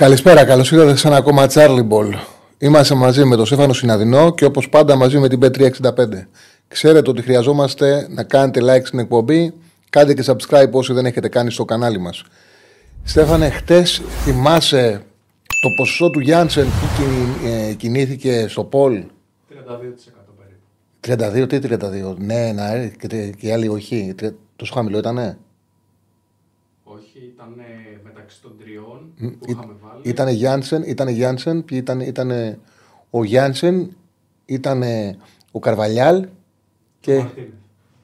Καλησπέρα, καλώς ήρθατε σε ένα ακόμα Charlie Ball. Είμαστε μαζί με τον Στέφανο Συναδεινό και όπως πάντα μαζί με την B365. Ξέρετε ότι χρειαζόμαστε να κάνετε like στην εκπομπή, κάντε και subscribe όσοι δεν έχετε κάνει στο κανάλι μας. Στέφανε, χτες θυμάσαι το ποσοστό του Γιάνσεν που κι- ε, κινήθηκε στο Πολ. 32% περίπου. 32, τι 32. Ναι, να, ε, και, τε- και οι άλλοι όχι. Τρι- Τόσο χαμηλό ήτανε; Όχι, ήταν μεταξύ των τριών που είχαμε βάλει. Ήτανε Γιάνσεν, ήτανε Γιάνσεν, ποιοι ήταν, ήτανε ο Γιάνσεν, ήτανε ο Καρβαλιάλ και, Μαρτίνεθ.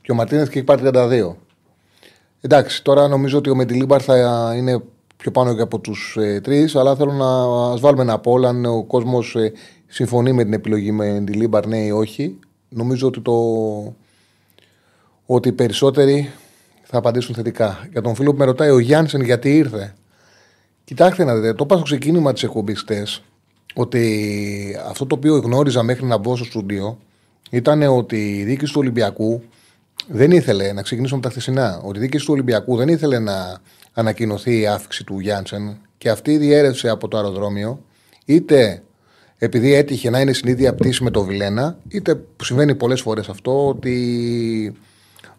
και ο Μαρτίνεθ και έχει πάρει 32. Εντάξει, τώρα νομίζω ότι ο Μεντιλίμπαρ θα είναι πιο πάνω και από τους ε, τρεις, αλλά θέλω να ας βάλουμε ένα poll αν ο κόσμος συμφωνεί με την επιλογή με Μεντιλίμπαρ, ναι ή όχι. Νομίζω ότι, το, ότι οι περισσότεροι θα απαντήσουν θετικά. Για τον φίλο που με ρωτάει ο Γιάνσεν γιατί ήρθε; Κοιτάξτε να δείτε, το είπα στο ξεκίνημα της εκπομπής χτες, ότι αυτό το οποίο γνώριζα μέχρι να μπω στο στούντιο ήταν ότι η διοίκηση του Ολυμπιακού δεν ήθελε να ξεκινήσουμε με τα χθεσινά. Ότι η διοίκηση του Ολυμπιακού δεν ήθελε να ανακοινωθεί η αύξηση του Γιάνσεν και αυτή διέρευσε από το αεροδρόμιο είτε επειδή έτυχε να είναι στην ίδια πτήση με το Βιλένα, είτε που συμβαίνει πολλές φορές αυτό ότι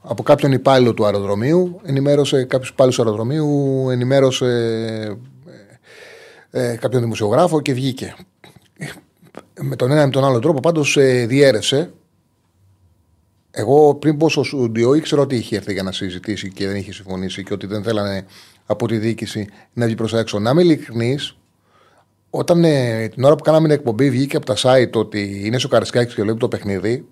από κάποιον υπάλληλο του αεροδρομίου ενημέρωσε κάποιου υπάλληλου του αεροδρομίου, ενημέρωσε ε, ε, κάποιον δημοσιογράφο και βγήκε. Με τον ένα ή με τον άλλο τρόπο πάντως ε, διέρευσε. Εγώ πριν πω στο στούντιο ήξερα ότι είχε έρθει για να συζητήσει και δεν είχε συμφωνήσει και ότι δεν θέλανε από τη διοίκηση να βγει προς τα έξω. Να είμαι ειλικρινής, όταν ε, την ώρα που κάναμε την εκπομπή βγήκε από τα site ότι είναι στο Καρισκάκη και βλέπει το παιχνίδι,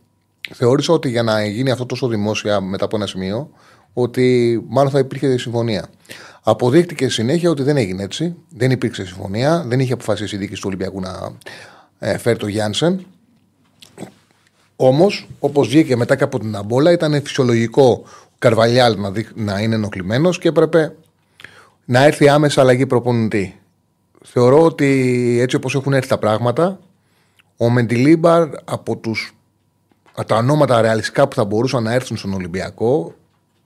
θεώρησα ότι για να γίνει αυτό τόσο δημόσια μετά από ένα σημείο, ότι μάλλον θα υπήρχε συμφωνία. Αποδείχτηκε συνέχεια ότι δεν έγινε έτσι. Δεν υπήρξε συμφωνία. Δεν είχε αποφασίσει η διοίκηση του Ολυμπιακού να ε, φέρει το Γιάνσεν. Όμως, όπως βγήκε μετά και από την αμπόλα, ήταν φυσιολογικό ο Καρβαλιάλ να, δει- να είναι ενοχλημένος και έπρεπε να έρθει άμεσα αλλαγή προπονητή. Θεωρώ ότι έτσι όπως έχουν έρθει τα πράγματα, ο Μεντιλίμπαρ από τους, από τα ονόματα ρεαλιστικά που θα μπορούσαν να έρθουν στον Ολυμπιακό,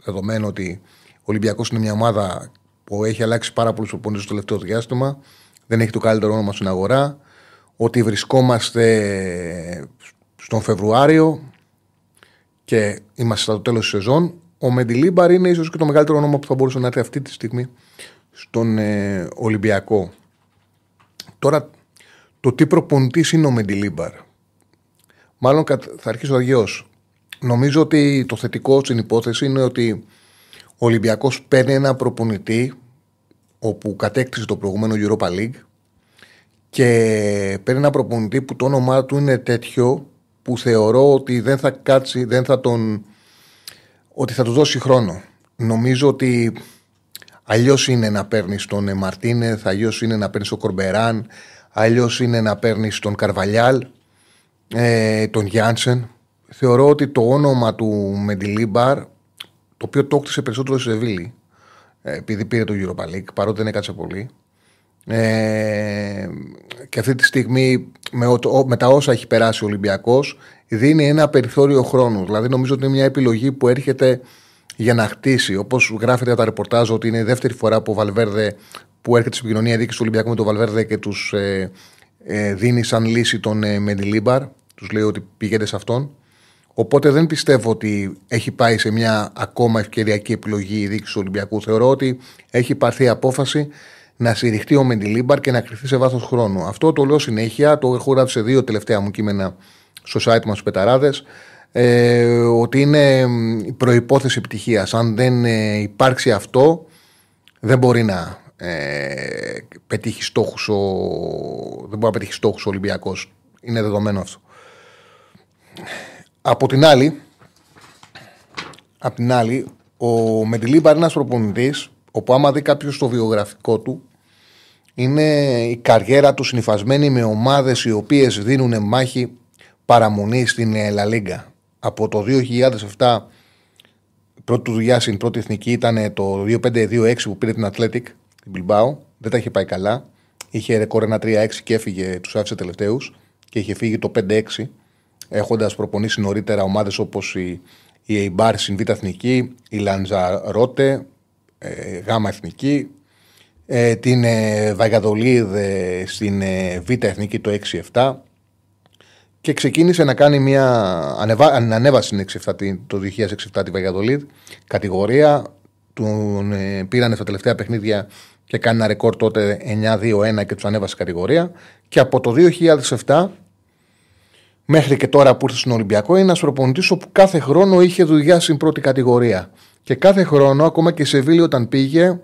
δεδομένου ότι ο Ολυμπιακός είναι μια ομάδα που έχει αλλάξει πάρα πολλούς προπονητές στο τελευταίο διάστημα, δεν έχει το καλύτερο όνομα στην αγορά, ότι βρισκόμαστε στον Φεβρουάριο και είμαστε στο τέλος της σεζόν, ο Μεντιλίμπαρ είναι ίσως και το μεγαλύτερο όνομα που θα μπορούσε να έρθει αυτή τη στιγμή στον ε, Ολυμπιακό. Τώρα, το τι προπονητής είναι ο Μεντιλίμπαρ; Μάλλον κατ- θα αρχίσω αγιώ. Νομίζω ότι το θετικό στην υπόθεση είναι ότι ο Ολυμπιακός παίρνει ένα προπονητή όπου κατέκτησε το προηγούμενο Europa League και παίρνει ένα προπονητή που το όνομά του είναι τέτοιο που θεωρώ ότι δεν θα κάτσει, δεν θα τον ότι θα του δώσει χρόνο. Νομίζω ότι αλλιώς είναι να παίρνεις τον Μαρτίνεθ, αλλιώς είναι να παίρνεις τον Κορμπεράν, αλλιώς είναι να παίρνεις τον Καρβαλιάλ, ε, τον Γιάνσεν. Θεωρώ ότι το όνομα του Μεντιλίμπαρ, το οποίο το έκτισε περισσότερο στη Σεβίλη, ε, επειδή πήρε το Europa League, παρότι δεν έκατσε πολύ. Ε, και αυτή τη στιγμή με, ο- ο- με τα όσα έχει περάσει ο Ολυμπιακός δίνει ένα περιθώριο χρόνου. Δηλαδή νομίζω ότι είναι μια επιλογή που έρχεται για να χτίσει. Όπως γράφεται τα ρεπορτάζ ότι είναι η δεύτερη φορά που ο Βαλβέρδε που έρχεται στην επικοινωνία δίκης του Ολυμπιακού με τον Βαλβέρδε και τους ε, ε, δίνει σαν λύση τον ε, Μεντιλίμπαρ. Τους λέει ότι πηγαίνετε σε αυτόν. Οπότε δεν πιστεύω ότι έχει πάει σε μια ακόμα ευκαιριακή επιλογή η δίκη του Ολυμπιακού. Θεωρώ ότι έχει πάρθει η απόφαση να στηριχτεί ο Μεντιλίμπαρ και να κρυφτεί σε βάθος χρόνου. Αυτό το λέω συνέχεια. Το έχω γράψει σε δύο τελευταία μου κείμενα στο site μας στους Πεταράδες. Ε, ότι είναι μ, η προπόθεση επιτυχίας. Αν δεν ε, υπάρξει αυτό, δεν μπορεί να ε, πετύχει στόχους ο, δεν μπορεί να πετύχει στόχους ο Ολυμπιακός. Είναι δεδομένο αυτό. Από την άλλη, απ' την άλλη ο Μεντιλίμπαρ είναι ένας προπονητής όπου άμα δει κάποιος το βιογραφικό του, είναι η καριέρα του συνυφασμένη με ομάδες οι οποίες δίνουν μάχη παραμονή στην La Liga. Από το 2007 πρώτη του δουλειά στην πρώτη εθνική ήταν το 2-5-2-6 που πήρε την Athletic, την Bilbao. Δεν τα είχε πάει καλά. Είχε ρεκόρ 1-3-6 και έφυγε, τους άφησε τελευταίους και είχε φύγει το 5-6, έχοντας προπονήσει νωρίτερα ομάδες όπως η, η Eibar στην Β' Εθνική, η Λαντζαρότε, ε, Γάμα Εθνική, ε, την ε, ε, στην ε, Β' Εθνική το 6-7 και ξεκίνησε να κάνει μια. Ανεβα... Ανέβασε την το 2007 τη Βαγιαδολίδ κατηγορία. Τον ε, πήρανε στα τελευταία παιχνίδια και κάνει ένα ρεκόρ τότε 9-2-1 και τους ανέβασε κατηγορία. Και από το 2007 μέχρι και τώρα που ήρθε στον Ολυμπιακό είναι ένας προπονητής όπου κάθε χρόνο είχε δουλειά στην πρώτη κατηγορία. Και κάθε χρόνο, ακόμα και σε Βίλιο όταν πήγε,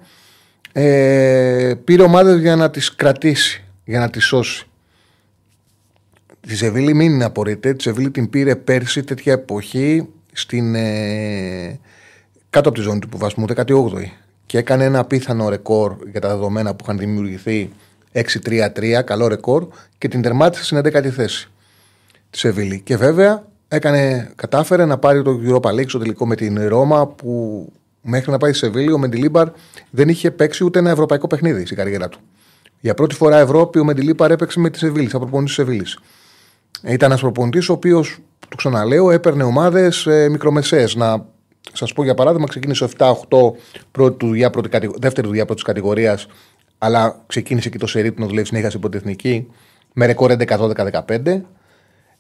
ε, πήρε ομάδες για να τις κρατήσει, για να τις σώσει. Τη Σεβίλη μην απορείτε. Τη Σεβίλη την πήρε πέρσι τέτοια εποχή στην, ε, κάτω από τη ζώνη του υποβασμού, 18η. Και έκανε ένα απίθανο ρεκόρ για τα δεδομένα που είχαν δημιουργηθεί 6-3-3, καλό ρεκόρ, και την τερμάτισε στην 11η θέση της Σεβίλη. Και βέβαια έκανε, κατάφερε να πάρει το Europa League στο τελικό με την Ρώμα που μέχρι να πάει στη Σεβίλη ο Μεντιλίμπαρ δεν είχε παίξει ούτε ένα ευρωπαϊκό παιχνίδι στην καριέρα του. Για πρώτη φορά Ευρώπη ο Μεντιλίμπαρ έπαιξε με τη Σεβίλη, θα προπονήσει της Σεβίλης. Ήταν ένας προπονητής ο οποίος, το ξαναλέω, έπαιρνε ομάδες ε, μικρομεσαίες. Να σας πω για παράδειγμα, ξεκίνησε 7-8 πρώτη δουλειά, πρώτη, δεύτερη δουλειά πρώτης κατηγορίας, αλλά ξεκίνησε και το σερί του να δουλεύει συνέχεια σε πρώτη εθνική, με ρεκόρ 11-12-15.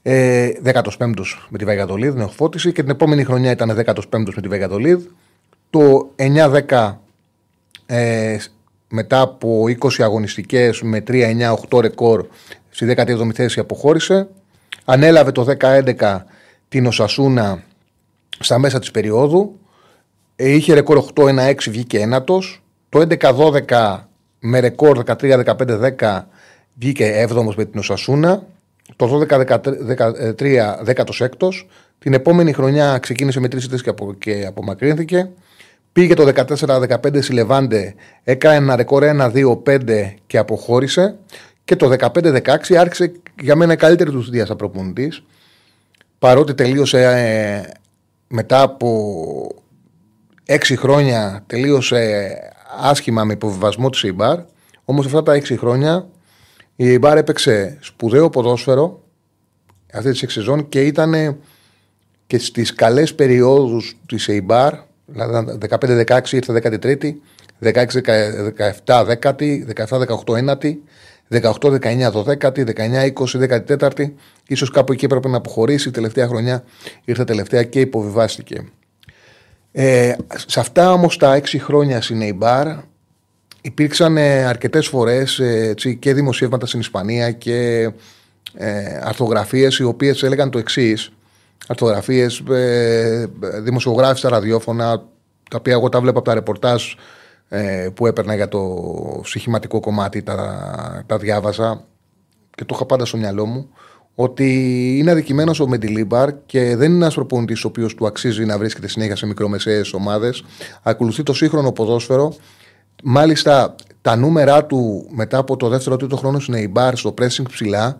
Ε, 15ο με τη Βαγιατολίδ, νεοφώτιση και την επόμενη χρονιά ήταν 15ο με τη Βαγιατολίδ. Το 9-10 ε, μετά από 20 αγωνιστικές με 3-9-8 ρεκόρ στη 17η θέση αποχώρησε. Ανέλαβε το 10-11 την Οσασούνα στα μέσα της περίοδου. Ε, είχε ρεκόρ 8-1-6, βγήκε ένατος. Το 11-12 με ρεκόρ 13-15-10 βγήκε 7 με την Οσασούνα. Το 12-13 16 Την επόμενη χρονιά ξεκίνησε με τρεις και, απο, και απομακρύνθηκε. Πήγε το 14-15 στη Λεβάντε, έκανε ένα ρεκόρ 1-2-5 και αποχώρησε. Και το 15-16 άρχισε για μένα η καλύτερη του δουλειά σαν προπονητής. Παρότι τελείωσε ε, μετά από έξι χρόνια τελείωσε άσχημα με υποβιβασμό της Ιμπάρ. Όμως αυτά τα έξι χρόνια η Ιμπάρ έπαιξε σπουδαίο ποδόσφαιρο αυτή τη σεζόν και ήταν και στις καλές περιόδους της Ιμπάρ. Δηλαδή 15-16 ήρθε 13η, 16-17 10η, 17-18 9η 18-19 12η, 19-20 14η. ίσως κάπου εκεί έπρεπε να αποχωρήσει. Η τελευταία χρονιά ήρθε τελευταία και υποβιβάστηκε. Ε, σε αυτά όμως τα 6 χρόνια στην Εϊμπάρ υπήρξαν ε, αρκετές φορές ε, και δημοσιεύματα στην Ισπανία και ε, αρθογραφίες οι οποίες έλεγαν το εξής. Αρθογραφίες, ε, δημοσιογράφοι στα ραδιόφωνα, τα οποία εγώ τα βλέπω από τα ρεπορτάζ ε, που έπαιρνα για το στοιχηματικό κομμάτι, τα, τα διάβαζα και το είχα πάντα στο μυαλό μου ότι είναι αδικημένος ο Μεντιλίμπαρ και δεν είναι ένας προπονητής ο οποίος του αξίζει να βρίσκεται συνέχεια σε μικρομεσαίες ομάδες. Ακολουθεί το σύγχρονο ποδόσφαιρο. Μάλιστα, τα νούμερά του μετά από το δεύτερο τρίτο χρόνο στην Εϊμπάρ στο pressing ψηλά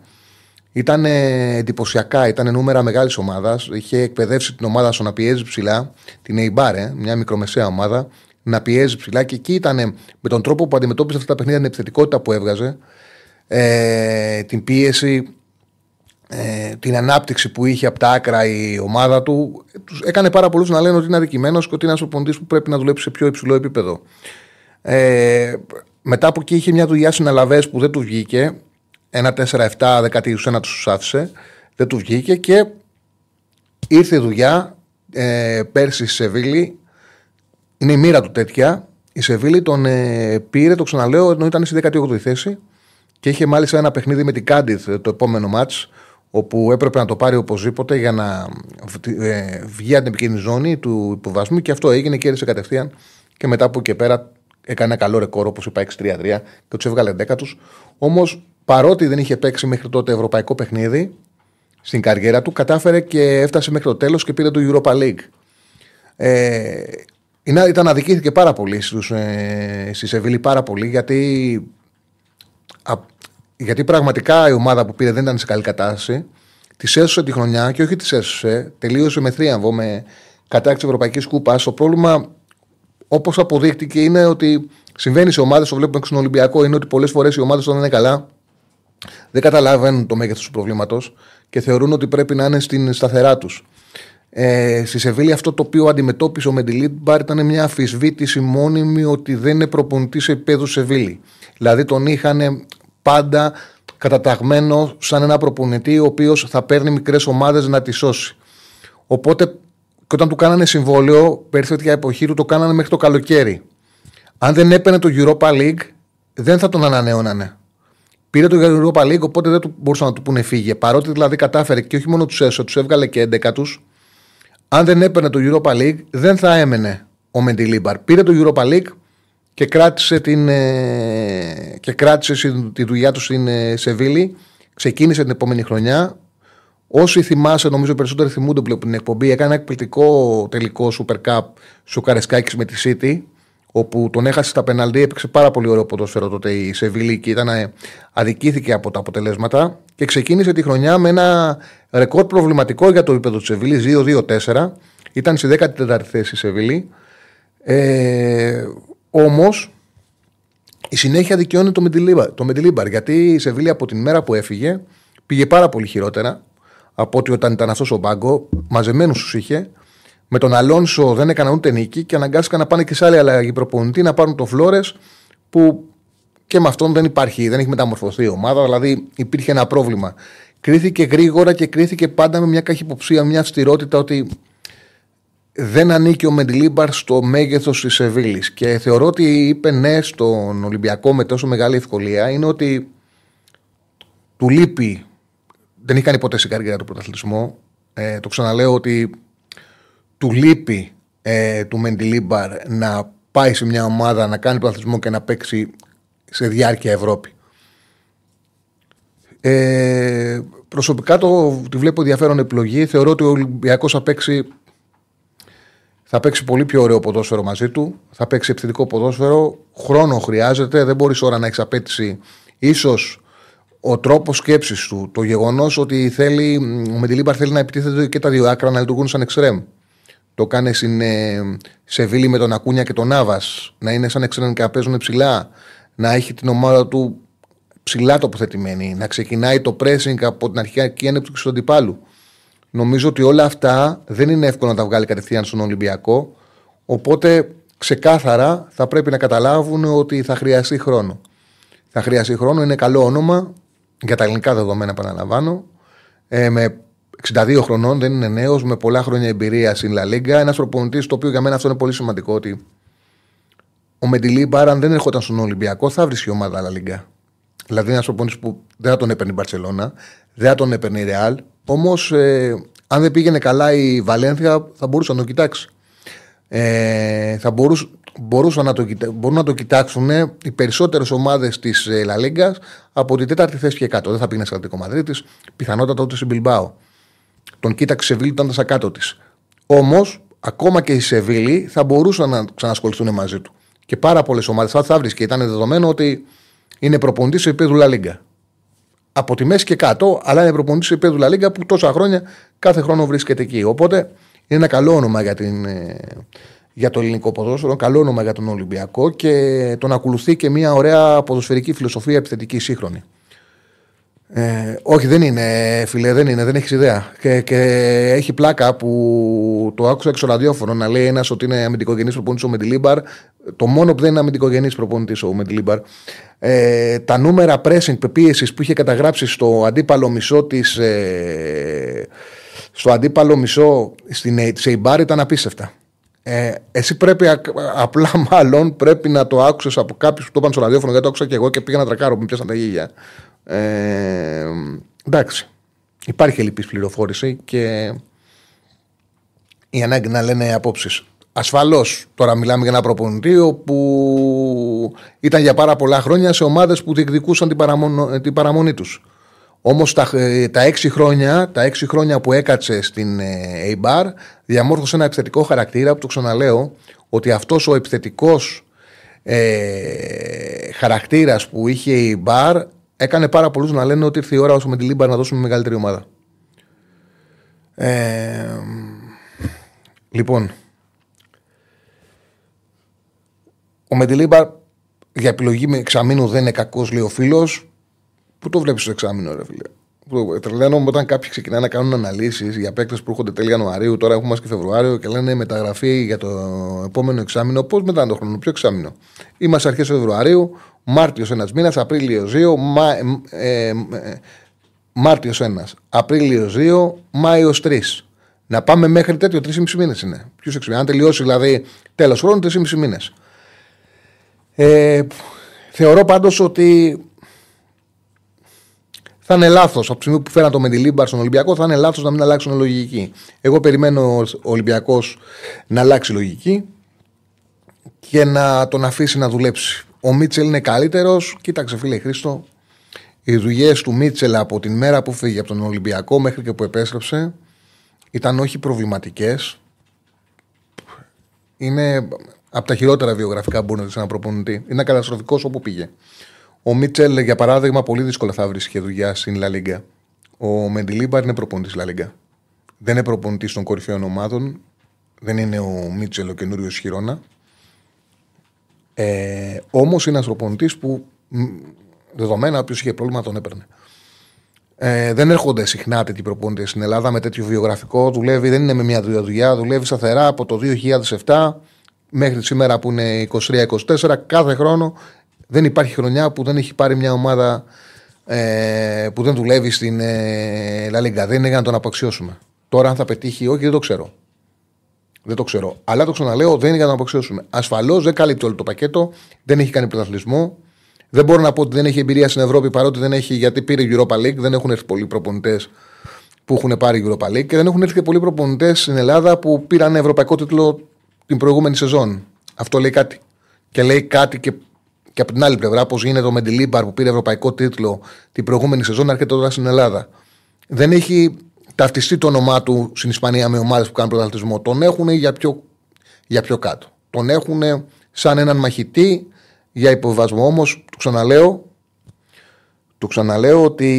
ήταν εντυπωσιακά. Ήταν νούμερα μεγάλης ομάδας. Είχε εκπαιδεύσει την ομάδα στο να πιέζει ψηλά. Την Εϊμπάρ, ε, μια μικρομεσαία ομάδα να πιέζει ψηλά και εκεί ήταν με τον τρόπο που αντιμετώπιζε αυτά τα παιχνίδια, την επιθετικότητα που έβγαζε, ε, την πίεση, ε, την ανάπτυξη που είχε από τα άκρα η ομάδα του. Τους έκανε πάρα πολλούς να λένε ότι είναι αδικημένος και ότι είναι ένας προπονητή που πρέπει να δουλέψει σε πιο υψηλό επίπεδο. Ε, μετά από εκεί είχε μια δουλειά στην Αλαβές που δεν του βγήκε. Ένα 4-7, δεκατή ένα τους άφησε. Δεν του βγήκε και ήρθε η δουλειά ε, πέρσι στη Σεβίλη είναι η μοίρα του τέτοια. Η Σεβίλη τον ε, πήρε, το ξαναλέω, ενώ ήταν στη 18η θέση και είχε μάλιστα ένα παιχνίδι με την Κάντιθ το επόμενο μάτς, όπου έπρεπε να το πάρει οπωσδήποτε για να ε, βγει από την επικίνδυνη ζώνη του υποβασμού και αυτό έγινε και έρισε κατευθείαν και μετά από εκεί πέρα έκανε ένα καλό ρεκόρ, όπως είπα, 6-3-3 και τους έβγαλε 10 τους. Όμως παρότι δεν είχε παίξει μέχρι τότε ευρωπαϊκό παιχνίδι στην καριέρα του, κατάφερε και έφτασε μέχρι το τέλος και πήρε το Europa League. Ε, είναι, ήταν αδικήθηκε πάρα πολύ στους, ε, στη Σεβίλη πάρα πολύ γιατί, α, γιατί πραγματικά η ομάδα που πήρε δεν ήταν σε καλή κατάσταση. Της έσωσε τη χρονιά και όχι της έσωσε. Τελείωσε με θρίαμβο, με κατάκτηση Ευρωπαϊκής Κούπας. Το πρόβλημα, όπως αποδείχτηκε, είναι ότι συμβαίνει σε ομάδες, το βλέπουμε στον Ολυμπιακό, είναι ότι πολλές φορές οι ομάδες όταν είναι καλά δεν καταλαβαίνουν το μέγεθος του προβλήματος και θεωρούν ότι πρέπει να είναι στην σταθερά τους. Ε, στη Σεβίλη αυτό το οποίο αντιμετώπισε ο Μεντιλίτ Μπάρ ήταν μια αφισβήτηση μόνιμη ότι δεν είναι προπονητής σε επίπεδο Σεβίλη. Δηλαδή τον είχαν πάντα καταταγμένο σαν ένα προπονητή ο οποίος θα παίρνει μικρές ομάδες να τη σώσει. Οπότε και όταν του κάνανε συμβόλαιο, πέρσι τέτοια εποχή του το κάνανε μέχρι το καλοκαίρι. Αν δεν έπαιρνε το Europa League, δεν θα τον ανανέωνανε. Πήρε το Europa League, οπότε δεν του μπορούσαν να του πούνε φύγε. Παρότι δηλαδή κατάφερε και όχι μόνο τους έσω, τους έβγαλε και 11 τους. Αν δεν έπαιρνε το Europa League, δεν θα έμενε ο Μεντιλίμπαρ. Πήρε το Europa League και κράτησε, την, ε, και κράτησε τη δουλειά του στην ε, Σεβίλη. Ξεκίνησε την επόμενη χρονιά. Όσοι θυμάσαι, νομίζω περισσότεροι θυμούνται πλέον την εκπομπή, έκανε ένα εκπληκτικό τελικό Super Cup στο Καρεσκάκης με τη City, όπου τον έχασε στα πεναλτή, έπαιξε πάρα πολύ ωραίο ποδόσφαιρο τότε η Σεβίλη και ήταν, ε, αδικήθηκε από τα αποτελέσματα και ξεκίνησε τη χρονιά με ένα ρεκόρ προβληματικό για το επίπεδο της Σεβίλης, 2-2-4. Ήταν στη 14η θέση η Σεβίλη. Ε, Όμως η συνέχεια δικαιώνει το Μεντιλίμπαρ, το Μεντιλίμπαρ γιατί η Σεβίλη από την μέρα που έφυγε πήγε πάρα πολύ χειρότερα από ότι όταν ήταν αυτός ο μπάγκο, μαζεμένους τους είχε. Με τον Αλόνσο δεν έκαναν ούτε νίκη και αναγκάστηκαν να πάνε και σε άλλη αλλαγή προπονητή να πάρουν το Φλόρες που και με αυτόν δεν υπάρχει, δεν έχει μεταμορφωθεί η ομάδα. Δηλαδή υπήρχε ένα πρόβλημα. Κρίθηκε γρήγορα και κρίθηκε πάντα με μια καχυποψία, μια αυστηρότητα ότι δεν ανήκει ο Μεντιλίμπαρ στο μέγεθος της Σεβίλης. Και θεωρώ ότι είπε ναι στον Ολυμπιακό με τόσο μεγάλη ευκολία είναι ότι του λείπει. Δεν έχει κάνει ποτέ στην καριέρα του πρωταθλητισμό. Ε, το ξαναλέω ότι του λείπει ε, του Μεντιλίμπαρ να πάει σε μια ομάδα να κάνει πρωταθλητισμό και να παίξει σε διάρκεια Ευρώπη. Ε, προσωπικά το, τη βλέπω ενδιαφέρον επιλογή. Θεωρώ ότι ο Ολυμπιακός θα παίξει θα παίξει πολύ πιο ωραίο ποδόσφαιρο μαζί του. Θα παίξει επιθετικό ποδόσφαιρο. Χρόνο χρειάζεται. Δεν μπορείς ώρα να έχεις απέτηση. σω ο τρόπος σκέψης του, το γεγονός ότι θέλει, ο Μεντιλίμπαρ θέλει να επιτίθεται και τα δύο άκρα να λειτουργούν σαν εξτρέμ. Το κάνει στην ε, Σεβίλη με τον Ακούνια και τον Νάβα. Να είναι σαν εξτρέμ και να παίζουν ψηλά. Να έχει την ομάδα του ψηλά τοποθετημένη. Να ξεκινάει το pressing από την αρχική ένεψη του αντιπάλου. Νομίζω ότι όλα αυτά δεν είναι εύκολο να τα βγάλει κατευθείαν στον Ολυμπιακό. Οπότε ξεκάθαρα θα πρέπει να καταλάβουν ότι θα χρειαστεί χρόνο. Θα χρειαστεί χρόνο, είναι καλό όνομα για τα ελληνικά δεδομένα, επαναλαμβάνω. Ε, με 62 χρονών, δεν είναι νέος, με πολλά χρόνια εμπειρία στην Λα Λίγκα. Ένας προπονητής, το οποίο για μένα αυτό είναι πολύ σημαντικό, ότι ο Μεντιλίμπαρ, αν δεν έρχονταν στον Ολυμπιακό, θα βρει η ομάδα Λα Λίγκα. Δηλαδή, ένας προπονητής που δεν θα τον έπαιρνε η Μπαρσελόνα, δεν θα τον έπαιρνε η Ρεάλ, Όμως, ε, αν δεν πήγαινε καλά η Βαλένθια, θα μπορούσε να το κοιτάξει. Ε, θα μπορούσε, μπορούσαν να το, μπορούν να το κοιτάξουν οι περισσότερες ομάδες της Λα Λίγκα από την τέταρτη θέση και κάτω. Δεν θα πήγαινε σε Ατλαντικό Μαδρίτης, πιθανότατα ούτε στην Μπιλμπάο. Τον κοίταξε η Σεβίλη όταν ήταν στα κάτω της. Όμως, ακόμα και οι Σεβίλη θα μπορούσαν να ξανασχοληθούν μαζί του. Και πάρα πολλές ομάδες θα, θα βρει και ήταν δεδομένο ότι είναι προπονητής σε επίπεδο Λα Λίγκα από τη μέση και κάτω, αλλά είναι προπονητής του επίπεδου Λα Λίγκα που τόσα χρόνια κάθε χρόνο βρίσκεται εκεί. Οπότε είναι ένα καλό όνομα για, την, ε, για το ελληνικό ποδόσφαιρο, καλό όνομα για τον Ολυμπιακό και τον ακολουθεί και μια ωραία ποδοσφαιρική φιλοσοφία επιθετική σύγχρονη. Ε, όχι, δεν είναι, φίλε, δεν είναι, δεν έχεις ιδέα. Και, και έχει πλάκα που το άκουσα έξω ραδιόφωνο να λέει ένας ότι είναι αμυντικογενής προπονητής ο Μεντιλίμπαρ. Το μόνο που δεν είναι αμυντικογενής προπονητής ο Μεντιλίμπαρ. Ε, τα νούμερα pressing πίεσης που είχε καταγράψει στο αντίπαλο μισό της. Ε, στο αντίπαλο μισό στην Σεϊμπάρ ήταν απίστευτα. Ε, εσύ πρέπει απλά μάλλον πρέπει να το άκουσες από κάποιους που το είπαν στο ραδιόφωνο γιατί το άκουσα και εγώ και πήγα να τρακάρω που πιάσαν τα γίγια. Ε, εντάξει. Υπάρχει ελλειπής πληροφόρηση και η ανάγκη να λένε απόψεις. Ασφαλώς τώρα μιλάμε για ένα προπονητή που ήταν για πάρα πολλά χρόνια σε ομάδες που διεκδικούσαν την, παραμονή, την παραμονή τους. Όμως τα, ε, τα, έξι χρόνια, τα έξι χρόνια που έκατσε στην ε, Eibar διαμόρφωσε ένα επιθετικό χαρακτήρα που το ξαναλέω ότι αυτός ο επιθετικός ε, χαρακτήρας που είχε η Eibar έκανε πάρα πολλούς να λένε ότι ήρθε η ώρα στον Μεντιλίμπαρ να δώσουμε μεγαλύτερη ομάδα. Ε, λοιπόν, ο Μεντιλίμπαρ για επιλογή με εξαμήνου δεν είναι κακός, λέει ο φίλος. Πού το βλέπεις στο εξάμηνο, ρε φίλε; Τρελαίνομαι όταν κάποιοι ξεκινάνε να κάνουν αναλύσεις για παίκτες που έρχονται τέλη Ιανουαρίου, τώρα έχουμε και Φεβρουάριο και λένε μεταγραφή για το επόμενο εξάμεινο. Πώς μετά το χρόνο, ποιο εξάμεινο; Είμαστε αρχές Φεβρουαρίου, Μάρτιος ένας μήνας, Απρίλιο 2, Μα, ε, ε, Μάρτιος 1, Απρίλιο 2, Μάιος 3. Να πάμε μέχρι τέτοιο 3,5 μήνες είναι. Ποιος εξημείνει. Αν τελειώσει δηλαδή τέλος χρόνου, 3,5 μήνες. Ε, θεωρώ πάντως ότι θα είναι λάθος από τη στιγμή που φέραν το Μεντιλίμπαρ στον Ολυμπιακό, θα είναι λάθος να μην αλλάξουν λογική. Εγώ περιμένω ο Ολυμπιακός να αλλάξει λογική και να τον αφήσει να δουλέψει. Ο Μίτσελ είναι καλύτερος. Κοίταξε, φίλε Χρήστο, οι δουλειές του Μίτσελ από την μέρα που φύγει από τον Ολυμπιακό μέχρι και που επέστρεψε ήταν όχι προβληματικές. Είναι από τα χειρότερα βιογραφικά που μπορεί να δεις ένα προπονητή. Είναι καταστροφικός όπου πήγε. Ο Μίτσελ, για παράδειγμα, πολύ δύσκολα θα βρει δουλειά στην Λα Λίγκα. Ο Μεντιλίμπαρ είναι προπονητής Λα Λίγκα. Δεν είναι προπονητής των κορυφαίων ομάδων. Δεν είναι ο Μίτσελ ο καινούριος χειρόνα. Ε, Όμως είναι ένας προπονητής που δεδομένα όποιος είχε πρόβλημα τον έπαιρνε. Ε, δεν έρχονται συχνά τέτοιοι προπονητές στην Ελλάδα με τέτοιο βιογραφικό. Δουλεύει, δεν είναι με μια δουλειά, δουλεύει σταθερά από το 2007 μέχρι σήμερα που είναι 23-24. Κάθε χρόνο δεν υπάρχει χρονιά που δεν έχει πάρει μια ομάδα ε, που δεν δουλεύει στην ε, La Δεν είναι για να τον απαξιώσουμε. Τώρα, αν θα πετύχει όχι, δεν το ξέρω. Δεν το ξέρω. Αλλά το ξαναλέω, δεν είναι για να τον απαξιώσουμε. Ασφαλώς δεν καλύπτει όλο το πακέτο, δεν έχει κάνει πρωταθλητισμό. Δεν μπορώ να πω ότι δεν έχει εμπειρία στην Ευρώπη παρότι δεν έχει, γιατί πήρε Europa League. Δεν έχουν έρθει πολλοί προπονητές που έχουν πάρει Europa League και δεν έχουν έρθει και πολλοί προπονητές στην Ελλάδα που πήραν ευρωπαϊκό τίτλο την προηγούμενη σεζόν. Αυτό λέει κάτι. Και λέει κάτι και, και από την άλλη πλευρά, πώς γίνεται ο Μεντιλίμπαρ που πήρε ευρωπαϊκό τίτλο την προηγούμενη σεζόν, έρχεται τώρα στην Ελλάδα. Δεν έχει ταυτιστεί το όνομά του στην Ισπανία με ομάδες που κάνουν πρωταθλητισμό. Τον έχουν για πιο, για πιο κάτω. Τον έχουν σαν έναν μαχητή για υποβασμό. Όμως, του ξαναλέω, του ξαναλέω ότι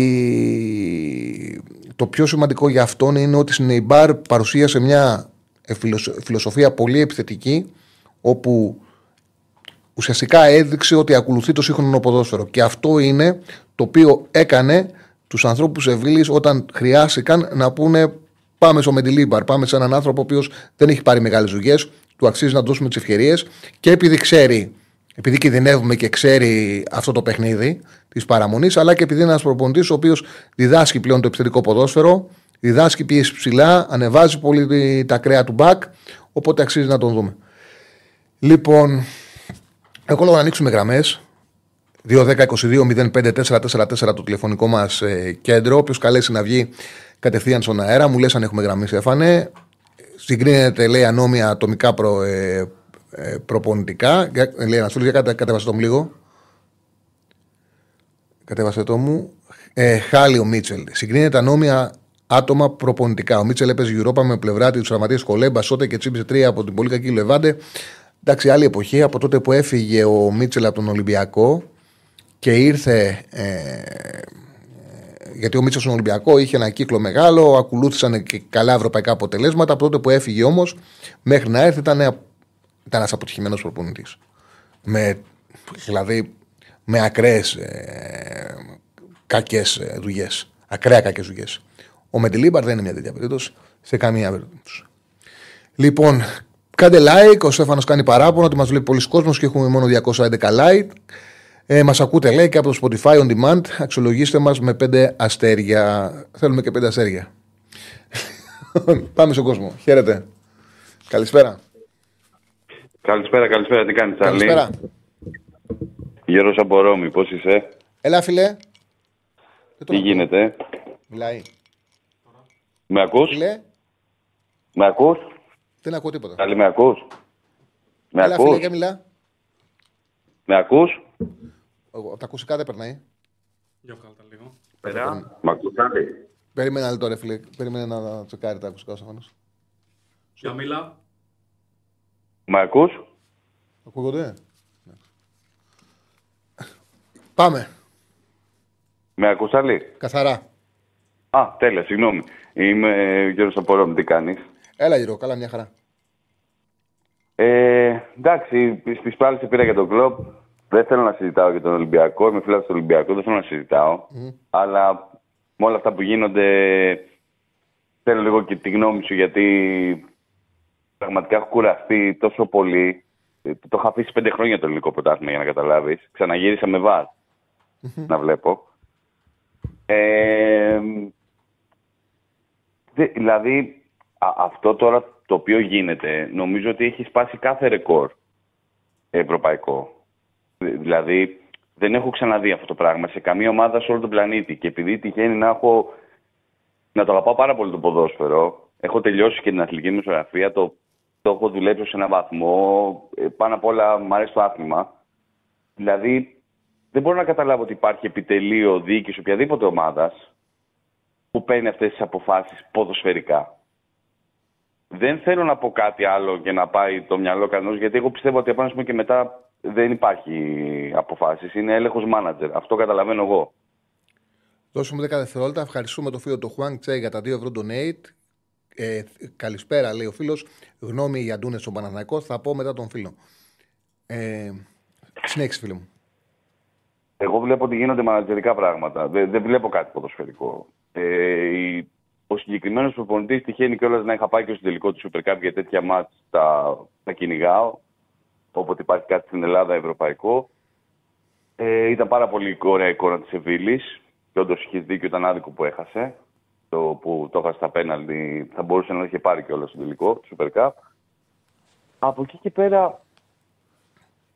το πιο σημαντικό για αυτόν είναι ότι στην Ιμπάρ παρουσίασε μια ε, φιλοσοφία πολύ επιθετική, όπου ουσιαστικά έδειξε ότι ακολουθεί το σύγχρονο ποδόσφαιρο. Και αυτό είναι το οποίο έκανε τους ανθρώπους Ευήλη όταν χρειάστηκαν να πούνε πάμε στο Μεντιλίμπαρ, πάμε σε έναν άνθρωπο ο οποίος δεν έχει πάρει μεγάλες δουλειές, του αξίζει να δώσουμε τις ευκαιρίες και επειδή ξέρει, επειδή κινδυνεύουμε και ξέρει αυτό το παιχνίδι της παραμονής, αλλά και επειδή είναι ένας προπονητής ο οποίος διδάσκει πλέον το επιθετικό ποδόσφαιρο, διδάσκει πίεση ψηλά, ανεβάζει πολύ τα κρέα του μπακ, οπότε αξίζει να τον δούμε. Λοιπόν, έχω λόγο να ανοίξουμε γραμμές. 2-10-22-05-444 το τηλεφωνικό μας ε, κέντρο. Όποιος καλέσει να βγει κατευθείαν στον αέρα, μου λες αν έχουμε γραμμή, Στέφανε. Συγκρίνεται, λέει, ανώμια ατομικά προ, ε, ε, προπονητικά. Λέει ένας για κατέβασε το μου λίγο. Κατέβασε το μου. Ε, Χάλιο Μίτσελ. Συγκρίνεται ανώμια άτομα προπονητικά. Ο Μίτσελ έπαιζε Europa με πλευρά του τραυματίε Κολέμπας, Σότε και Τσίμπησε 3 από την πολύ κακή Λεβάντε. Εντάξει, άλλη εποχή από τότε που έφυγε ο Μίτσελ από τον Ολυμπιακό και ήρθε. Ε, γιατί ο Μίτσελ στον Ολυμπιακό είχε ένα κύκλο μεγάλο, ακολούθησαν και καλά ευρωπαϊκά αποτελέσματα. Από τότε που έφυγε όμως, μέχρι να έρθει ήταν, ήταν ένας αποτυχημένος προπονητής. Με, δηλαδή με ακραίες ε, κακές ε, δουλειές. Ακραία κακές δουλειές. Ο Μεντιλίμπαρ δεν είναι μια τέτοια περίπτωση σε καμία περίπτωση. Λοιπόν, κάντε like. Ο Στέφανος κάνει παράπονο ότι μας βλέπει πολλοί κόσμος και έχουμε μόνο 211 like. Ε, μας ακούτε, λέει, και από το Spotify on demand. Αξιολογήστε μας με 5 αστέρια. Θέλουμε και 5 αστέρια. Πάμε στον κόσμο. Χαίρετε. Καλησπέρα. Καλησπέρα, καλησπέρα. Τι κάνεις, Τσάρλι. Καλησπέρα. Γερός από Ρώμη, πώς είσαι; Έλα, φιλέ. Τι γίνεται; Μιλάει. Με ακούς; Φίλε, Με ακούς; Δεν ακούω τίποτα. Καλή, με ακούς; Με Έλα, φίλε, ακούς; και μιλά. Με ακούς; Εγώ, από τα ακουστικά δεν περνάει. Για βγάλω τα λίγο. Πέρα. Μ' ακούς πάλι; Περίμενε ένα λεπτό, ρε φίλε. Περίμενε να τσεκάρει τα ακουστικά ο Στέφανος. Για μίλα. Μ' ακούς; Ακούγονται; Ναι. Πάμε. Με ακούς άλλη; Καθαρά. Α, τέλεια, συγγνώμη. Είμαι ο Γιώργος Απορόμη, τι κάνεις; Έλα γύρω, καλά μια χαρά. Ε, εντάξει, στις πάλι σε πήρα για τον κλοπ. Δεν θέλω να συζητάω για τον Ολυμπιακό. Είμαι φίλος του Ολυμπιακού, δεν θέλω να συζητάω. Αλλά με όλα αυτά που γίνονται, θέλω λίγο και τη γνώμη σου γιατί πραγματικά έχω κουραστεί τόσο πολύ. Ε, Το είχα αφήσει πέντε χρόνια το ελληνικό πρωτάθλημα για να καταλάβεις. Ξαναγύρισα με βάρ να βλέπω. Ε, δε- δηλαδή, α- αυτό τώρα το οποίο γίνεται, νομίζω ότι έχει σπάσει κάθε ρεκόρ ευρωπαϊκό. Δη- Δηλαδή, δεν έχω ξαναδεί αυτό το πράγμα σε καμία ομάδα σε όλο τον πλανήτη. Και επειδή τυχαίνει να έχω. να το αγαπάω πάρα πολύ το ποδόσφαιρο, έχω τελειώσει και την αθλητική μου ισογραφία, το, το έχω δουλέψει σε έναν βαθμό. ε, Πάνω απ' όλα μου αρέσει το άθλημα. Δηλαδή, δεν μπορώ να καταλάβω ότι υπάρχει επιτελείο διοίκηση οποιαδήποτε ομάδας που παίρνει αυτές τις αποφάσεις ποδοσφαιρικά. Δεν θέλω να πω κάτι άλλο και να πάει το μυαλό κανένας, γιατί εγώ πιστεύω ότι από ένα σημείο και μετά δεν υπάρχει αποφάσεις. Είναι έλεγχος μάνατζερ. Αυτό καταλαβαίνω εγώ. Δώσε μου 10 δευτερόλεπτα. Ευχαριστούμε το φίλο του Χουάνγκ Τσέ για τα 2 ευρώ donate. Ε, καλησπέρα, λέει ο φίλος. Γνώμη για Ντούνες στον Παναθηναϊκό. Θα πω μετά τον φίλο. Ε, συνέχισε, φίλο μου. Εγώ βλέπω ότι γίνονται μανατζερικά πράγματα. Δεν, δεν βλέπω κάτι ποδοσφαιρικό. Ε, η- ο συγκεκριμένος προπονητής τυχαίνει κιόλας να είχα πάει και στο τελικό του Super Cup για τέτοια μάτς τα, τα κυνηγάω. Όποτε υπάρχει κάτι στην Ελλάδα ευρωπαϊκό. Ε, ήταν πάρα πολύ ωραία εικόνα της Σεβίλης. Και όντως είχε δίκιο, ήταν άδικο που έχασε. Το που το έχασε στα πέναλτι θα μπορούσε να το είχε πάρει κιόλας στο τελικό του Super Cup. Από εκεί και πέρα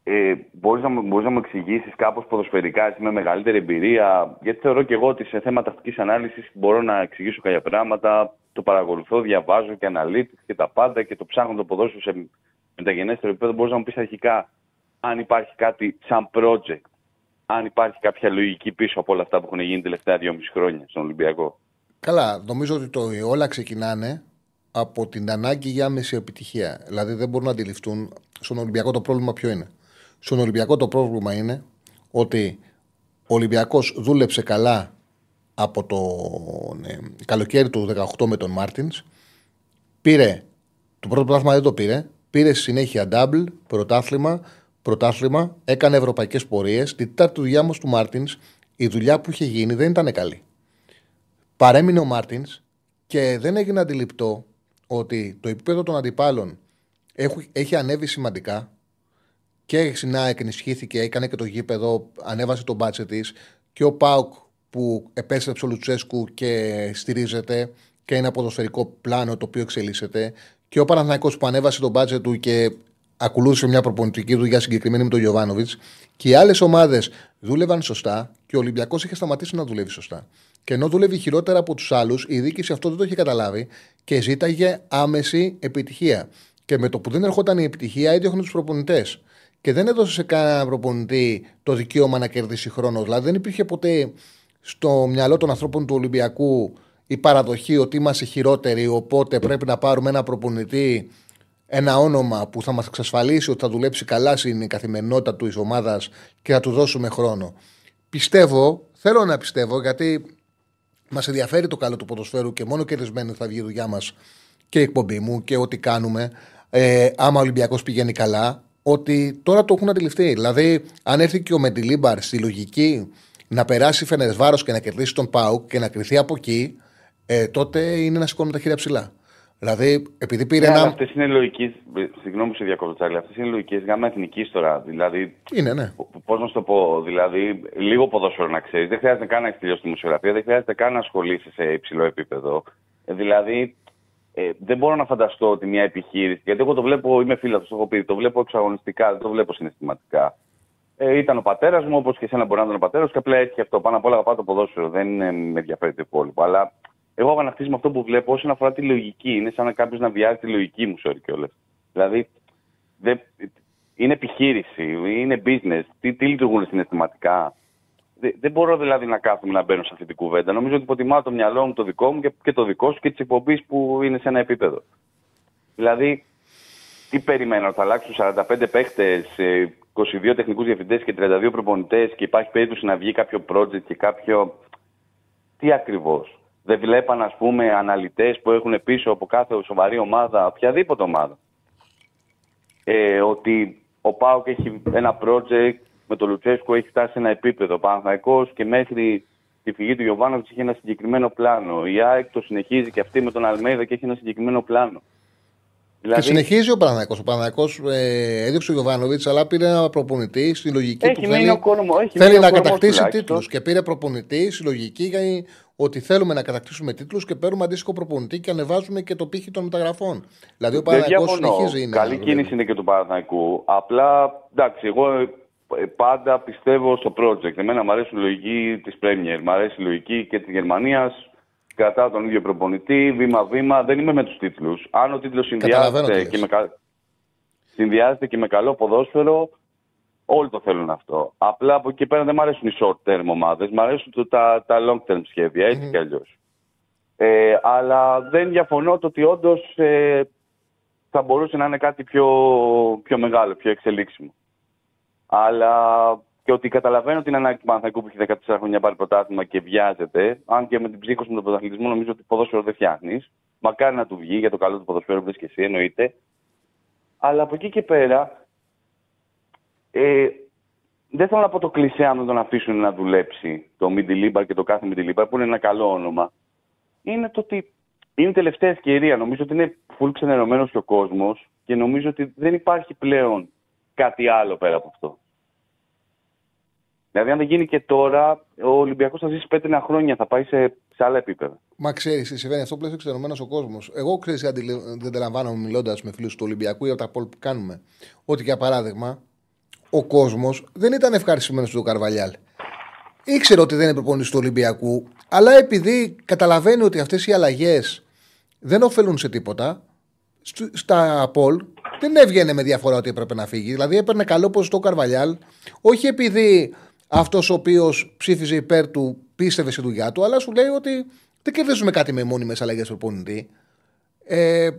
ε, μπορείς, να, μου- μπορείς να μου εξηγήσεις κάπως ποδοσφαιρικά, εσύ με μεγαλύτερη εμπειρία, γιατί θεωρώ και εγώ ότι σε θέματα τακτικής ανάλυσης μπορώ να εξηγήσω κάποια πράγματα, το παρακολουθώ, διαβάζω και analytics και τα πάντα και το ψάχνω το ποδόσφαιρο σε μεταγενέστερο επίπεδο. Μπορείς να μου πεις αρχικά αν υπάρχει κάτι σαν project, αν υπάρχει κάποια λογική πίσω από όλα αυτά που έχουν γίνει τελευταία δυόμιση χρόνια στον Ολυμπιακό. Καλά, νομίζω ότι το, όλα ξεκινάνε από την ανάγκη για άμεση επιτυχία. Δηλαδή δεν μπορούν να αντιληφθούν στον Ολυμπιακό το πρόβλημα ποιο είναι. Στον Ολυμπιακό το πρόβλημα είναι ότι ο Ολυμπιακός δούλεψε καλά από το ε, καλοκαίρι του 18 με τον Μάρτινς. Πήρε, το πρώτο πρωτάθλημα δεν το πήρε. Πήρε στη συνέχεια double, πρωτάθλημα, πρωτάθλημα, έκανε ευρωπαϊκές πορείες. Την τετάρτη δουλειά όμως του Μάρτινς, η δουλειά που είχε γίνει δεν ήταν καλή παρέμεινε ο Μάρτινς και δεν έγινε αντιληπτό ότι το επίπεδο των αντιπάλων έχει, έχει ανέβει σημαντικά και η ΑΕΚ ενισχύθηκε, έκανε και το γήπεδο, ανέβασε τον μπάτσε της και ο Πάουκ που επέστρεψε ο Λουτσέσκου και στηρίζεται και ένα ποδοσφαιρικό πλάνο το οποίο εξελίσσεται και ο Παναθηναϊκός που ανέβασε τον μπάτσε του και ακολούθησε μια προπονητική δουλειά συγκεκριμένη με τον Γιωβάνοβιτς και οι άλλες ομάδες δούλευαν σωστά και ο Ολυμπιακός είχε σταματήσει να δουλεύει σωστά. Και ενώ δούλευε χειρότερα από τους άλλους, η διοίκηση αυτό δεν το είχε καταλάβει και ζήταγε άμεση επιτυχία. Και με το που δεν ερχόταν η επιτυχία, έδιωχνε τους προπονητές. Και δεν έδωσε σε κανένα προπονητή το δικαίωμα να κερδίσει χρόνο. Δηλαδή δεν υπήρχε ποτέ στο μυαλό των ανθρώπων του Ολυμπιακού η παραδοχή ότι είμαστε χειρότεροι, οπότε πρέπει να πάρουμε ένα προπονητή ένα όνομα που θα μας εξασφαλίσει ότι θα δουλέψει καλά στην καθημερινότητα του ομάδας και θα του δώσουμε χρόνο. Πιστεύω, θέλω να πιστεύω, γιατί μας ενδιαφέρει το καλό του ποδοσφαίρου και μόνο κερδισμένοι θα βγει η δουλειά μας και η εκπομπή μου και ό,τι κάνουμε. Ε, άμα ο Ολυμπιακός πηγαίνει καλά, ότι τώρα το έχουν αντιληφθεί. Δηλαδή, αν έρθει και ο Μεντιλίμπαρ στη λογική να περάσει φαίνεται βάρο και να κερδίσει τον Πάουκ και να κρυθεί από εκεί, ε, τότε είναι να σηκώνουμε τα χέρια ψηλά. Δηλαδή, επειδή πήρε Ναι, αλλά ένα. αυτές είναι λογικέ. Συγγνώμη που σε διακόπτω, Τσάρλι. Αυτές είναι λογικές γάμα εθνικής τώρα. Δηλαδή, Είναι, ναι. Πώς να σου το πω, δηλαδή, λίγο ποδόσφαιρο να ξέρεις. Δεν χρειάζεται καν να έχεις τελειώσει τη δημοσιογραφία, δεν χρειάζεται καν να ασχολείσαι σε υψηλό επίπεδο. Ε, δηλαδή, ε, δεν μπορώ να φανταστώ ότι μια επιχείρηση. Γιατί εγώ το βλέπω, είμαι φίλος, το έχω πει, το βλέπω εξαγωνιστικά, δεν το βλέπω συναισθηματικά. Ε, ήταν ο πατέρας μου, όπως και εσένα μπορεί να ήταν ο πατέρας και απλά έτσι αυτό. Πάνω απ' όλα αγαπάω το ποδόσφαιρο. Δεν ε, με ενδιαφέρει το υπόλοιπο. Αλλά εγώ αγανακτίζω με αυτό που βλέπω όσον αφορά τη λογική. Είναι σαν να κάποιος να βιάζει τη λογική μου, sorry κιόλας. Δηλαδή, δεν, είναι επιχείρηση, είναι business. Τι, τι λειτουργούν συναισθηματικά. Δεν, δεν μπορώ δηλαδή να κάθομαι να μπαίνω σε αυτή την κουβέντα. Νομίζω ότι υποτιμάω το μυαλό μου, το δικό μου και, και το δικό σου και της εκπομπής που είναι σε ένα επίπεδο. Δηλαδή, τι περιμένω, θα αλλάξουν 45 παίχτες, 22 τεχνικούς διευθυντές και 32 προπονητές και υπάρχει περίπτωση να βγει κάποιο project και κάποιο. Τι ακριβώς; Δεν βλέπαν, ας πούμε, αναλυτές που έχουν πίσω από κάθε σοβαρή ομάδα, οποιαδήποτε ομάδα. Ε, ότι ο Πάοκ έχει ένα project με τον Λουτσέσκο, έχει φτάσει σε ένα επίπεδο. Ο και μέχρι τη φυγή του Γιωβάνοβιτς έχει ένα συγκεκριμένο πλάνο. Η ΑΕΚ το συνεχίζει και αυτή με τον Αλμέιδα και έχει ένα συγκεκριμένο πλάνο. Δηλαδή... Και συνεχίζει ο Παναγιακό. Ο Παναγιακό ε, έδιωξε ο Γιωβάνοβιτς, αλλά πήρε ένα προπονητή στη λογική έχει του. Θέλει, κόρμο, έχει θέλει να κατακτήσει τίτλους. Και πήρε προπονητή στη λογική για ότι θέλουμε να κατακτήσουμε τίτλους και παίρνουμε αντίστοιχο προπονητή και ανεβάζουμε και το πύχη των μεταγραφών. Δηλαδή ο Παναγιακό συνεχίζει. Είναι, Καλή κίνηση είναι και του Παναγιακού. Απλά εντάξει, εγώ ε, πάντα πιστεύω στο project. Εμένα μου αρέσει η λογική της Premier, μου αρέσει η λογική και της Γερμανίας κρατάω τον ίδιο προπονητή, βήμα-βήμα. Δεν είμαι με τους τίτλους. Αν ο τίτλος συνδυάζεται, και με, συνδυάζεται και με καλό ποδόσφαιρο, όλοι το θέλουν αυτό. Απλά από εκεί πέρα δεν μου αρέσουν οι short term ομάδες, μου αρέσουν τα, τα long term σχέδια, έτσι mm. κι αλλιώς. Ε, αλλά δεν διαφωνώ το ότι όντως ε, θα μπορούσε να είναι κάτι πιο, πιο μεγάλο, πιο εξελίξιμο. Αλλά και ότι καταλαβαίνω την ανάγκη του Παναθαϊκού που έχει 14 χρόνια πάρει πρωτάθλημα και βιάζεται. Αν και με την ψύχωση με τον πρωταθλητισμό νομίζω ότι ποδόσφαιρο δεν φτιάχνεις. Μακάρι να του βγει για το καλό του ποδοσφαίρου που και εσύ, εννοείται. Αλλά από εκεί και πέρα. Ε, δεν θέλω να πω το κλεισέ αν δεν τον αφήσουν να δουλέψει το Μιντιλίμπαρ και το κάθε Μιντιλίμπαρ που είναι ένα καλό όνομα. Είναι το ότι είναι τελευταία ευκαιρία. Νομίζω ότι είναι φουλ ξενερωμένος και ο κόσμος και νομίζω ότι δεν υπάρχει πλέον κάτι άλλο πέρα από αυτό. Δηλαδή, αν δεν γίνει και τώρα, ο Ολυμπιακός θα ζήσει πέντε χρόνια, θα πάει σε, σε άλλα επίπεδα. Μα ξέρεις, συμβαίνει αυτό που λέει εξενωμένο ο κόσμος. Εγώ ξέρεις, δεν αντιλαμβάνομαι μιλώντας με φίλους του Ολυμπιακού για τα πόλ που κάνουμε. Ότι για παράδειγμα, ο κόσμος δεν ήταν ευχαριστημένος του Καρβαλιάλ. Ήξερε ότι δεν είναι προπονητής του Ολυμπιακού, αλλά επειδή καταλαβαίνει ότι αυτές οι αλλαγές δεν ωφελούν σε τίποτα, στα Πολ δεν έβγαινε με διαφορά ότι έπρεπε να φύγει. Δηλαδή έπαιρνε καλό ποσοστό ο Καρβαλιάλ, όχι επειδή αυτός ο οποίος ψήφιζε υπέρ του πίστευε στη δουλειά του, αλλά σου λέει ότι δεν κερδίζουμε κάτι με μόνιμες αλλαγές προπονητή. Ε,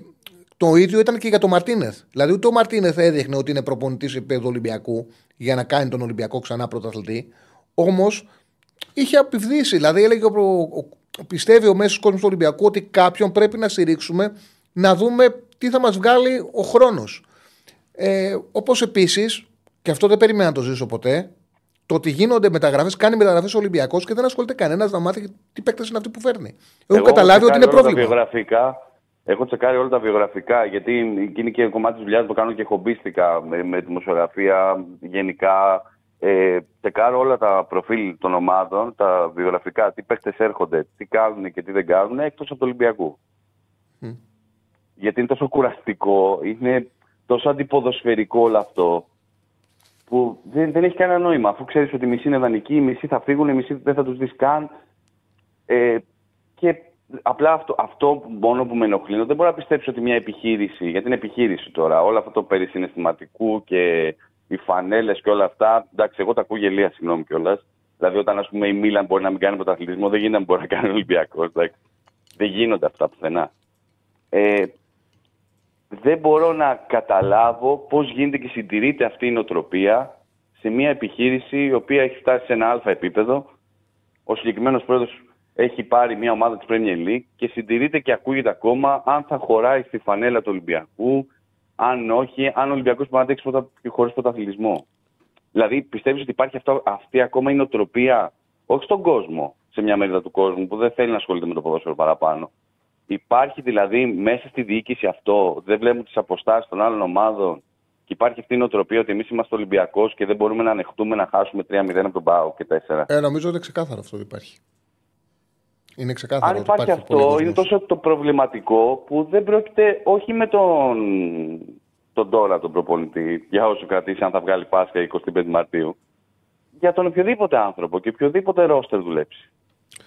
το ίδιο ήταν και για τον Μαρτίνεθ. Δηλαδή, ούτε ο Μαρτίνεθ έδειχνε ότι είναι προπονητής υπέρ του Ολυμπιακού για να κάνει τον Ολυμπιακό ξανά πρωταθλητή. Όμως είχε απειβδίσει. Δηλαδή, έλεγε ο, πιστεύει ο μέσος κόσμος του Ολυμπιακού ότι κάποιον πρέπει να στηρίξουμε να δούμε τι θα μας βγάλει ο χρόνος. Ε, Όπως επίσης, και αυτό δεν περίμενα να το ζήσω ποτέ, το ότι γίνονται μεταγραφές, κάνει μεταγραφές ο Ολυμπιακός και δεν ασχολείται κανένας να μάθει τι παίκτες είναι αυτοί που φέρνει. Έχω καταλάβει ότι είναι πρόβλημα. βιογραφικά, έχω τσεκάρει όλα τα βιογραφικά, γιατί είναι και κομμάτι της δουλειάς που κάνω και χομπίστηκα με, με δημοσιογραφία γενικά. Ε, τσεκάρω όλα τα προφίλ των ομάδων, τα βιογραφικά, τι παίκτες έρχονται, τι κάνουν και τι δεν κάνουν, εκτός από το Ολυμπιακού. Mm. Γιατί είναι τόσο κουραστικό, είναι τόσο αντιποδοσφαιρικό όλο αυτό που δεν, δεν έχει κανένα νόημα. Αφού ξέρεις ότι οι μισοί είναι δανεικοί, οι μισοί θα φύγουν, οι μισοί δεν θα τους δεις καν. Ε, και απλά αυτό, αυτό μόνο που με ενοχλεί δεν μπορώ να πιστέψω ότι μια επιχείρηση, γιατί είναι επιχείρηση τώρα, όλο αυτό το περί συναισθηματικού και οι φανέλες και όλα αυτά. Εντάξει, εγώ τα ακούω γελία, συγγνώμη κιόλας. Δηλαδή, όταν ας πούμε, η Μίλαν μπορεί να μην κάνει πρωταθλητισμό, δεν γίνεται να μπορεί να κάνει Ολυμπιακός. Δεν γίνονται αυτά πουθενά. Ε, δεν μπορώ να καταλάβω πώς γίνεται και συντηρείται αυτή η νοοτροπία σε μια επιχείρηση η οποία έχει φτάσει σε ένα αλφα επίπεδο. Ο συγκεκριμένος πρόεδρος έχει πάρει μια ομάδα της Premier League και συντηρείται και ακούγεται ακόμα αν θα χωράει στη φανέλα του Ολυμπιακού, αν όχι, αν ο Ολυμπιακός μπορεί να αντέξει χωρίς πρωταθλητισμό. Δηλαδή, πιστεύεις ότι υπάρχει αυτό, αυτή ακόμα η νοοτροπία, όχι στον κόσμο, σε μια μερίδα του κόσμου που δεν θέλει να ασχολείται με το ποδόσφαιρο παραπάνω, Υπάρχει δηλαδή μέσα στη διοίκηση αυτό, δεν βλέπουμε τις αποστάσεις των άλλων ομάδων και υπάρχει αυτή η νοοτροπία ότι εμείς είμαστε Ολυμπιακός και δεν μπορούμε να ανεχτούμε να χάσουμε 3-0 από τον Πάο και 4. Ε, νομίζω ότι είναι ξεκάθαρο αυτό ότι υπάρχει. Είναι ξεκάθαρο. Αν υπάρχει, υπάρχει αυτό, είναι τόσο το προβληματικό που δεν πρόκειται όχι με τον, τον τώρα τον προπονητή, για όσο κρατήσει, αν θα βγάλει Πάσχα 25 Μαρτίου, για τον οποιοδήποτε άνθρωπο και οποιοδήποτε ρόστερ δουλέψει.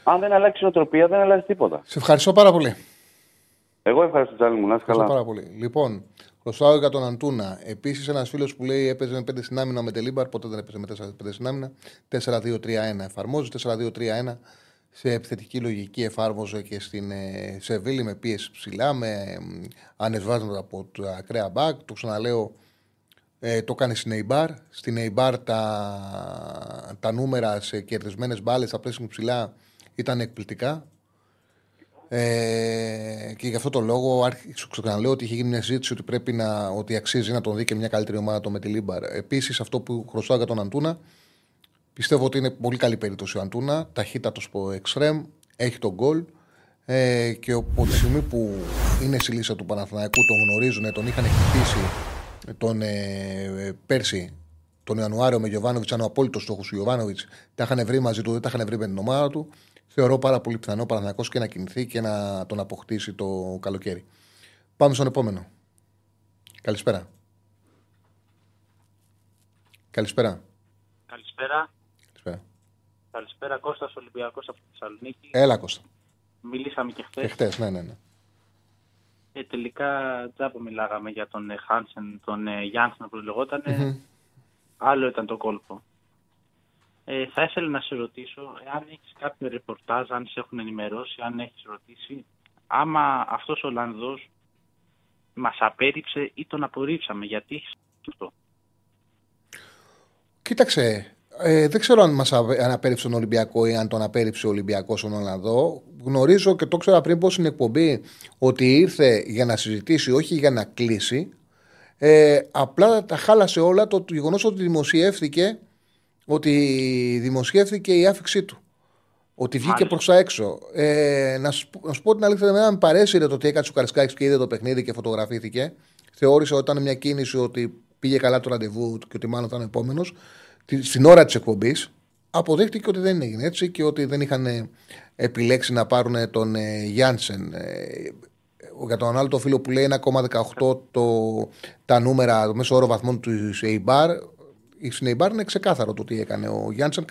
Αν δεν αλλάξει η νοοτροπία, δεν αλλάζει τίποτα. Σε ευχαριστώ πάρα πολύ. Εγώ ευχαριστώ, Τσάλι μου. Να είσαι καλά. πάρα πολύ. Λοιπόν, Χρωστάω για τον Αντούνα. Επίσης, ένας φίλος που λέει έπαιζε με 5 στην άμυνα με τελίμπαρ. Ποτέ δεν έπαιζε με 4-5 στην άμυνα. 4-2-3-1. Εφαρμόζει 4-2-3-1 σε επιθετική λογική. Εφάρμοζε και στην ε, Σεβίλη με πίεση ψηλά, με ανεβάσματα από τα ακραία μπακ. Το ξαναλέω, ε, το έκανε στην Eibar. Στην Eibar τα, τα νούμερα σε κερδισμένες μπάλες, τα πλαίσια ψηλά ήταν εκπληκτικά. Ε, και γι' αυτό το λόγο άρχισα ξαναλέω ότι είχε γίνει μια συζήτηση ότι πρέπει να, ότι αξίζει να τον δει και μια καλύτερη ομάδα τον Μεντιλίμπαρ. Επίσης, αυτό που χρωστάω για τον Αντούνα, πιστεύω ότι είναι πολύ καλή περίπτωση ο Αντούνα. Ταχύτατο στο εξτρέμ, έχει τον γκολ. Ε, και από τη στιγμή που είναι στη λίστα του Παναθηναϊκού, τον γνωρίζουν, τον είχαν χτυπήσει τον ε, πέρσι τον Ιανουάριο με Γιωβάνοβιτς, ήταν ο απόλυτος στόχος του Γιωβάνοβιτς. Τα είχαν βρει μαζί του, δεν τα είχαν βρει με την ομάδα του. Θεωρώ πάρα πολύ πιθανό ο Παναθυνακό και να κινηθεί και να τον αποκτήσει το καλοκαίρι. Πάμε στον επόμενο. Καλησπέρα. Καλησπέρα. Καλησπέρα. Καλησπέρα. Καλησπέρα Κώστας Ολυμπιακός από τη Θεσσαλονίκη. Έλα Κώστα. Μιλήσαμε και χθες. Και χτες, ναι, ναι, ναι. Ε, τελικά τζάμπο μιλάγαμε για τον ε, Χάνσεν, τον ε, Γιάνσεν που λεγότανε. Άλλο ήταν το κόλπο. Ε, θα ήθελα να σε ρωτήσω, αν έχεις κάποιο ρεπορτάζ, αν σε έχουν ενημερώσει, αν έχεις ρωτήσει, άμα αυτός ο Ολλανδός μας απέρριψε ή τον απορρίψαμε, γιατί έχεις αυτό; Κοίταξε, ε, δεν ξέρω αν μας απέρριψε τον Ολυμπιακό ή αν τον απέρριψε ο Ολυμπιακός στον Ολλανδό. Γνωρίζω και το ξέρω πριν πω στην εκπομπή ότι ήρθε για να συζητήσει, όχι για να κλείσει. Ε, απλά τα χάλασε όλα το γεγονός ότι δημοσιεύθηκε ότι δημοσιεύθηκε η άφηξή του. Ότι βγήκε προς τα έξω. Ε, να, σου, να σου πω την αλήθεια, δεν με παρέσυρε το ότι έκανε ο Καρσκάκη και είδε το παιχνίδι και φωτογραφήθηκε. Θεώρησε ότι ήταν μια κίνηση ότι πήγε καλά το ραντεβού και ότι μάλλον ήταν επόμενος. Στην ώρα της εκπομπής αποδείχτηκε ότι δεν έγινε έτσι και ότι δεν είχαν επιλέξει να πάρουν τον ε, Γιάνσεν. Ε, για τον άλλο το φίλο που λέει 1,18 το, τα νούμερα, το μέσο όρο βαθμών του Σεϊμπάρ, η Σνέιμπαρ είναι ξεκάθαρο το τι έκανε ο Γιάνντσεν,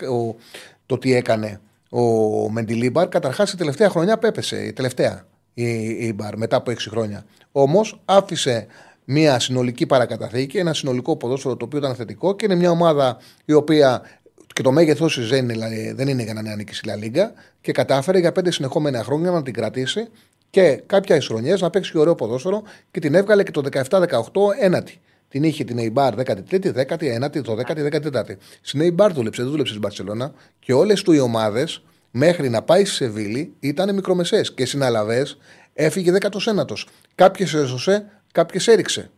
το τι έκανε ο Μεντιλίμπαρ. Καταρχάς, η τελευταία χρονιά πέπεσε. Η τελευταία η, Μπαρ μετά από 6 χρόνια. Όμως άφησε μια συνολική παρακαταθήκη, ένα συνολικό ποδόσφαιρο το οποίο ήταν θετικό και είναι μια ομάδα η οποία και το μέγεθός της δεν, είναι, δεν είναι για να ανήκει στη Λα και κατάφερε για πέντε συνεχόμενα χρόνια να την κρατήσει και κάποια ισρονιέ να παίξει και ωραίο ποδόσφαιρο και την έβγαλε και το 17-18 ένατη. Την είχε την Eibar 13η, 19η, 12η, 14η. Στην Eibar δούλεψε, δεν δούλεψε στην Παρσελώνα και όλες του οι ομάδες μέχρι να πάει στη Σεβίλη ήταν μικρομεσαίες και συναλαβέ έφυγε 19ο. Κάποιες έσωσε, κάποιες έριξε.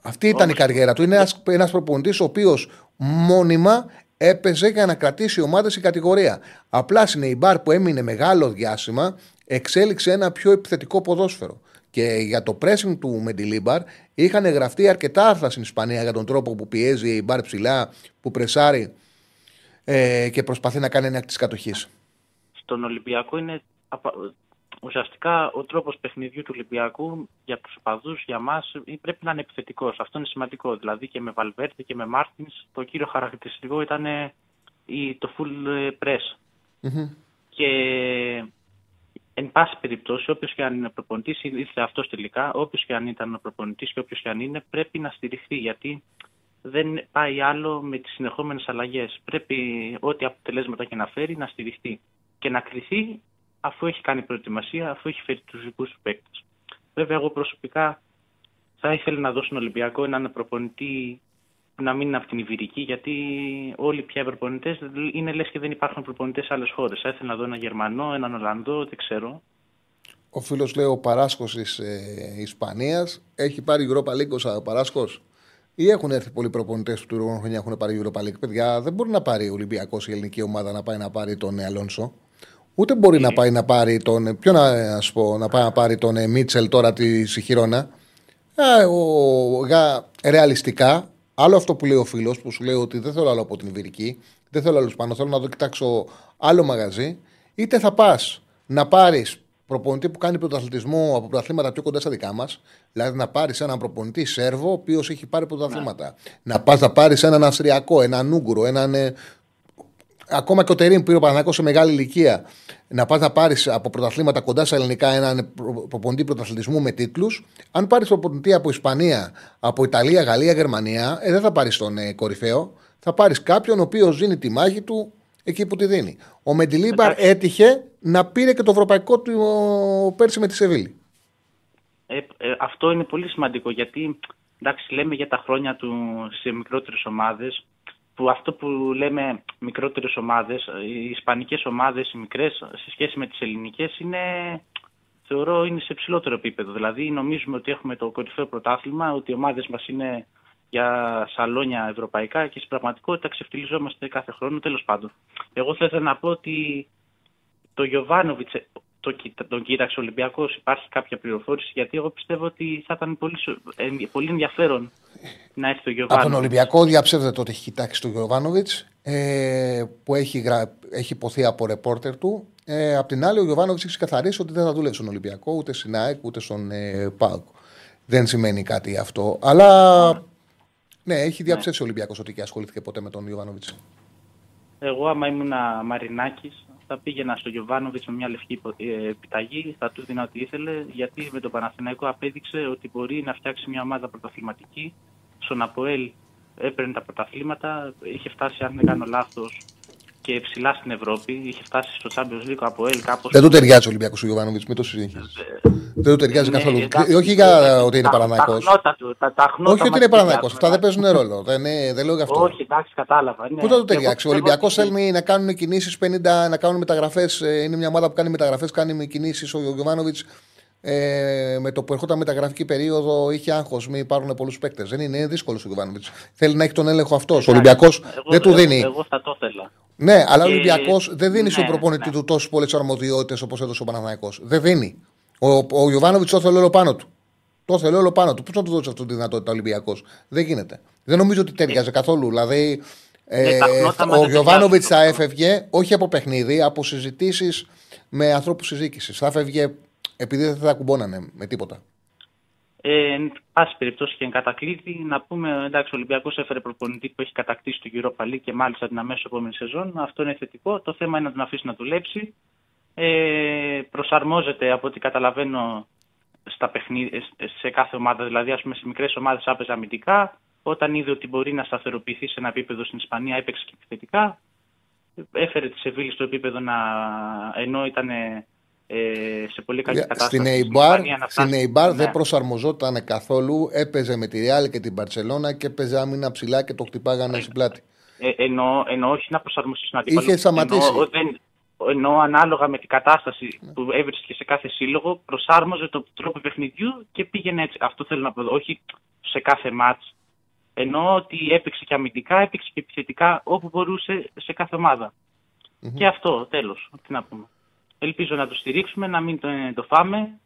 Αυτή ήταν η καριέρα του. Είναι ένας προπονητής ο οποίος μόνιμα έπαιζε για να κρατήσει ομάδες στην κατηγορία. Απλά στην Eibar που έμεινε μεγάλο διάστημα εξέλιξε ένα πιο επιθετικό ποδόσφαιρο. Και για το pressing του Μεντιλίμπαρ είχαν γραφτεί αρκετά άρθρα στην Ισπανία για τον τρόπο που πιέζει η Μπαρ ψηλά, που πρεσάρει ε, και προσπαθεί να κάνει ένα της κατοχής. Στον Ολυμπιακό είναι ουσιαστικά ο τρόπος παιχνιδιού του Ολυμπιακού για τους οπαδούς, για εμά, πρέπει να είναι επιθετικός. Αυτό είναι σημαντικό. Δηλαδή και με Βαλβέρτη και με Μάρτινς, το κύριο χαρακτηριστικό ήταν το full ε, press. Και Εν πάση περιπτώσει, όποιος και αν είναι προπονητής, ήρθε αυτός τελικά, όποιος και αν ήταν ο προπονητής και όποιος και αν είναι, πρέπει να στηριχθεί. Γιατί δεν πάει άλλο με τις συνεχόμενες αλλαγές. Πρέπει ό,τι αποτελέσματα και να φέρει να στηριχθεί και να κρυθεί αφού έχει κάνει προετοιμασία, αφού έχει φέρει τους δικούς του παίκτες. Βέβαια, εγώ προσωπικά θα ήθελα να δώσω στον Ολυμπιακό έναν προπονητή να μην είναι από την Ιβυρική, γιατί όλοι πια οι προπονητές είναι λες και δεν υπάρχουν προπονητές σε άλλες χώρες. Θα ήθελα να δω έναν Γερμανό, έναν Ολλανδό, δεν ξέρω. Ο φίλος λέει ο Παράσκος της ε, Ισπανίας έχει πάρει Europa League ο Παράσκος; Ή έχουν έρθει πολλοί προπονητές που του χρόνια έχουν πάρει Europa League; Παιδιά, δεν μπορεί να πάρει ο Ολυμπιακός η ελληνική ομάδα να πάει να πάρει τον Αλόνσο. Ούτε μπορεί να πάει να πάρει τον. Ποιο να, ας πω, να πάει να πάρει τον ε, Μίτσελ τώρα της Σιχυρώνα. Ε, ο, για, ρεαλιστικά Άλλο αυτό που λέει ο φίλος που σου λέει ότι δεν θέλω άλλο από την Ιβυρική, δεν θέλω άλλο πάνω, θέλω να δω κοιτάξω άλλο μαγαζί. Είτε θα πας να πάρεις προπονητή που κάνει πρωταθλητισμό από πρωταθλήματα πιο κοντά στα δικά μας, δηλαδή να πάρεις έναν προπονητή Σέρβο, ο οποίος έχει πάρει πρωταθλήματα. Ναι. Να πας να πάρεις έναν Αυστριακό, έναν Ούγκουρο, έναν. Ε, ακόμα και ο Τερήμ πήρε ο Παναγιώ σε μεγάλη ηλικία να πας να πάρεις από πρωταθλήματα κοντά στα ελληνικά έναν προπονητή πρωταθλητισμού με τίτλους. Αν πάρεις προπονητή από Ισπανία, από Ιταλία, Γαλλία, Γερμανία, ε, δεν θα πάρεις τον ε, κορυφαίο. Θα πάρεις κάποιον ο οποίος δίνει τη μάχη του εκεί που τη δίνει. Ο Μεντιλίμπαρ έτυχε να πήρε και το ευρωπαϊκό του πέρσι με τη Σεβίλη. Ε, ε, αυτό είναι πολύ σημαντικό γιατί εντάξει, λέμε για τα χρόνια του σε μικρότερες ομάδες. Που αυτό που λέμε μικρότερες ομάδες, οι ισπανικές ομάδες, οι μικρές, σε σχέση με τις ελληνικές, είναι, θεωρώ είναι σε ψηλότερο επίπεδο. Δηλαδή, νομίζουμε ότι έχουμε το κορυφαίο πρωτάθλημα, ότι οι ομάδες μας είναι για σαλόνια ευρωπαϊκά και στην πραγματικότητα ξεφτυλιζόμαστε κάθε χρόνο. Τέλος πάντων, εγώ θα ήθελα να πω ότι το Γιωβάνοβιτς το, τον κοίταξε ο Ολυμπιακός, υπάρχει κάποια πληροφόρηση, γιατί εγώ πιστεύω ότι θα ήταν πολύ, πολύ ενδιαφέρον να έρθει ο Γιωβάνοβιτ. Από τον Ολυμπιακό διαψεύδεται ότι έχει κοιτάξει τον Γιωβάνοβιτς, ε, που έχει, γρα... έχει υποθεί από ρεπόρτερ του. Ε, απ' την άλλη, ο Γιωβάνοβιτς έχει ξεκαθαρίσει ότι δεν θα δούλευε στον Ολυμπιακό, ούτε στην ΑΕΚ, ούτε στον ε, ΠΑΟΚ. Δεν σημαίνει κάτι αυτό. Αλλά ναι, έχει διαψεύσει ναι. ο Ολυμπιακός ότι και ασχολήθηκε ποτέ με τον Γιωβάνοβιτς. Εγώ, άμα ήμουν Μαρινάκης, θα πήγαινα στο Γιωβάνοβιτς με μια λευκή ε, επιταγή, θα του δίνα ό,τι ήθελε, γιατί με τον Παναθηναϊκό απέδειξε ότι μπορεί να φτιάξει μια ομάδα πρωταθληματική. Στον Αποέλ έπαιρνε τα πρωταθλήματα, είχε φτάσει, αν δεν κάνω λάθος, και ψηλά στην Ευρώπη. Είχε φτάσει στο Champions League από ΕΛ κάπως. Δεν του ταιριάζει ο Ολυμπιακός ο Γιωβάνοβιτ, μην το συζητήσει. Δεν του ταιριάζει ναι, καθόλου. Όχι για ότι είναι παραναϊκό. Όχι ότι είναι παραναϊκό. Αυτά δεν παίζουν ρόλο. Δεν, δεν λέω γι' αυτό. Όχι, εντάξει, κατάλαβα. Ναι. Πού θα του ταιριάξει; Ο Ολυμπιακός θέλει να κάνουν κινήσεις 50, να κάνουν μεταγραφές. Ε, είναι μια ομάδα που κάνει μεταγραφές, κάνει κινήσεις. Ο Γιωβάνοβιτς ε, με το που ερχόταν μεταγραφική περίοδο είχε άγχος. Μην υπάρχουν πολλούς παίκτες. Δεν είναι, είναι δύσκολος ο Γιωβάνοβιτς. Θέλει να έχει τον έλεγχο αυτός. Ο Ολυμπιακός δεν του δίνει. Εγώ θα το ήθελα. Ναι, αλλά ο Ολυμπιακός δεν δίνει ναι, στον προπονητή ναι. του τόσες πολλές αρμοδιότητες όπως έδωσε ο Παναναναϊκό. Δεν δίνει. Ο, ο Γιωβάνοβιτ το θέλει όλο πάνω του. Το θέλει όλο πάνω του. Πώς θα του δώσει αυτή τη δυνατότητα ο Ολυμπιακός; Δεν γίνεται. Δεν νομίζω ότι ταιριάζει καθόλου. Δηλαδή, ε, ο Γιωβάνοβιτ θα έφευγε όχι από παιχνίδι, από συζητήσεις με ανθρώπους συζήτησης. Θα έφευγε επειδή δεν θα κουμπώνανε με τίποτα. Ε, εν πάση περιπτώσει και εν κατακλείδη, να πούμε εντάξει, ο Ολυμπιακός έφερε προπονητή που έχει κατακτήσει το Europa League και μάλιστα την αμέσως επόμενη σεζόν. Αυτό είναι θετικό. Το θέμα είναι να τον αφήσει να δουλέψει. Ε, προσαρμόζεται από ό,τι καταλαβαίνω στα παιχνίδια, σε κάθε ομάδα. Δηλαδή, ας πούμε, σε μικρές ομάδες άπαιζε αμυντικά. Όταν είδε ότι μπορεί να σταθεροποιηθεί σε ένα επίπεδο στην Ισπανία, έπαιξε και επιθετικά. Έφερε τη Σεβίλη στο επίπεδο να. ενώ ήταν ε, σε πολύ καλή κατάσταση. Στην Eibar, στην Eibar ναι. δεν προσαρμοζόταν καθόλου. Έπαιζε με τη Real και την Barcelona και έπαιζε άμυνα ψηλά και το χτυπάγανε στην πλάτη. Ε, ενώ, ενώ όχι να προσαρμοστεί στην αντίπαλο. Είχε σταματήσει. Ενώ, δεν, ενώ ανάλογα με την κατάσταση ναι. που έβρισκε σε κάθε σύλλογο, προσάρμοζε τον τρόπο παιχνιδιού και πήγαινε έτσι. Αυτό θέλω να πω. Όχι σε κάθε μάτς. Ενώ ότι έπαιξε και αμυντικά, έπαιξε και επιθετικά όπου μπορούσε σε κάθε ομάδα. Mm-hmm. Και αυτό, τέλος. Τι να πούμε. Ελπίζω να το στηρίξουμε, να μην το φάμε.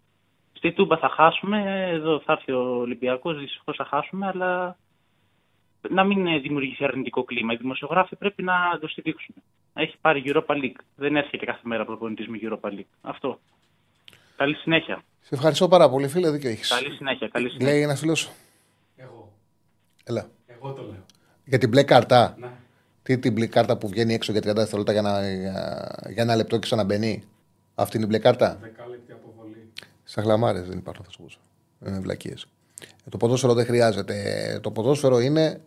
Στη Τούμπα θα χάσουμε, εδώ θα έρθει ο Ολυμπιακός, δυστυχώς θα χάσουμε, αλλά να μην δημιουργηθεί αρνητικό κλίμα. Οι δημοσιογράφοι πρέπει να το στηρίξουν. Έχει πάρει Europa League. Δεν έρχεται κάθε μέρα προπονητής με Europa League. Αυτό. Καλή συνέχεια. Σε ευχαριστώ πάρα πολύ, φίλε. Δίκιο έχεις. Καλή συνέχεια. Καλή συνέχεια. Λέει ένας φίλος. Εγώ. Έλα. Εγώ το λέω. Για την μπλε κάρτα. Ναι. Τι την μπλε κάρτα που βγαίνει έξω για 30 δευτερόλεπτα για, για, για ένα λεπτό και ξαναμπαίνει. Αυτή είναι η μπλε κάρτα; Δεκάλεπτη αποβολή. Στα χλαμάρες δεν υπάρχουν, θα σου πω. Είναι βλακίες. Ε, το ποδόσφαιρο δεν χρειάζεται. Το ποδόσφαιρο είναι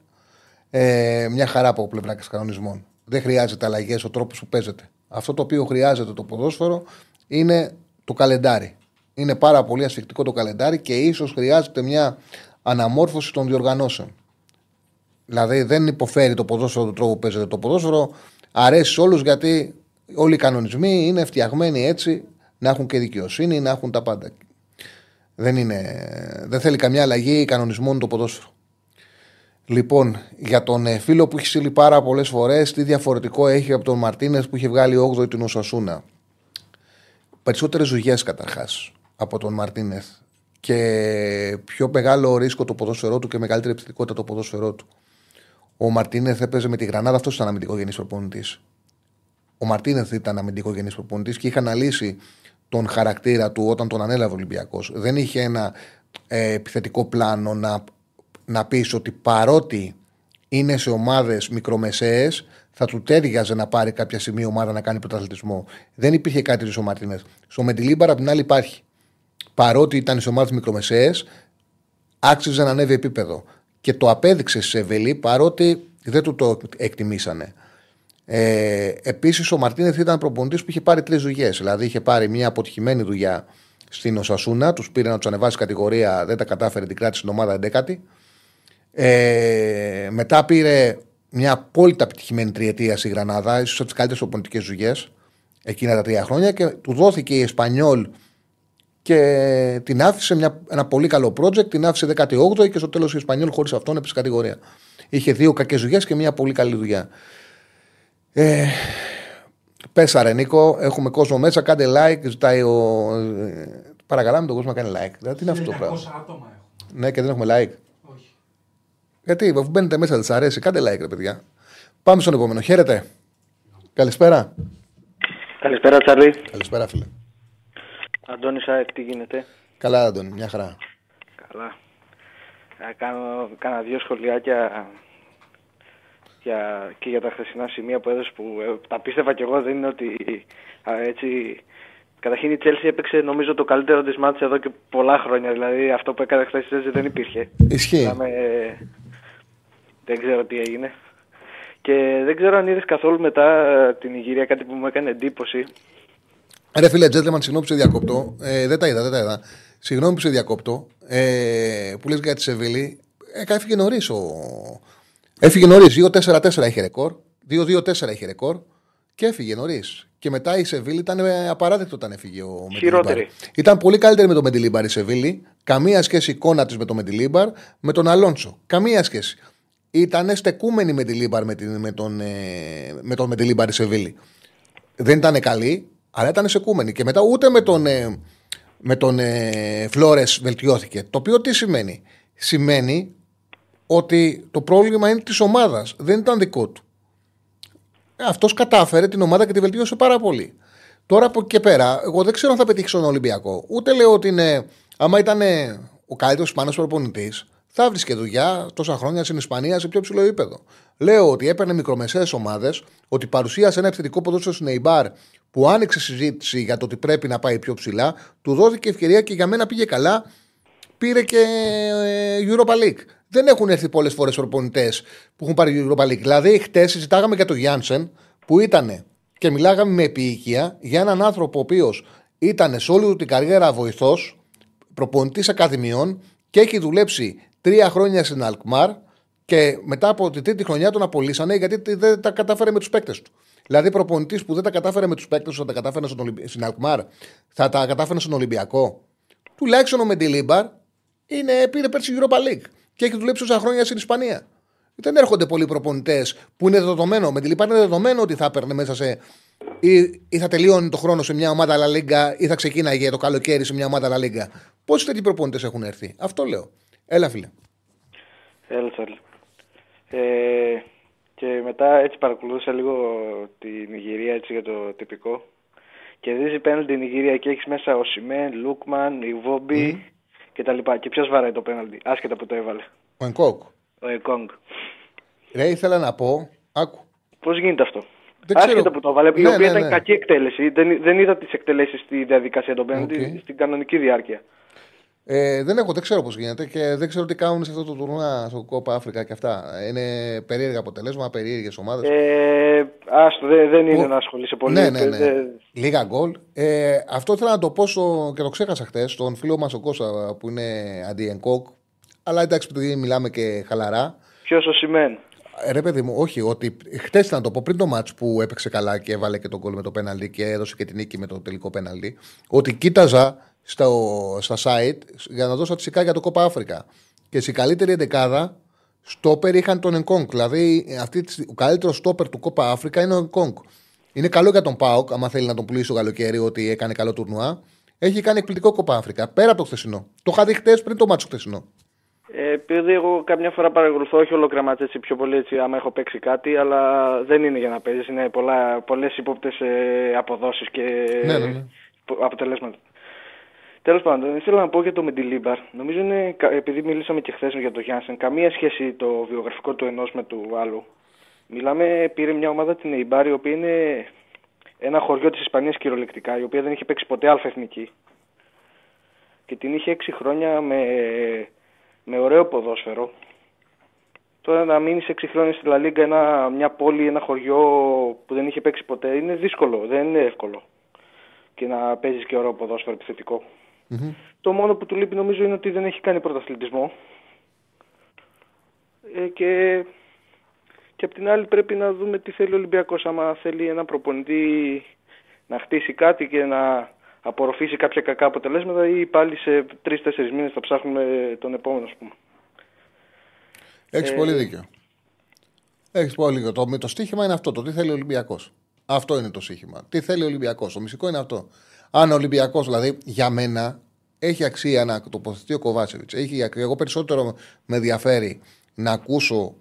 ε, μια χαρά από πλευρά κανονισμών. Δεν χρειάζεται αλλαγές ο τρόπος που παίζεται. Αυτό το οποίο χρειάζεται το ποδόσφαιρο είναι το καλεντάρι. Είναι πάρα πολύ ασφικτικό το καλεντάρι και ίσως χρειάζεται μια αναμόρφωση των διοργανώσεων. Δηλαδή δεν υποφέρει το ποδόσφαιρο του τρόπου που παίζεται. Το ποδόσφαιρο αρέσει σε όλους γιατί όλοι οι κανονισμοί είναι φτιαγμένοι έτσι να έχουν και δικαιοσύνη, να έχουν τα πάντα. Δεν, είναι, δεν θέλει καμιά αλλαγή κανονισμών το ποδόσφαιρο. Λοιπόν, για τον ε, φίλο που έχει στείλει πάρα πολλές φορές, τι διαφορετικό έχει από τον Μαρτίνες που είχε βγάλει 8η την Οσασούνα. Περισσότερες ζουγιές καταρχάς από τον Μαρτίνεθ και πιο μεγάλο ρίσκο το ποδόσφαιρό του και μεγαλύτερη επιθετικότητα το ποδόσφαιρό του. Ο Μαρτίνεθ έπαιζε με τη Γρανάδα, αυτό ήταν αμυντικό γενή προπονητής. Ο Μαρτίνεθ ήταν αμυντικό γενής προπονητή και είχε αναλύσει τον χαρακτήρα του όταν τον ανέλαβε ο Ολυμπιακός. Δεν είχε ένα ε, επιθετικό πλάνο να, να πεις ότι παρότι είναι σε ομάδες μικρομεσαίες, θα του τέριαζε να πάρει κάποια στιγμή ομάδα να κάνει πρωταθλητισμό. Δεν υπήρχε κάτι στο Μαρτίνε. Στο Μεντιλίμπαρα απ' την άλλη υπάρχει. Παρότι ήταν σε ομάδες μικρομεσαίες, άξιζε να ανέβει επίπεδο. Και το απέδειξε σε Σεβελή παρότι δεν του το εκτιμήσανε. Ε, Επίσης, ο Μαρτίνεθ ήταν προπονητής που είχε πάρει τρεις δουλειές. Δηλαδή, είχε πάρει μια αποτυχημένη δουλειά στην Οσασούνα, τους πήρε να τους ανεβάσει κατηγορία, δεν τα κατάφερε, την κράτησε στην ομάδα 11η. Ε, μετά πήρε μια απόλυτα επιτυχημένη τριετία στη Γρανάδα, ίσως από τις καλύτερες προπονητικές δουλειές εκείνα τα τρία χρόνια και του δόθηκε η Εσπανιόλ και την άφησε μια, ένα πολύ καλό project, την άφησε 18η και στο τέλος η Εσπανιόλ χωρίς αυτόν έπεσε κατηγορία. Είχε δύο κακές δουλειές και μια πολύ καλή δουλειά. Ε, πέσαρε Νίκο, έχουμε κόσμο μέσα. Κάντε like. Ζητάει ο. Ε, παρακαλάμε τον κόσμο να κάνει like. Δηλαδή, τι είναι αυτό το πράγμα; άτομα έχω. Ναι, και δεν έχουμε like. Όχι. Γιατί, αφού μπαίνετε μέσα, δεν σας αρέσει. Κάντε like, ρε παιδιά. Πάμε στον επόμενο. Χαίρετε. Καλησπέρα. Καλησπέρα, Τσαρλί. Καλησπέρα, φίλε. Αντώνη Σάεκ, τι γίνεται; Καλά, Αντώνη, μια χαρά. Καλά. Θα κάνω κάνα δύο σχολιάκια για, και για τα χθεσινά σημεία που έδωσε που ε, τα πίστευα κι εγώ δεν είναι ότι α, έτσι Καταρχήν η Chelsea έπαιξε νομίζω το καλύτερο της μάτς εδώ και πολλά χρόνια. Δηλαδή αυτό που έκανε χθες η Chelsea δεν υπήρχε. Ισχύει. Μιλάμε, δεν ξέρω τι έγινε. Και δεν ξέρω αν είδες καθόλου μετά ε, την Ιγυρία κάτι που μου έκανε εντύπωση. Ρε φίλε, gentleman, συγγνώμη που σε διακόπτω. Ε, δεν τα είδα, δεν τα είδα. Συγγνώμη που σε διακόπτω. Ε, που λες για τη Σεβίλη. Ε, έφυγε νωρίς ο. Έφυγε νωρίς. 2-4-4 είχε ρεκόρ. 2-2-4 είχε ρεκόρ. Και έφυγε νωρίς. Και μετά η Σεβίλη ήταν ε, απαράδεκτο όταν έφυγε ο Χειρότερη. Μεντιλίμπαρ. Ήταν πολύ καλύτερη με τον Μεντιλίμπαρ η Σεβίλη. Καμία σχέση η εικόνα της με τον Μεντιλίμπαρ με τον Αλόνσο. Καμία σχέση. Ήταν στεκούμενη με, Μεντιλίμπαρ με, την, με τον, ε, με τον Μεντιλίμπαρ η Σεβίλη. Δεν ήταν καλή, αλλά ήταν στεκούμενη. Και μετά ούτε με τον, ε, με τον ε, Φλόρες βελτιώθηκε. Το οποίο τι σημαίνει; Σημαίνει ότι το πρόβλημα είναι της ομάδας. Δεν ήταν δικό του. Αυτός κατάφερε την ομάδα και τη βελτίωσε πάρα πολύ. Τώρα από εκεί και πέρα, εγώ δεν ξέρω αν θα πετύχει στον Ολυμπιακό. Ούτε λέω ότι είναι. Άμα ήταν ο καλύτερος Ισπανός προπονητής, θα βρίσκε δουλειά τόσα χρόνια στην Ισπανία σε πιο ψηλό επίπεδο. Λέω ότι έπαιρνε μικρομεσαίες ομάδες, ότι παρουσίασε ένα επιθετικό ποδόσφαιρο στην Εϊμπάρ που άνοιξε συζήτηση για το ότι πρέπει να πάει πιο ψηλά, του δόθηκε ευκαιρία και για μένα πήγε καλά. Πήρε και ε, Europa League. Δεν έχουν έρθει πολλές φορές προπονητές που έχουν πάρει Europa League. Δηλαδή, χτες συζητάγαμε για τον Γιάνσεν που ήταν και μιλάγαμε με επίοικια για έναν άνθρωπο ο οποίος ήταν σε όλη του την καριέρα βοηθός, προπονητής ακαδημιών και έχει δουλέψει τρία χρόνια στην Αλκμάρ και μετά από την τρίτη χρονιά τον απολύσανε γιατί δεν τα κατάφερε με τους παίκτες του. Δηλαδή, προπονητής που δεν τα κατάφερε με τους παίκτες του, θα τα κατάφερε στον Ολυμπι- στην Αλκμάρ, θα τα κατάφερε στον Ολυμπιακό. Τουλάχιστον ο Μεντιλίμπαρ είναι, πήρε πέρσι Europa League και έχει δουλέψει τόσα χρόνια στην Ισπανία. Δεν έρχονται πολλοί προπονητές που είναι δεδομένο. Με τη Λιπά είναι δεδομένο ότι θα έπαιρνε μέσα σε. ή, ή θα τελείωνε το χρόνο σε μια ομάδα La Liga ή θα ξεκίναγε το καλοκαίρι σε μια ομάδα La Liga. Πόσοι τέτοιοι προπονητές έχουν έρθει; Αυτό λέω. Έλα, φίλε. Έλα, Τσαρλί. Ε, και μετά έτσι παρακολούθησα λίγο τη Νιγηρία έτσι για το τυπικό. Κερδίζει πέναλτι η Νιγηρία και έχεις μέσα Οσιμέν, Λούκμαν, Ιγουόμπι και τα λοιπά. Και ποιος βαράει το πέναλτι, άσχετα που το έβαλε. Ο Ενκόκ. Ο Εκόνγκ. Ρε, ήθελα να πω. Άκου. Πώς γίνεται αυτό; Δεν ξέρω. Άσχετα που το έβαλε, η Ναι, οποία ναι, ήταν ναι. κακή εκτέλεση. Δεν, δεν είδα τις εκτελέσεις στη διαδικασία των πέναλτι, Οκ. στην κανονική διάρκεια. Ε, δεν έχω, δεν ξέρω πώς γίνεται και δεν ξέρω τι κάνουν σε αυτό το τουρνουά στο Κόπα Αφρικα και αυτά. Είναι περίεργα αποτελέσματα, περίεργες ομάδες. Ε, άστο, δεν, δεν είναι Που- να ασχολείσαι πολύ. Ναι, ναι, ναι. Δεν- Λίγα γκολ. Ε, αυτό ήθελα να το πω στο, και το ξέχασα χθες στον φίλο μας ο Κώστα που είναι αντιενκόκ. Αλλά εντάξει, επειδή μιλάμε και χαλαρά. Ποιος ο Σιμέν; Ε, Ρε παιδί μου, όχι, ότι χτε να το πω πριν το μάτς που έπαιξε καλά και έβαλε και τον γκολ με το πέναλτι και έδωσε και την νίκη με το τελικό πέναλτι, ότι κοίταζα στο, στα site για να δω στατιστικά για το Κόπα Αφρικα. Και στην καλύτερη εντεκάδα, στόπερ είχαν τον Ενκόγκ. Δηλαδή, αυτή, τη στιγμή, ο καλύτερος στόπερ του Κόπα Αφρικα είναι ο Ενκόγκ. Είναι καλό για τον Πάοκ, άμα θέλει να τον πουλήσει το καλοκαίρι, ότι έκανε καλό τουρνουά. Έχει κάνει εκπληκτικό Κόπα Αφρικα. Πέρα από το χθεσινό. Το είχα δει χτες πριν το μάτσο χθεσινό. Ε, επειδή εγώ καμιά φορά παρακολουθώ, όχι ολόκληρα μάτια έτσι πιο πολύ έτσι, άμα έχω παίξει κάτι, αλλά δεν είναι για να παίζεις, είναι πολλά, πολλές ύποπτες ε, αποδόσεις και Ναι, ναι, ναι. πο- αποτελέσματα. Τέλος πάντων, ήθελα να πω για το Μεντιλίμπαρ. Νομίζω είναι, κα- επειδή μιλήσαμε και χθες για το Γιάνσεν, καμία σχέση το βιογραφικό του ενός με του άλλου. Μιλάμε, πήρε μια ομάδα την Εϊμπάρη, η οποία είναι ένα χωριό της Ισπανίας κυριολεκτικά, η οποία δεν είχε παίξει ποτέ αλφα εθνική. Και την είχε έξι χρόνια με, με ωραίο ποδόσφαιρο. Τώρα να μείνεις έξι χρόνια στη Λαλίγκα ένα, μια πόλη, ένα χωριό που δεν είχε παίξει ποτέ είναι δύσκολο, δεν είναι εύκολο. Και να παίζεις και ωραίο ποδόσφαιρο επιθετικό. Μμμ. Το μόνο που του λείπει νομίζω είναι ότι δεν έχει κάνει πρωταθλητισμό. Ε, και, και απ' την άλλη πρέπει να δούμε τι θέλει ο Ολυμπιακός. Άμα θέλει ένα προπονητή να χτίσει κάτι και να απορροφήσει κάποια κακά αποτελέσματα ή πάλι σε τρει-τέσσερι μήνες θα ψάχνουμε τον επόμενο, ας πούμε. Έχεις Ε, πολύ δίκιο. Έχεις πολύ δίκιο. Το, το στίχημα είναι αυτό. Το τι θέλει ο Ολυμπιακός. Αυτό είναι το στίχημα. Τι θέλει ο Ολυμπιακός. Το μυστικό είναι αυτό. Αν ο Ολυμπιακός, δηλαδή για μένα, έχει αξία να τοποθετεί ο Κοβάτσεβιτς. Έχει αξία. Εγώ περισσότερο με ενδιαφέρει να ακούσω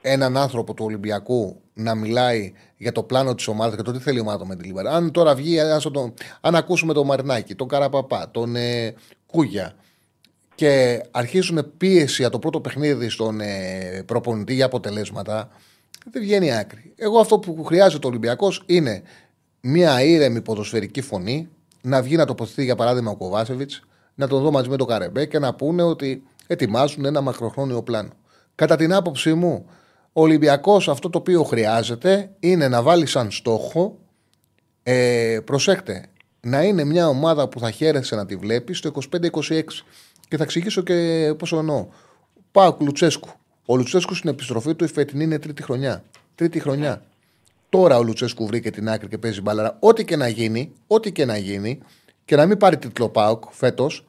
έναν άνθρωπο του Ολυμπιακού να μιλάει για το πλάνο της ομάδας και το τι θέλει η ομάδα με την Λίμπαρα. Αν τώρα βγει, άσο τον- αν ακούσουμε τον Μαρινάκη, τον Καραπαπά, τον ε, Κούγια, και αρχίζουν πίεση για το πρώτο παιχνίδι στον ε, προπονητή για αποτελέσματα, δεν βγαίνει άκρη. Εγώ αυτό που χρειάζεται ο Ολυμπιακός είναι μια ήρεμη ποδοσφαιρική φωνή, να βγει να τοποθετεί για παράδειγμα ο Κοβάσεβιτς, να τον δω μαζί με τον Καρεμπέ και να πούνε ότι ετοιμάζουν ένα μακροχρόνιο πλάνο. Κατά την άποψή μου, ο Ολυμπιακός αυτό το οποίο χρειάζεται είναι να βάλει σαν στόχο ε, προσέξτε, να είναι μια ομάδα που θα χαίρεσαι να τη βλέπεις στο 25-26. Και θα εξηγήσω και πώ εννοώ. Πάω Λουτσέσκου. Ο Λουτσέσκου στην επιστροφή του η φετινή είναι τρίτη χρονιά. Τρίτη χρονιά. Τώρα ο Λουτσέσκου βρήκε την άκρη και παίζει μπάλαρα. Ό,τι και να γίνει, ό,τι και να γίνει, και να μην πάρει τίτλο Πάουκ φέτος,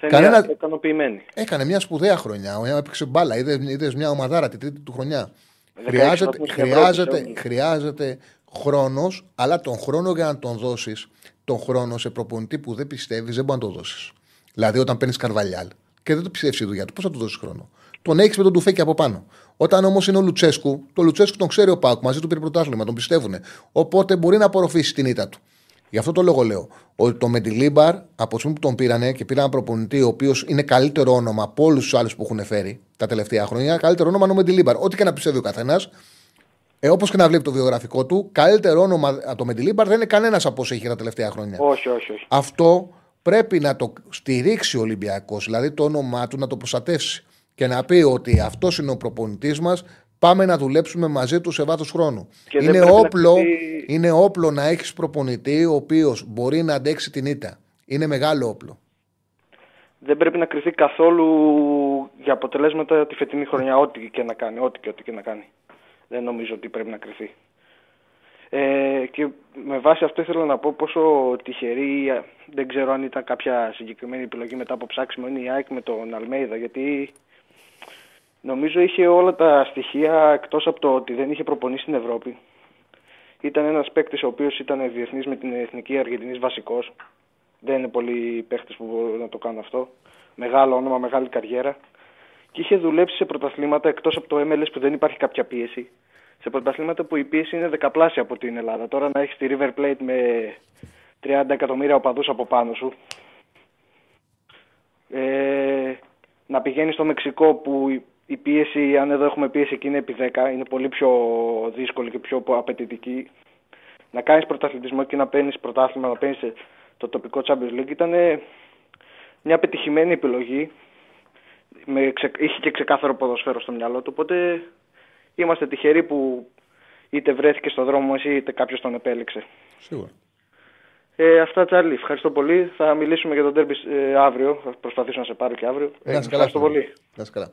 Θα είναι Κανένα- ικανοποιημένοι. έκανε μια σπουδαία χρονιά. Ο έπαιξε μπάλα. Είδε μια ομαδάρα τη τρίτη του χρονιά. 16 Χρειάζεται, βαθμούς στην Ευρώπη, χρειάζεται, σε όλους. χρειάζεται χρόνος, αλλά τον χρόνο για να τον δώσεις, τον χρόνο σε προπονητή που δεν πιστεύεις, δεν μπορεί να τον δώσεις. Δηλαδή, όταν παίρνεις καρβαλιάλ και δεν το πιστεύεις η δουλειά του, πώς θα του δώσεις χρόνο; Τον έχεις με τον τουφέκι από πάνω. Όταν όμως είναι ο Λουτσέσκου, το Λουτσέσκου τον ξέρει ο Πάουκ, μαζί του πήρε πρωτάθλημα, τον πιστεύουν. Οπότε μπορεί να απορροφήσει την ήττα του. Γι' αυτό το λόγο λέω ότι το Μεντιλίμπαρ, από τη στιγμή που τον πήρανε και πήραν ένα προπονητή ο οποίος είναι καλύτερο όνομα από όλους τους άλλους που έχουν φέρει τα τελευταία χρόνια, καλύτερο όνομα είναι ο Μεντιλίμπαρ. Ό,τι και να πιστεύει ο καθένας, ε, όπως και να βλέπει το βιογραφικό του, καλύτερο όνομα από το Μεντιλίμπαρ δεν είναι κανένας από όσοι είχε τα τελευταία χρόνια. Όχι, όχι, όχι. Αυτό πρέπει να το στηρίξει ο Ολυμπιακός, δηλαδή το όνομά του να το προστατεύσει και να πει ότι αυτός είναι ο προπονητής μας. Πάμε να δουλέψουμε μαζί του σε βάθος χρόνου. Και δεν Είναι πρέπει να όπλο, κρυφτεί- είναι όπλο να έχεις προπονητή ο οποίος μπορεί να αντέξει την ήττα. Είναι μεγάλο όπλο. Δεν πρέπει να κρυθεί καθόλου για αποτελέσματα τη φετινή χρονιά, ό,τι και να κάνει. Ό,τι και ό,τι και να κάνει. Δεν νομίζω ότι πρέπει να κρυθεί. Ε, και με βάση αυτό ήθελα να πω πόσο τυχερή, ε, δεν ξέρω αν ήταν κάποια συγκεκριμένη επιλογή μετά από ψάξιμο, είναι η ΑΕΚ με τον Αλμέιδα, γιατί νομίζω είχε όλα τα στοιχεία εκτός από το ότι δεν είχε προπονήσει στην Ευρώπη. Ήταν ένας παίκτης ο οποίος ήταν διεθνής με την Εθνική Αργεντινής βασικός. Δεν είναι πολλοί παίχτες που μπορούν να το κάνουν αυτό. Μεγάλο όνομα, μεγάλη καριέρα. Και είχε δουλέψει σε πρωταθλήματα εκτός από το MLS που δεν υπάρχει κάποια πίεση. Σε πρωταθλήματα που η πίεση είναι δεκαπλάσια από την Ελλάδα. Τώρα να έχεις τη River Plate με 30 εκατομμύρια οπαδούς από πάνω σου. Ε, να πηγαίνεις στο Μεξικό που η- η πίεση, αν εδώ έχουμε πίεση και είναι επί 10, είναι πολύ πιο δύσκολη και πιο απαιτητική. Να κάνεις πρωταθλητισμό και να παίρνεις πρωτάθλημα, να παίρνεις το τοπικό Champions League ήταν μια πετυχημένη επιλογή. Με ξε... Είχε και ξεκάθαρο ποδοσφαίρο στο μυαλό του, οπότε είμαστε τυχεροί που είτε βρέθηκε στο δρόμο μας είτε κάποιος τον επέλεξε. Σίγουρα. Ε, αυτά, Τσάρλι. Ευχαριστώ πολύ. Θα μιλήσουμε για τον τέρμπι ε, αύριο. Θα προσπαθήσω να σε πάρω και αύριο. Ε, Να είσαι καλά. ευχαριστώ πολύ. Να είσαι καλά.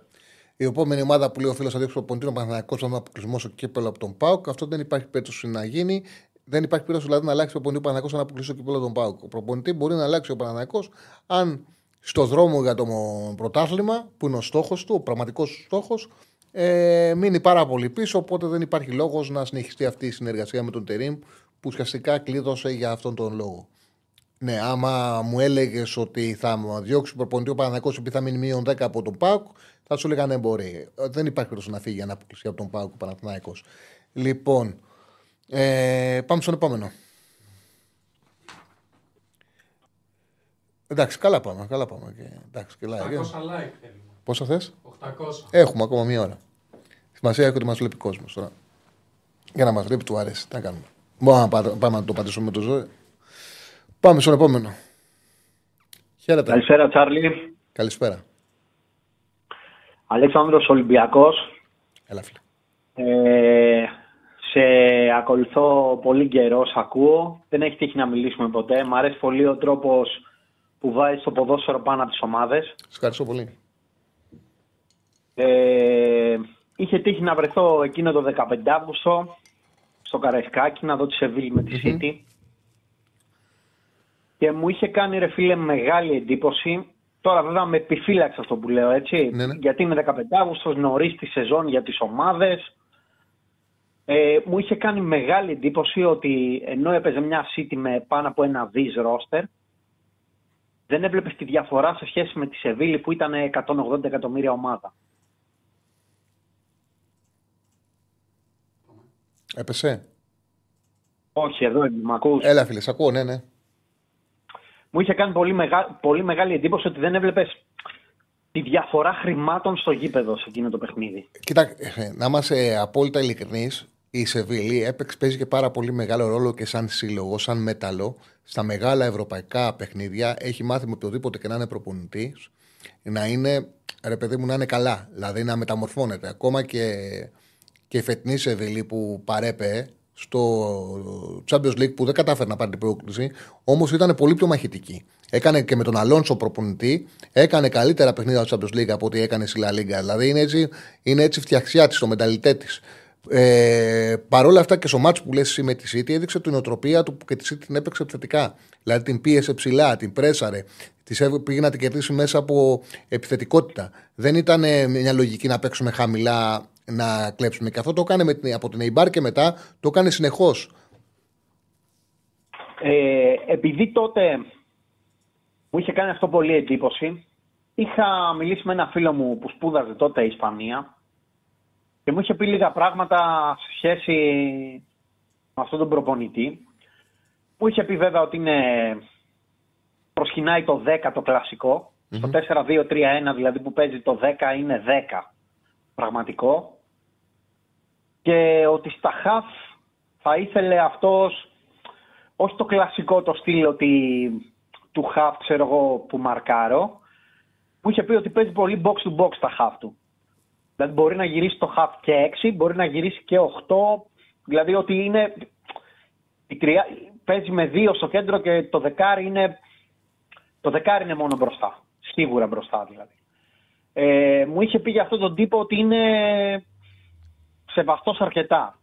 Η επόμενη ομάδα που λέει ο φίλος θα δείξει προπονητή ο Παναθανικό θα είναι αποκλεισμό στο κύπελο από τον Πάουκ. Αυτό δεν υπάρχει περίπτωση να γίνει. Δεν υπάρχει περίπτωση δηλαδή να αλλάξει προπονητή ο Παναθανικό να αποκλείσει το κύπελο από τον Πάουκ. Ο προπονητή μπορεί να αλλάξει ο Παναθανικό αν στο δρόμο για το πρωτάθλημα, που είναι ο στόχος του, ο πραγματικός στόχος, ε, μείνει πάρα πολύ πίσω. Οπότε δεν υπάρχει λόγος να συνεχιστεί αυτή η συνεργασία με τον Τερήμ που ουσιαστικά κλείδωσε για αυτόν τον λόγο. Ναι, άμα μου έλεγες ότι θα μου διώξει ο προπονητή ο Παναγιακό επειδή θα μείνει μείον 10 από τον Πάουκ, θα σου έλεγα ναι, μπορεί. Ε, Δεν υπάρχει περίπτωση να φύγει για να αποκλειστεί από τον Πάουκ ο Παναθυναϊκό. Λοιπόν, ε, πάμε στον επόμενο. Εντάξει, καλά πάμε. Καλά πάμε. Και, εντάξει, και 800 like, ε. like θέλουμε. Πόσα θες, 800. Έχουμε ακόμα μία ώρα. Σημασία έχει ότι μας βλέπει κόσμος τώρα. Για να μας λείπει, του αρέσει. Τι να κάνουμε. Μπορούμε να πά- πάμε να το πατήσουμε με το ζώο. Πάμε στον επόμενο. Χαίρετε. Καλησπέρα, Τσάρλι. Καλησπέρα. Αλέξανδρος Ολυμπιακός. Έλα, φίλε. Ε, σε ακολουθώ πολύ καιρό, σ' ακούω. Δεν έχει τύχει να μιλήσουμε ποτέ. Μ' αρέσει πολύ ο τρόπος που βάζει το ποδόσφαιρο πάνω από τις ομάδες. Σας ευχαριστώ πολύ. Ε, είχε τύχει να βρεθώ εκείνο το 15 Αύγουστο στο Καραϊσκάκι να δω τη Σεβίλη με τη City. Και μου είχε κάνει ρε φίλε μεγάλη εντύπωση. Τώρα βέβαια με επιφύλαξε αυτό που λέω έτσι. Ναι, ναι. Γιατί είναι 15 Αύγουστος, νωρίς τη σεζόν για τις ομάδες. Ε, μου είχε κάνει μεγάλη εντύπωση ότι ενώ έπαιζε μια City με πάνω από ένα δις ρόστερ, δεν έβλεπες τη διαφορά σε σχέση με τη Σεβίλη που ήταν 180 εκατομμύρια ομάδα. Έπεσε; Όχι, εδώ είμαι, μ' ακούς; Έλα, φίλε, σ' ακούω, ναι, ναι. Μου είχε κάνει πολύ, μεγα... πολύ μεγάλη εντύπωση ότι δεν έβλεπες τη διαφορά χρημάτων στο γήπεδο σε εκείνο το παιχνίδι. Κοίτα, ε, να είμαστε απόλυτα ειλικρινείς, η Σεβίλη έπαιξε, παίζει και πάρα πολύ μεγάλο ρόλο και σαν σύλλογο, σαν μέταλλο στα μεγάλα ευρωπαϊκά παιχνίδια. Έχει μάθει με οποιοδήποτε και να είναι προπονητής να είναι, ρε παιδί μου, να είναι καλά. Δηλαδή να μεταμορφώνεται. Ακόμα και, και η φετινή Σεβίλη που παρέπε στο Champions League που δεν κατάφερε να πάρει την πρόκληση, όμως ήταν πολύ πιο μαχητική. Έκανε και με τον Αλόνσο προπονητή, έκανε καλύτερα παιχνίδια στο Champions League από ό,τι έκανε στη La Liga. Δηλαδή είναι έτσι, είναι έτσι φτιαξιά της, το μεταλλητέ της. Ε, Παρ' όλα αυτά και στο μάτσο που λες εσύ με τη City έδειξε την οτροπία του που και τη City την έπαιξε επιθετικά. Δηλαδή την πίεσε ψηλά, την πρέσαρε, της πήγε να την κερδίσει μέσα από επιθετικότητα. Δεν ήταν ε, μια λογική να παίξουμε χαμηλά να κλέψουμε. Και αυτό το έκανε με την, από την Eibar και μετά το έκανε συνεχώς. Ε, επειδή τότε μου είχε κάνει αυτό πολύ εντύπωση, είχα μιλήσει με ένα φίλο μου που σπούδαζε τότε η Ισπανία και μου είχε πει λίγα πράγματα σε σχέση με αυτόν τον προπονητή. Μου είχε πει βέβαια ότι είναι προσκυνάει το 10 το κλασικο Το 4-2-3-1 δηλαδή που παίζει το 10 είναι 10 πραγματικό. Και ότι στα χαφ θα ήθελε αυτός όχι το κλασικό το στυλ ότι του χαφ ξέρω εγώ που μαρκάρω. Μου είχε πει ότι παίζει πολύ box to box τα χαφ του. Δηλαδή μπορεί να γυρίσει το half και 6, μπορεί να γυρίσει και 8. Δηλαδή ότι είναι. Η τρία, παίζει με 2 στο κέντρο και το δεκάρι είναι. Το δεκάρι είναι μόνο μπροστά. Σίγουρα μπροστά δηλαδή. Ε, μου είχε πει για αυτόν τον τύπο ότι είναι σεβαστός αρκετά.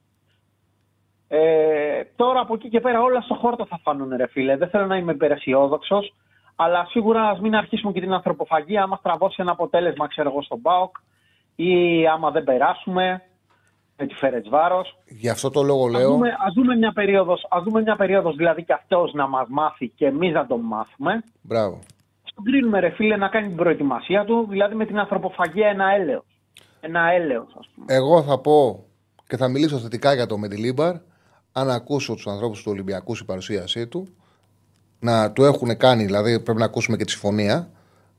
Ε, τώρα από εκεί και πέρα όλα στο χόρτο θα φανούν ρε φίλε. Δεν θέλω να είμαι υπεραισιόδοξος, αλλά σίγουρα ας μην αρχίσουμε και την ανθρωποφαγία άμα στραβώσει ένα αποτέλεσμα ξέρω εγώ στον ΠΑΟΚ ή άμα δεν περάσουμε με τη Φέρετς Βάρος. Γι' αυτό το λόγο Ας λέω. δούμε, ας δούμε μια περίοδος, ας δούμε μια περίοδος δηλαδή και αυτός να μας μάθει και εμείς να τον μάθουμε. Μπράβο. Στον κρίνουμε ρε φίλε να κάνει την προετοιμασία του, δηλαδή με την ανθρωποφαγία ένα έλεος. Ένα έλεος ας πούμε. Εγώ θα πω και θα μιλήσω θετικά για το Μεντιλίμπαρ. Αν ακούσω τους ανθρώπους του Ολυμπιακού στην παρουσίασή του, να του έχουν κάνει, δηλαδή πρέπει να ακούσουμε και τη συμφωνία,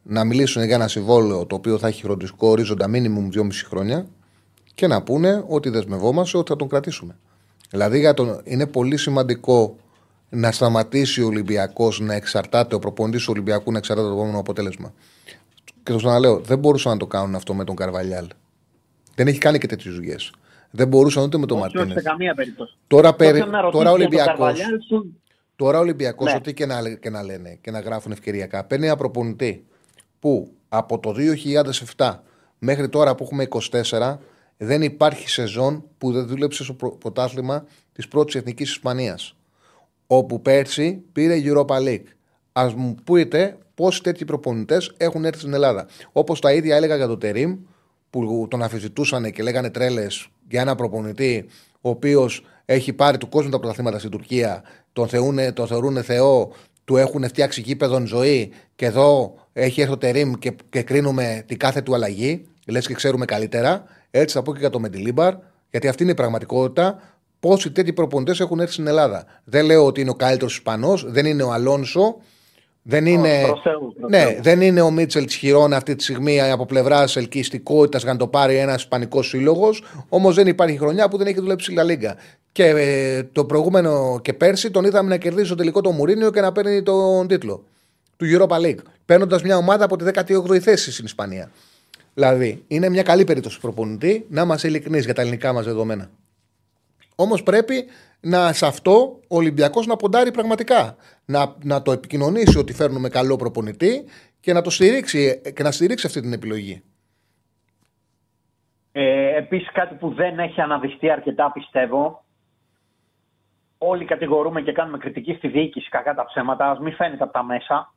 να μιλήσουν για ένα συμβόλαιο το οποίο θα έχει χρονικό ορίζοντα μίνιμουμ 2,5 χρόνια και να πούνε ότι δεσμευόμαστε ότι θα τον κρατήσουμε. Δηλαδή για τον, είναι πολύ σημαντικό να σταματήσει ο Ολυμπιακός να εξαρτάται, ο προπονητής του Ολυμπιακού να εξαρτάται το επόμενο αποτέλεσμα. Και το ξαναλέω, δεν μπορούσαν να το κάνουν αυτό με τον Καρβαλιάλ. Δεν έχει κάνει και τέτοιες δουλειέ. Δεν μπορούσαν ούτε με τον Όχι, όχι Μαρτίνες. σε καμία περίπτωση. Τώρα, περι... Όποιος να ρωτήσει τώρα ο για τον Ολυμπιακό. Καρβαλιάλ σου- Τώρα ο Ολυμπιακός, Ναι. ό,τι και να, και να λένε και να γράφουν ευκαιριακά, παίρνει ένα προπονητή που από το 2007 μέχρι τώρα που έχουμε 24 δεν υπάρχει σεζόν που δεν δούλεψε στο προ- πρωτάθλημα της πρώτης εθνικής Ισπανίας. Όπου πέρσι πήρε Europa League. Α μου πείτε πόσοι τέτοιοι προπονητές έχουν έρθει στην Ελλάδα. Όπως τα ίδια έλεγα για τον Τερήμ, που τον αφιζητούσαν και λέγανε τρέλες για ένα προπονητή, ο οποίος έχει πάρει του κόσμου τα πρωταθλήματα στην Τουρκία, τον, θεούνε, τον θεωρούν Θεό, του έχουν φτιάξει γήπεδον ζωή και εδώ έχει έρθει ο Τερήμ και, και κρίνουμε την κάθε του αλλαγή. Λες και ξέρουμε καλύτερα. Έτσι θα πω και για το Μεντιλίμπαρ, γιατί αυτή είναι η πραγματικότητα. Πόσοι τέτοιοι προπονητές έχουν έρθει στην Ελλάδα. Δεν λέω ότι είναι ο καλύτερος Ισπανός, δεν είναι ο Αλόνσο, Δεν είναι, προς Θεού, προς ναι, Θεού. δεν είναι ο Μίτσελ τη χειρόνα αυτή τη στιγμή από πλευράς ελκυστικότητας για να το πάρει ένας ισπανικό σύλλογος. Όμως δεν υπάρχει χρονιά που δεν έχει δουλέψει η Λα Λίγκα. Και ε, το προηγούμενο και πέρσι τον είδαμε να κερδίζει στο τελικό το Μουρίνιο και να παίρνει τον τίτλο του Europa League. Παίρνοντας μια ομάδα από τη 18η θέση στην Ισπανία. Δηλαδή, είναι μια καλή περίπτωση προπονητή να είμαστε ειλικρινείς για τα ελληνικά μας δεδομένα. Όμως πρέπει να, σε αυτό ο Ολυμπιακός να ποντάρει πραγματικά. Να, να το επικοινωνήσει ότι φέρνουμε καλό προπονητή και να το στηρίξει, και να στηρίξει αυτή την επιλογή. Ε, Επίσης, κάτι που δεν έχει αναδειχθεί αρκετά, πιστεύω. Όλοι κατηγορούμε και κάνουμε κριτική στη διοίκηση, κακά τα ψέματα. Α μην φαίνεται από τα μέσα.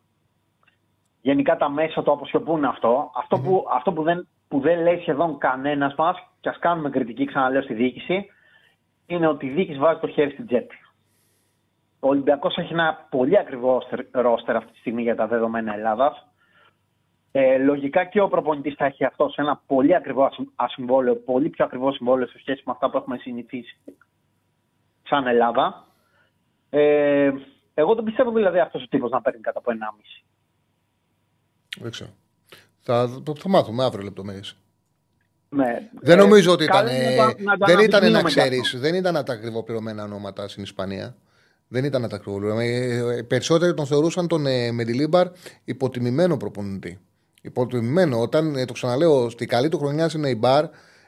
Γενικά τα μέσα το αποσιωπούν αυτό. Αυτό, που, αυτό που, δεν, που δεν λέει σχεδόν κανένας μας, και ας κάνουμε κριτική, ξαναλέω στη διοίκηση, είναι ότι η διοίκηση βάζει το χέρι στην τσέπη. Ο Ολυμπιακός έχει ένα πολύ ακριβό ρόστερ αυτή τη στιγμή για τα δεδομένα Ελλάδας. Ε, λογικά και ο προπονητής θα έχει αυτό σε ένα πολύ ακριβό ασυμ- ασυμβόλαιο, πολύ πιο ακριβό συμβόλαιο σε σχέση με αυτά που έχουμε συνηθίσει σαν Ελλάδα. Ε, εγώ δεν πιστεύω δηλαδή αυτός ο τύπος να παίρνει κατά από 1,5. Δεν ξέρω. Θα, το, θα μάθουμε αύριο λεπτομέρειες. Ναι. Δεν Ε, νομίζω ότι καλό ήταν. είναι να τα- να τα δεν ήταν να αναδεικνύουμε κι ξέρει, αυτό. δεν ήταν τα ακριβοπληρωμένα ονόματα στην Ισπανία. Δεν ήταν τα ακριβοπληρωμένα. Ε, Περισσότεροι τον θεωρούσαν τον ε, Μεντιλίμπαρ υποτιμημένο προπονητή. Υποτιμημένο. Όταν, ε, το ξαναλέω, στη καλή του χρονιά στην Εϊμπάρ,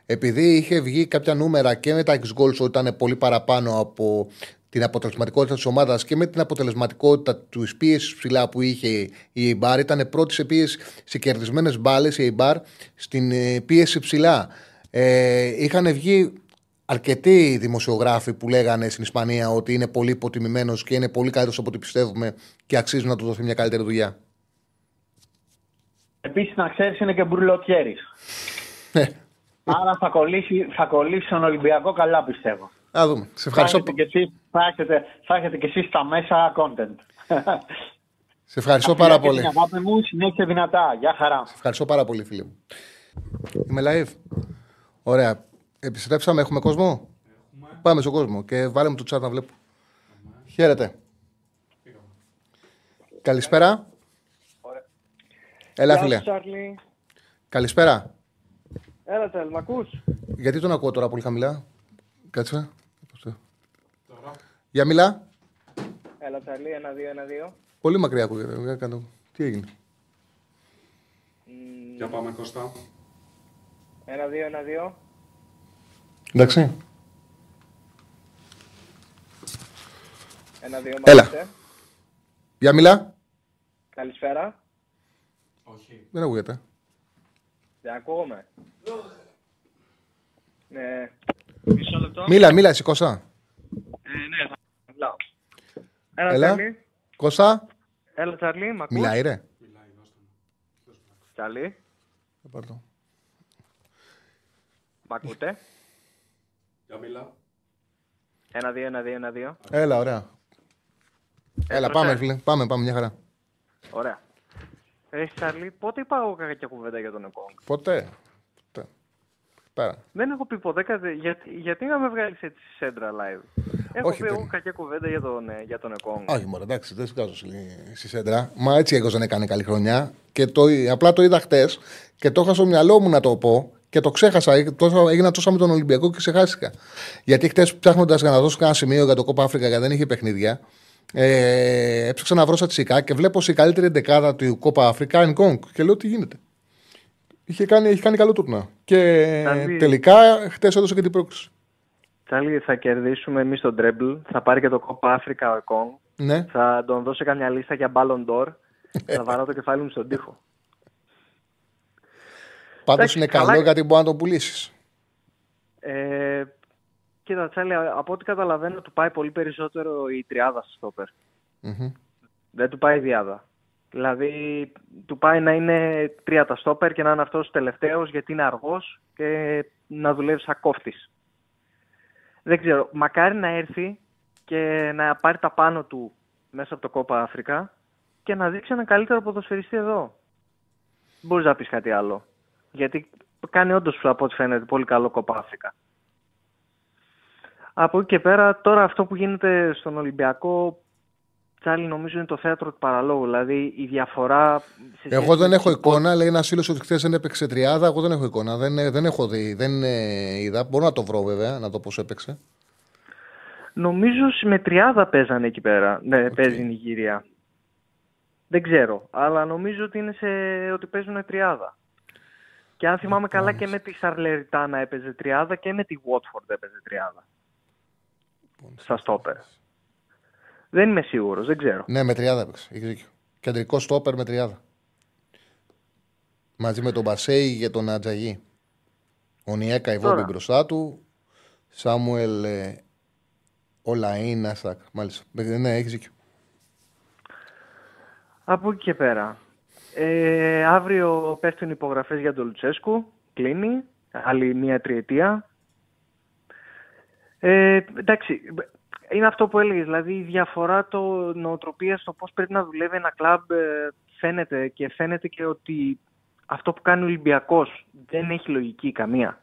επειδή είχε βγει κάποια νούμερα και με τα ex goals ότι ήταν πολύ παραπάνω από την αποτελεσματικότητα της ομάδας και με την αποτελεσματικότητα του πίεσης ψηλά που είχε η Εϊμπάρ, ήταν πρώτης σε πίεση σε κερδισμένες μπάλες η Εϊμπάρ στην ε, πίεση ψηλά. Ε, είχαν βγει αρκετοί δημοσιογράφοι που λέγανε στην Ισπανία ότι είναι πολύ υποτιμημένος και είναι πολύ καλύτερος από ό,τι πιστεύουμε και αξίζει να του δοθεί μια καλύτερη δουλειά. Επίσης να ξέρεις είναι και μπουρλοτιέρης. Ε, Άρα θα κολλήσει, θα κολλήσει στον Ολυμπιακό καλά πιστεύω. Να δούμε. Σε Θα ευχαριστώ, έχετε, και εσείς, θα, έχετε, θα έχετε και εσείς στα μέσα content. σε ευχαριστώ Φιλιά πάρα και πολύ. Την αγάπη μου συνέχεια δυνατά. Γεια χαρά. Σε ευχαριστώ πάρα πολύ, φίλε μου. Είμαι live. Ωραία. Επιστρέψαμε, έχουμε κόσμο; Πάμε στον κόσμο και βάλε μου το chat να βλέπω. Χαίρετε. Καλησπέρα. Έλα, φίλε. Τσάρλι. Καλησπέρα. Έλα, Τσάρλι, μ' ακούς; Γιατί τον ακούω τώρα πολύ χαμηλά; Κάτσε. Για μιλά. Έλα, Τσάρλι, ένα, δύο, ένα, δύο. Πολύ μακριά ακούγεται. Για κάτω. Τι έγινε; Για πάμε Κώστα. Ένα, δύο, ένα, δύο. Εντάξει. Ένα, δύο, μ' Έλα. ακούτε; Για μιλά. Καλησπέρα. Όχι. Δεν ακούγεται. Δεν ακούγομαι. Ναι. Μισό λεπτό. Μίλα, μίλα, εσύ Κώστα. Ε, ναι, θα μιλάω. Έλα, Έλα. Τσάρλι. Κώστα. Έλα, Τσάρλι, μ' ακούς; Μιλάει, ρε. Τσάρλι, Θα πάρω το. μ' ακούτε; Για μιλά. Ένα, δύο, ένα, δύο, ένα, δύο. Έλα, ωραία. Έλα, Έτρωσα. πάμε, φίλε. Πάμε, πάμε, μια χαρά. Ωραία. Ε, Τσάρλι, πότε είπα εγώ κακιά κουβέντα για τον Εκόνγκ. Ποτέ. Ποτέ. Πέρα. Δεν έχω πει ποτέ κάτι. Γιατί, γιατί να με βγάλεις έτσι στη Central Live; Έχω Όχι, πει εγώ δεν- κακιά κουβέντα για τον, ε, για τον Εκόνγκ. Όχι, μωρέ, εντάξει, δεν βγάζω στη- στη σέντρα. Μα έτσι εγώ δεν έκανε καλή χρονιά. Και το, απλά το είδα χτες και το είχα στο μυαλό μου να το πω και το ξέχασα. Τόσο, έγινα τόσο με τον Ολυμπιακό και ξεχάστηκα. Γιατί χτες ψάχνοντας για να δώσω κανένα σημείο για το Κόπα Αφρικα, γιατί δεν είχε παιχνίδια, ε, έψαξα να βρω στατιστικά και βλέπω η καλύτερη δεκάδα του Κόπα Αφρικα είναι Κόγκ. Και λέω τι γίνεται; Είχε κάνει, έχει κάνει καλό τουρνά. Και Δηλαδή- τελικά χτες έδωσε και την πρόκληση. Τσάλι, θα κερδίσουμε εμείς τον Τρέμπλ. Θα πάρει και το Copa Africa ο Εκόνγκ. Ναι. Θα τον δώσω καμιά λίστα για Ballon d'Or. θα βαρώ το κεφάλι μου στον τοίχο. Πάντως Εντάξει, είναι καλά. καλό γιατί μπορεί να τον πουλήσεις. Ε, κοίτα, Τσάλι, από ό,τι καταλαβαίνω, του πάει πολύ περισσότερο η τριάδα στο στόπερ. Δεν του πάει η διάδα. Δηλαδή, του πάει να είναι τρία τα στόπερ και να είναι αυτός τελευταίος γιατί είναι αργός και να δουλεύει σαν κόφτης. Δεν ξέρω, μακάρι να έρθει και να πάρει τα πάνω του μέσα από το κόπα Αφρικα και να δείξει έναν καλύτερο ποδοσφαιριστή εδώ. Δεν μπορείς να πεις κάτι άλλο. Γιατί κάνει όντως από ό,τι φαίνεται πολύ καλό κόπα Αφρικα. Από εκεί και πέρα, τώρα αυτό που γίνεται στον Ολυμπιακό Τσάλι νομίζω είναι το θέατρο του παραλόγου. Δηλαδή η διαφορά. σε Εγώ σχέση δεν με έχω το- εικόνα. Λέει ένας φίλος ότι χθες δεν έπαιξε τριάδα. Εγώ δεν έχω εικόνα. Δεν, δεν έχω δει. Δεν ε, είδα. Μπορώ να το βρω βέβαια, να δω πώς έπαιξε. Νομίζω με τριάδα παίζανε εκεί πέρα. Ναι, παίζει η Νιγηρία. Δεν ξέρω, αλλά νομίζω ότι, είναι σε... ότι παίζουν τριάδα. Και αν θυμάμαι καλά και με τη Σαρλεριτάνα έπαιζε τριάδα και με τη Watford έπαιζε τριάδα. Στα στόπερ. Δεν είμαι σίγουρος, δεν ξέρω. Ναι, με τριάδα έπαιξε. Έχεις δίκιο. Κεντρικό στόπερ με τριάδα. Μαζί με τον Μπασέη και τον Ατζαγή. Ο Νιέκα Ιβόμπι Τώρα. μπροστά του. Σάμουελ ε, ο Λαΐν, Αστάκ. Μάλιστα. Ε, Ναι, έχεις δίκιο. Από εκεί και πέρα. Ε, αύριο πέφτουν υπογραφές για τον Λουτσέσκου. Κλείνει. Άλλη μία τριετία. Ε, εντάξει, είναι αυτό που έλεγες, δηλαδή η διαφορά το νοοτροπία στο πώς πρέπει να δουλεύει ένα κλαμπ ε, φαίνεται και φαίνεται και ότι αυτό που κάνει ο Ολυμπιακός δεν έχει λογική καμία.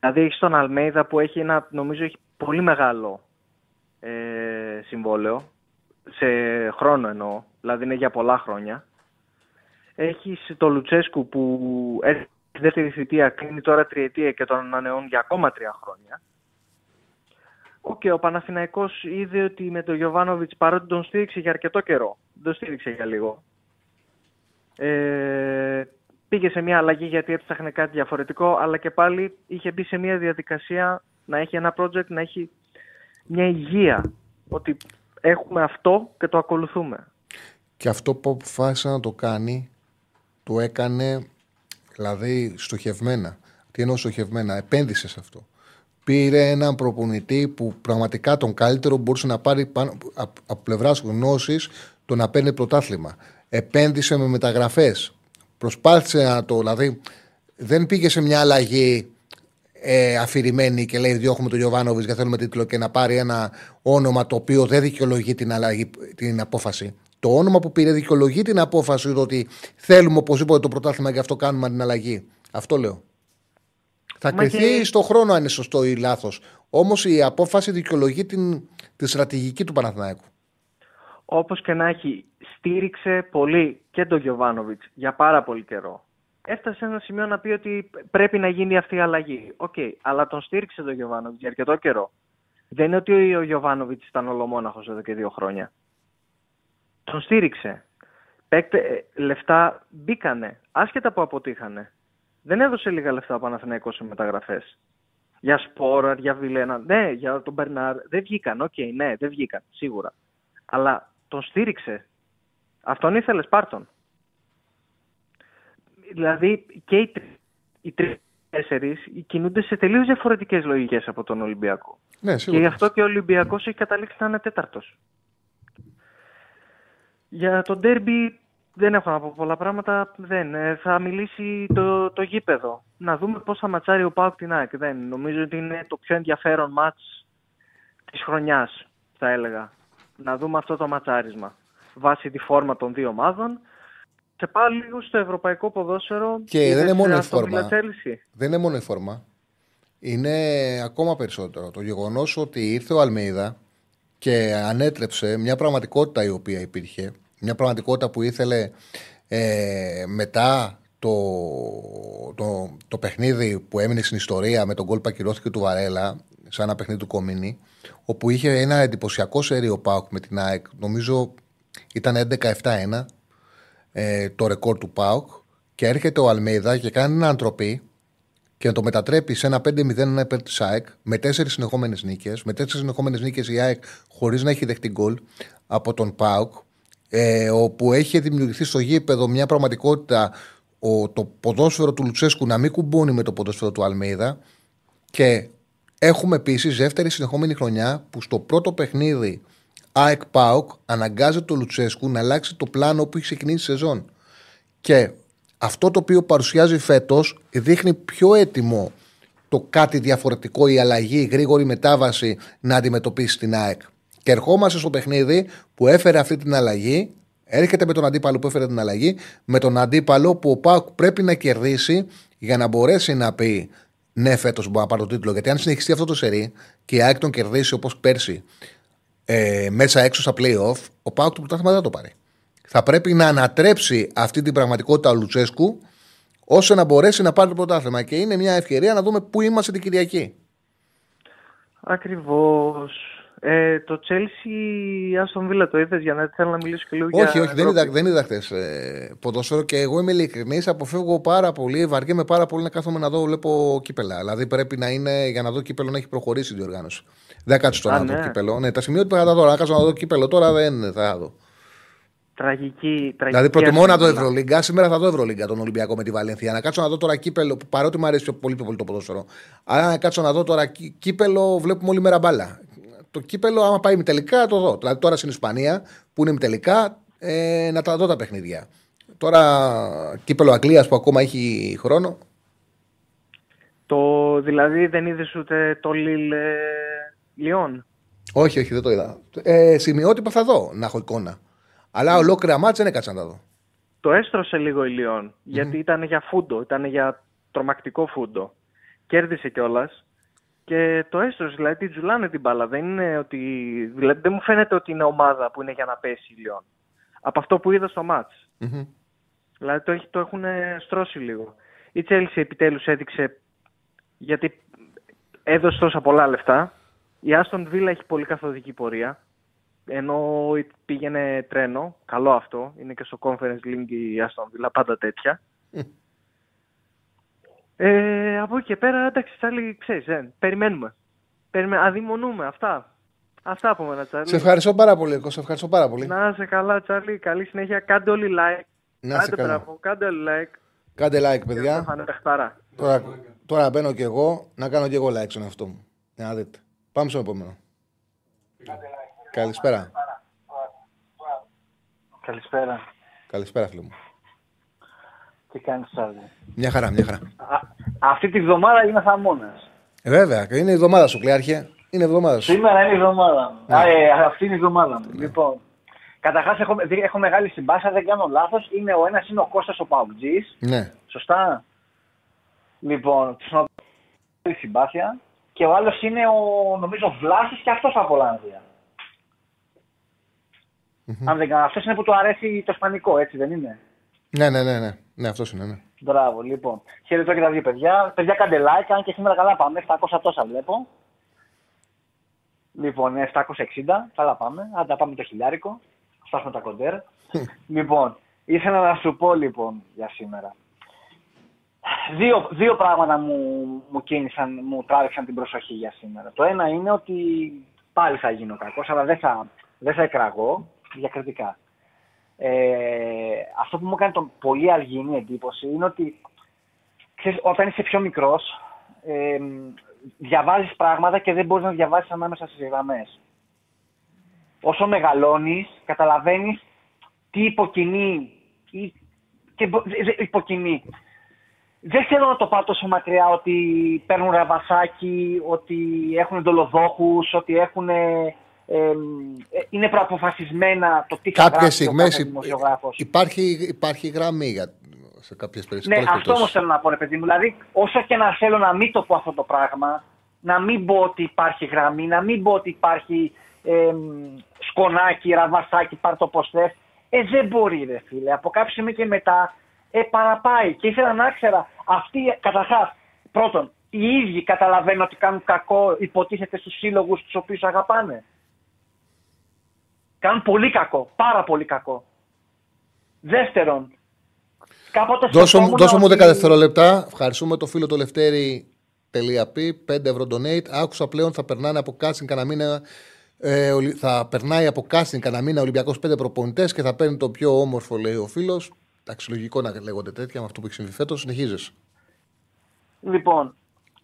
Δηλαδή έχεις τον Αλμέιδα που έχει ένα, νομίζω έχει πολύ μεγάλο ε, συμβόλαιο, σε χρόνο εννοώ, δηλαδή είναι για πολλά χρόνια. Έχεις τον Λουτσέσκου που έρχεται στη δεύτερη θητεία, κλείνει τώρα τριετία και τον ανανεώνει για ακόμα τρία χρόνια. Οκ, ο Παναθηναϊκός είδε ότι με τον Γιοβάνοβιτς παρότι τον στήριξε για αρκετό καιρό, δεν τον στήριξε για λίγο. Ε, πήγε σε μια αλλαγή γιατί έψαχνε κάτι διαφορετικό, αλλά και πάλι είχε μπει σε μια διαδικασία να έχει ένα project, να έχει μια υγεία. Ότι έχουμε αυτό και το ακολουθούμε. Και αυτό που αποφάσισε να το κάνει, το έκανε δηλαδή στοχευμένα. Τι εννοώ στοχευμένα, επένδυσε σε αυτό. Πήρε έναν προπονητή που πραγματικά τον καλύτερο μπορούσε να πάρει πάνω, από, από πλευράς γνώσης το να παίρνει πρωτάθλημα. Επένδυσε με μεταγραφές. Προσπάθησε να το. Δηλαδή, δεν πήγε σε μια αλλαγή ε, αφηρημένη και λέει διώχνουμε τον Γιωβάνοβιτς γιατί θέλουμε τίτλο και να πάρει ένα όνομα το οποίο δεν δικαιολογεί την, αλλαγή, την απόφαση. Το όνομα που πήρε δικαιολογεί την απόφαση ότι θέλουμε οπωσδήποτε το πρωτάθλημα και αυτό κάνουμε την αλλαγή. Αυτό λέω. Θα Μα κρυθεί και- στο χρόνο αν είναι σωστό ή λάθος. Όμως η απόφαση δικαιολογεί την, τη στρατηγική του Παναθηναϊκού. Όπως και να έχει, στήριξε πολύ και τον Γιοβάνοβιτς για πάρα πολύ καιρό. Έφτασε σε ένα σημείο να πει ότι πρέπει να γίνει αυτή η αλλαγή. Οκ, αλλά τον στήριξε τον Γιοβάνοβιτς για αρκετό καιρό. Δεν είναι ότι ο Γιοβάνοβιτς ήταν ολομόναχος εδώ και δύο χρόνια. Τον στήριξε. Παίκτε, ε, λεφτά μπήκανε, άσχετα που αποτύχανε. Δεν έδωσε λίγα λεφτά ο Παναθηναϊκός σε μεταγραφές. Για Σπόραρ, για Βιλένα, ναι, για τον Μπερνάρ. Δεν βγήκαν, οκ, ναι, δεν βγήκαν, σίγουρα. Αλλά τον στήριξε. Αυτόν ήθελες πάρτον. Δηλαδή και οι, τρει- οι τρει-τέσσερι κινούνται σε τελείως διαφορετικές λογικές από τον Ολυμπιακό. Ναι, Και σίγουρα. γι' αυτό και ο Ολυμπιακός έχει καταλήξει να είναι τέταρτος. Για το ντέρμπι δεν έχω να πω πολλά πράγματα. Δεν. Ε, Θα μιλήσει το, το γήπεδο. Να δούμε πώς θα ματσάρει ο ΠΑΟΚ την ΑΕΚ. Δεν. Νομίζω ότι είναι το πιο ενδιαφέρον ματς της χρονιάς, θα έλεγα. Να δούμε αυτό το ματσάρισμα. Βάσει τη φόρμα των δύο ομάδων. Σε πάω λίγο στο ευρωπαϊκό ποδόσφαιρο. Και δεν είναι Είδες, μόνο ε, η Aston Villa φόρμα. Chelsea? Δεν είναι μόνο η φόρμα. Είναι ακόμα περισσότερο το γεγονός ότι ήρθε ο Αλμέιδα και ανέτρεψε μια πραγματικότητα η οποία υπήρχε. Μια πραγματικότητα που ήθελε ε, μετά το, το, το παιχνίδι που έμεινε στην ιστορία με τον γκολ που ακυρώθηκε του Βαρέλα, σαν ένα παιχνίδι του Κομίνη, όπου είχε ένα εντυπωσιακό σερίο Πάουκ με την ΑΕΚ. Νομίζω ήταν 11-7-1 ε, το ρεκόρ του ΠΑΟΚ και έρχεται ο Αλμέιδα και κάνει ένα αντροπή και να το μετατρέπει σε ένα 5-0 υπέρ της ΑΕΚ με τέσσερις συνεχόμενες νίκες. Με τέσσερις συνεχόμενες νίκες η ΑΕΚ χωρίς να έχει δεχτεί γκολ από τον ΠΑΟΚ. Ε, όπου έχει δημιουργηθεί στο γήπεδο μια πραγματικότητα ο, το ποδόσφαιρο του Λουτσέσκου να μην κουμπώνει με το ποδόσφαιρο του Αλμέιδα. Και έχουμε επίσης δεύτερη συνεχόμενη χρονιά που στο πρώτο παιχνίδι ΑΕΚ ΠΑΟΚ αναγκάζεται το Λουτσέσκου να αλλάξει το πλάνο που έχει ξεκινήσει η σεζόν. Και αυτό το οποίο παρουσιάζει φέτος δείχνει πιο έτοιμο το κάτι διαφορετικό, η αλλαγή, η γρήγορη μετάβαση να αντιμετωπίσει την ΑΕΚ. Και ερχόμαστε στο παιχνίδι που έφερε αυτή την αλλαγή, έρχεται με τον αντίπαλο που έφερε την αλλαγή, με τον αντίπαλο που ο ΠΑΟΚ πρέπει να κερδίσει για να μπορέσει να πει ναι, φέτος μπορεί να πάρει το τίτλο. Γιατί αν συνεχιστεί αυτό το σερί και η ΑΕΚ τον κερδίσει όπως πέρσι, ε, μέσα έξω στα playoff, ο Πάοκ το πρωτάθλημα δεν θα το πάρει. Θα πρέπει να ανατρέψει αυτή την πραγματικότητα ο Λουτσέσκου ώστε να μπορέσει να πάρει το πρωτάθλημα. Και είναι μια ευκαιρία να δούμε πού είμαστε την Κυριακή. Ακριβώς. Ε, το Chelsea, Άστον Βίλα το είδες για να θέλω να μιλήσω και λίγο όχι, για όχι, δεν είδα, δεν είδα χθες ε, ποδόσφαιρο και εγώ είμαι ειλικρινής. Αποφεύγω πάρα πολύ, βαριέμαι πάρα πολύ να κάθομαι να δω βλέπω κύπελα. Δηλαδή πρέπει να είναι για να δω κύπελο να έχει προχωρήσει η διοργάνωση. Δεν κάτσε τώρα Α, να δω ναι. κύπελο. Ναι, τα σημεία που θα δω, να κάτσω να δω κύπελο τώρα δεν θα δω. Τραγική, τραγική Δηλαδή προτιμώ να δω Aston Villa. Ευρωλίγκα. Σήμερα θα δω Ευρωλίγκα τον Ολυμπιακό με τη Βαλένθια. Να κάτσω να δω τώρα κύπελο, που παρότι μου αρέσει πιο πολύ, πιο πολύ το ποδόσφαιρο. Αλλά να κάτσω να δω τώρα κύ- κύπελο, βλέπουμε όλη μέρα μπάλα. Το κύπελο, άμα πάει τελικά, θα το δω. Δηλαδή τώρα στην Ισπανία που είναι τελικά, ε, να τα δω τα παιχνίδια. Τώρα κύπελο Αγγλίας που ακόμα έχει χρόνο. Το, δηλαδή δεν είδες ούτε το Λίλ ε, Λιόν. Όχι, όχι, δεν το είδα. Ε, σημειότυπα θα δω να έχω εικόνα. Αλλά ολόκληρα μάτσα δεν έκατσα να τα δω. Το έστρωσε λίγο η Λιόν, γιατί ήταν για φούντο, ήταν για τρομακτικό φούντο. Κέρδισε κιόλας. Και το έστρωσε, δηλαδή την τζουλάνε την μπάλα. Δεν είναι ότι. Δηλαδή δεν μου φαίνεται ότι είναι ομάδα που είναι για να πέσει η Λιόν. Από αυτό που είδα στο μάτς. Μμμ. Δηλαδή το, έχει- το έχουν στρώσει λίγο. Η Chelsea επιτέλους έδειξε γιατί έδωσε τόσα πολλά λεφτά. Η Aston Villa έχει πολύ καθοδική πορεία. Ενώ πήγαινε τρένο. Καλό αυτό. Είναι και στο Conference League η Aston Villa. Πάντα τέτοια. Ε, από εκεί και πέρα, εντάξει, Τσάρλι, ξέρεις, ε, περιμένουμε. Περιμέ... Αδειμονούμε, αυτά. Αυτά από μένα, Τσάρλι. Σε ευχαριστώ πάρα πολύ, Κώστα, Σε ευχαριστώ πάρα πολύ. Να είσαι καλά, Τσάρλι. Καλή συνέχεια. Κάντε όλοι like. Να είσαι Κάντε καλά. μπράβο, κάντε όλοι like. Κάντε like, Και παιδιά. θα είναι παιχτάρα. Τώρα, τώρα μπαίνω κι εγώ να κάνω κι εγώ like στον εαυτό μου. Για να δείτε. Πάμε στο επόμενο. Καλησπέρα. Καλησπέρα. Καλησπέρα, φίλο μου. Τι κάνεις Σάρλι. Μια χαρά, μια χαρά. Αυτή τη βδομάδα είμαι χαμόνας. Ε, βέβαια, είναι η εβδομάδα σου, Κλειάρχε. Είναι η εβδομάδα σου. Σήμερα είναι η εβδομάδα μου. Ναι. Α, ε, αυτή είναι η εβδομάδα μου. Λοιπόν, καταρχάς έχω, δι- έχω μεγάλη συμπάσια, δεν κάνω λάθος. Είναι ο ένας είναι ο Κώστας ο Παουτζής. Ναι. Σωστά. Λοιπόν, της μεγάλη συμπάθεια. Και ο άλλος είναι ο, νομίζω, Βλάσης και αυτός από Ολλανδία. Αν δεν κάνω, αυτός είναι που του αρέσει το ισπανικό, έτσι δεν είναι; Ναι, ναι, ναι, ναι. Ναι, αυτός είναι, ναι. Μπράβο, λοιπόν. Χαιρετώ και τα δύο παιδιά. Παιδιά, κάντε like, αν και σήμερα καλά πάμε. 700 τόσα βλέπω. Λοιπόν, ε, 760, καλά πάμε. Αν τα πάμε το χιλιάρικο. Φτάσουμε τα κοντέρ. λοιπόν, ήθελα να σου πω λοιπόν για σήμερα. Δύο, δύο πράγματα μου, μου κίνησαν, μου τράβηξαν την προσοχή για σήμερα. Το ένα είναι ότι πάλι θα γίνω κακός, αλλά δεν θα, δεν θα εκραγώ διακριτικά. Ε, αυτό που μου έκανε τον πολύ αργινή εντύπωση είναι ότι ξέρεις, όταν είσαι πιο μικρός ε, διαβάζεις πράγματα και δεν μπορείς να διαβάσεις ανάμεσα στις γραμμές. Όσο μεγαλώνεις καταλαβαίνεις τι υποκινεί ή, και μπο- δε- δε- υποκινεί. Δεν θέλω να το πάω τόσο μακριά ότι παίρνουν ραβασάκι, ότι έχουν δολοδόχους, ότι έχουν, ε, ε, είναι προαποφασισμένα το τι θα Κάποιες γράψει ο στιγμές κάθε δημοσιογράφος. υπάρχει, υπάρχει γραμμή για, σε κάποιες Ναι, περιπτώσει. αυτό όμως θέλω να πω, ρε παιδί μου. Δηλαδή, όσο και να θέλω να μην το πω αυτό το πράγμα, να μην πω ότι υπάρχει γραμμή, να μην πω ότι υπάρχει ε, σκονάκι, ραβασάκι, πάρ το πώ θες. Ε, δεν μπορεί, ρε φίλε. Από κάποιο σημείο και μετά, ε, παραπάει. Και ήθελα να ξέρω, αυτοί, καταρχάς, πρώτον, οι ίδιοι καταλαβαίνουν ότι κάνουν κακό, υποτίθεται στους σύλλογους τους οποίους αγαπάνε. Κάνουν πολύ κακό, πάρα πολύ κακό. Δεύτερον, κάποτε Δώσω, μου- σκεφτόμουν δώσω μου ότι- 10 δευτερόλεπτα. Ευχαριστούμε το φίλο το Λευτέρη.p 5 ευρώ donate. Άκουσα πλέον θα περνάνε από casting κανένα μήνα. Ε, ολυ- θα περνάει από casting κανένα μήνα Ολυμπιακός 5 προπονητές και θα παίρνει το πιο όμορφο, λέει ο φίλος. Εντάξει, λογικό να λέγονται τέτοια με αυτό που έχει συμβεί φέτος. Συνεχίζεις. Λοιπόν,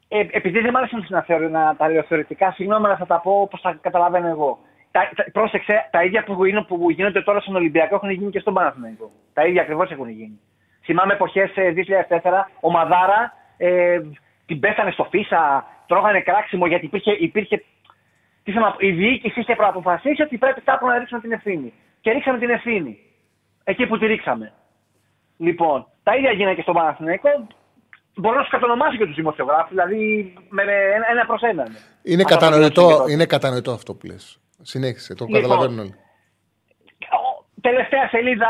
ε, επειδή δεν μ' άρεσε να, θεωρώ, να τα λέω θεωρητικά, συγγνώμη να θα τα πω όπως τα καταλαβαίνω εγώ. Τα, τα, πρόσεξε, τα ίδια που, γίνονται, που γίνονται τώρα στον Ολυμπιακό έχουν γίνει και στον Παναθηναϊκό. Τα ίδια ακριβώς έχουν γίνει. Θυμάμαι εποχές 2004, ο Μαδάρα ε, την πέθανε στο Φίσα, τρώγανε κράξιμο γιατί υπήρχε, υπήρχε τι θέλω να πω, η διοίκηση είχε προαποφασίσει ότι πρέπει κάπου να ρίξουμε την ευθύνη. Και ρίξαμε την ευθύνη. Εκεί που τη ρίξαμε. Λοιπόν, τα ίδια γίνανε και στον Παναθηναϊκό. Μπορώ να σου κατονομάσω και τους δημοσιογράφους, δηλαδή με με ένα, ένα προς έναν. Είναι Αν τα κατανοητό, παρουσιάσω και είναι κατανοητό αυτό που λες. Συνέχισε, το Λοιπόν, καταλαβαίνουν όλοι. τελευταία σελίδα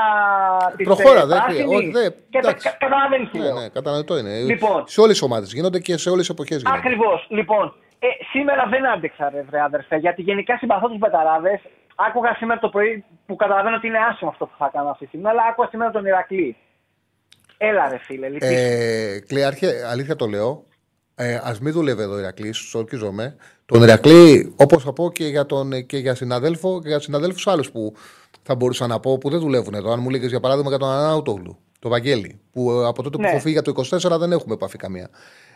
της Προχώρα, δεν χρειάζεται. Όχι, δεν. Και τα, εντάξει. κα, καταλαβαίνεις τι Ναι, λέω. ναι, κατανοητό είναι. Λοιπόν. σε όλες τις ομάδες γίνονται και σε όλες τις εποχές γίνονται. Ακριβώς. Λοιπόν, ε, σήμερα δεν άντεξα, ρε, βρε, αδερφέ, γιατί γενικά συμπαθώ τους μπεταράδες. Άκουγα σήμερα το πρωί που καταλαβαίνω ότι είναι άσχημο αυτό που θα κάνω αυτή τη στιγμή, αλλά άκουγα σήμερα τον Ηρακλή. Έλα, ρε φίλε, λυπής. Ε, Κλειάρχε, αλήθεια το λέω. Ε, Α μην δουλεύει εδώ ο Ηρακλής, ορκίζομαι. Τον Ηρακλή, όπως θα πω και για, τον, και για συναδέλφο και για συναδέλφους άλλους που θα μπορούσα να πω που δεν δουλεύουν εδώ. Αν μου λέγες για παράδειγμα για τον Ανάουτογλου, τον Βαγγέλη, που ε, από τότε Ναι. που έχω φύγει για το 24 δεν έχουμε επαφή καμία.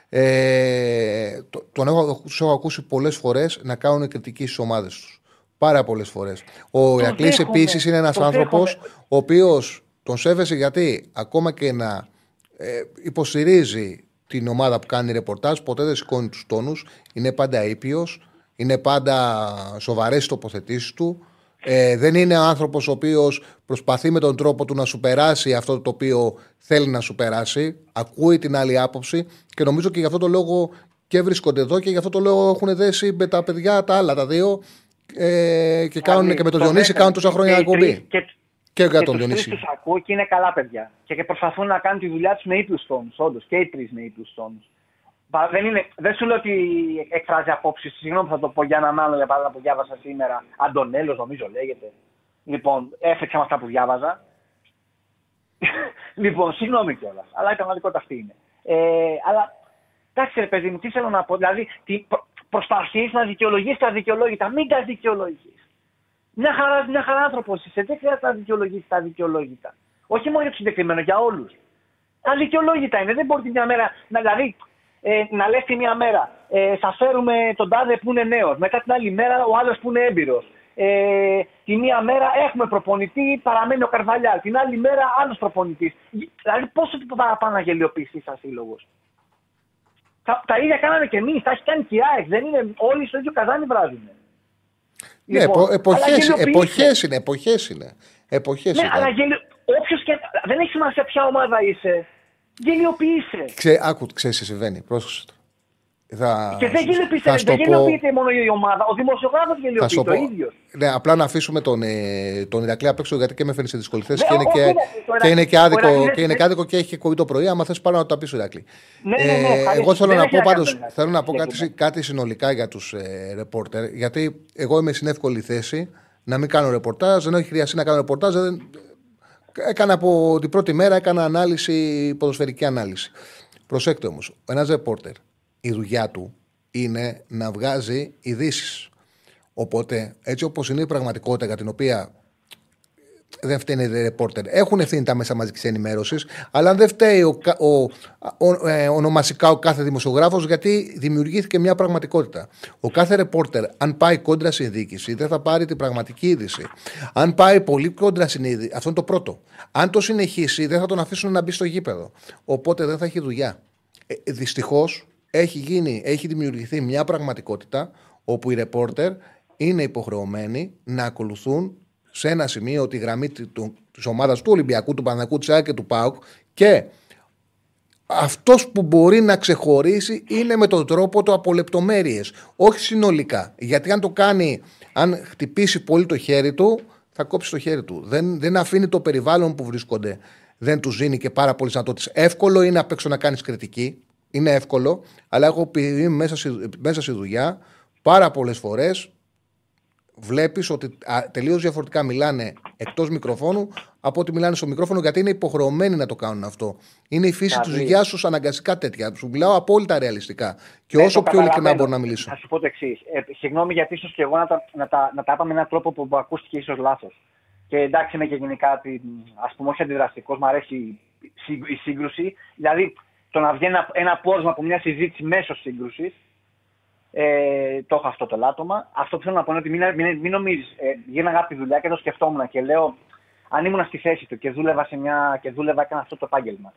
Ε, το- τον έχω, τους έχω ακούσει πολλές φορές να κάνουν κριτική στις ομάδες τους. Πάρα πολλές φορές. Ο Ηρακλής δέχομαι, επίσης είναι ένας το άνθρωπος δέχομαι. ο οποίος τον σέβεσαι γιατί ακόμα και να ε, υποστηρίζει την ομάδα που κάνει ρεπορτάζ, ποτέ δεν σηκώνει τους τόνους. Είναι πάντα ήπιος, είναι πάντα σοβαρές οι τοποθετήσεις του. Ε, δεν είναι άνθρωπος ο οποίος προσπαθεί με τον τρόπο του να σου περάσει αυτό το οποίο θέλει να σου περάσει. Ακούει την άλλη άποψη και νομίζω και γι' αυτό το λόγο και βρίσκονται εδώ και γι' αυτό το λόγο έχουν δέσει με τα παιδιά τα άλλα τα δύο ε, και κάνουν και με τον Το Διονύση δέχομαι. κάνουν τόσα χρόνια Και οι εκπομπή. τρεις- Και, Και για και τον τους τρεις Διονύση. τους ακούω και είναι καλά παιδιά. Και, και προσπαθούν να κάνουν τη δουλειά τους με ύπλου τόνους. Όντως και οι τρεις με ύπλου τόνους. Δεν, είναι, δεν σου λέω ότι εκφράζει απόψεις. Συγγνώμη, θα το πω για έναν άλλο για παράδειγμα που διάβασα σήμερα. Αντωνέλος, νομίζω λέγεται. Λοιπόν, έφεξα με αυτά που διάβαζα. λοιπόν, συγγνώμη κιόλας. Αλλά η πραγματικότητα αυτή είναι. Ε, αλλά εντάξει, ρε παιδί μου, τι θέλω να πω. Δηλαδή, προ, προσπαθείς να δικαιολογήσει τα δικαιολόγητα. Μην τα δικαιολογείς. Μια χαρά, μια χαρά άνθρωπος είσαι. Δεν χρειάζεται να δικαιολογήσει τα δικαιολόγητα. Όχι μόνο για του συγκεκριμένο, για όλους. Αδικαιολόγητα είναι. Δεν μπορείς τη μια μέρα να, δηλαδή, ε, να λες τη μια μέρα ε, θα φέρουμε τον τάδε που είναι νέος. Μετά την άλλη μέρα ο άλλος που είναι έμπειρος. Ε, τη μία μέρα έχουμε προπονητή, παραμένει ο Καρβαλιάς. Την άλλη μέρα άλλος προπονητής. Δηλαδή, πόσο παραπάνω να γελιοποιηθεί σαν σύλλογος. Τα, τα ίδια κάναμε και εμείς, τα έχει κάνει και η ΑΕΚ. Δεν είναι όλοι στο ίδιο καζάνι βράζουν. Ναι, Λοιπόν, επο, εποχές, αλλά γελιοποιήστε. εποχές είναι, εποχές είναι. Εποχές Ναι, είναι. αλλά γελιο... όποιος και... δεν έχει σημασία ποια ομάδα είσαι. Γελιοποιείσαι. Ξέ, άκου, ξέρεις τι συμβαίνει, πρόσεξε το. Θα, Και δεν γελιοποιείται, θα σου δεν το πω- γελιοποιείται μόνο η ομάδα. Ο δημοσιογράφος θα γελιοποιείται σου το πω, ίδιος. ναι, απλά να αφήσουμε τον, ε, τον Ηρακλή απ' έξω γιατί και με φέρνει σε δύσκολη θέση Ναι, και, είναι όχι, και, όχι, το και είναι και άδικο, Ηρακλής- και είναι και άδικο και έχει και κολλή το πρωί. Άμα θες πάρα να το τα πεις ο Ηρακλή. Ναι, ναι, ναι, ευχαρίστω. εγώ θέλω Δεν να έχει πω να κάνει πάντως, τον Ηρακλή θέλω να πω κάτι, συγκεκριμένα. κάτι συνολικά για τους ε, ρεπόρτερ γιατί εγώ είμαι στην εύκολη θέση να μην κάνω ρεπορτάζ, δεν έχει χρειαστεί να κάνω ρεπορτάζ, δεν, Έκανα από την πρώτη μέρα έκανα ανάλυση, ποδοσφαιρική ανάλυση. Προσέξτε όμως, ένας ρεπόρτερ, η δουλειά του είναι να βγάζει ειδήσεις. Οπότε, έτσι όπως είναι η πραγματικότητα για την οποία δεν φταίνει οι ρεπόρτερ. Έχουν ευθύνη τα μέσα μαζικής ενημέρωσης, αλλά δεν φταίει ο, κα- ο, ο- ε, ονομαστικά ο κάθε δημοσιογράφος, γιατί δημιουργήθηκε μια πραγματικότητα. Ο κάθε ρεπόρτερ, αν πάει κόντρα στην διοίκηση, δεν θα πάρει την πραγματική είδηση. Αν πάει πολύ κόντρα στην είδηση, αυτό είναι το πρώτο. Αν το συνεχίσει, δεν θα τον αφήσουν να μπει στο γήπεδο. Οπότε δεν θα έχει δουλειά. Ε, Δυστυχώς έχει, γίνει, έχει δημιουργηθεί μια πραγματικότητα όπου οι ρεπόρτερ είναι υποχρεωμένοι να ακολουθούν σε ένα σημείο τη γραμμή της ομάδας του Ολυμπιακού, του Παναγικού, τη ΑΕΚ και του ΠΑΟΚ και αυτός που μπορεί να ξεχωρίσει είναι με τον τρόπο του από λεπτομέρειες. Όχι συνολικά. Γιατί αν το κάνει, αν χτυπήσει πολύ το χέρι του, θα κόψει το χέρι του. Δεν, δεν αφήνει το περιβάλλον που βρίσκονται. Δεν τους δίνει και πάρα πολλέ δυνατότητες. Εύκολο είναι απ' έξω να κάνεις κριτική. Είναι εύκολο. Αλλά έχω πει μέσα στη, μέσα στη δουλειά πάρα πολλές φορές βλέπεις ότι τελείως διαφορετικά μιλάνε εκτός μικροφώνου από ότι μιλάνε στο μικρόφωνο γιατί είναι υποχρεωμένοι να το κάνουν αυτό. Είναι η φύση της Δηλαδή- δουλειάς τους αναγκαστικά τέτοια. Σου μιλάω απόλυτα ρεαλιστικά. Και Ναι, όσο το πιο ειλικρινά καταλαβαίνω. μπορώ να μιλήσω. Θα σου πω το εξής. Ε, συγγνώμη γιατί ίσως και εγώ να τα, να, τα, να τα είπα με έναν τρόπο που, που ακούστηκε ίσως λάθος. Και εντάξει, είμαι και γενικά ας πούμε όχι αντιδραστικός, μου αρέσει η, σύγκ- η σύγκρουση. Δηλαδή το να βγει ένα, ένα πόρισμα από μια συζήτηση μέσω σύγκρουσης. Ε, το έχω αυτό το λάτωμα. Αυτό που θέλω να πω είναι ότι μην, μην, μην νομίζεις. Ε, γίναγα από τη δουλειά και το σκεφτόμουν και λέω, αν ήμουν στη θέση του και δούλευα, σε μια, και δούλευα έκανα αυτό το επάγγελμα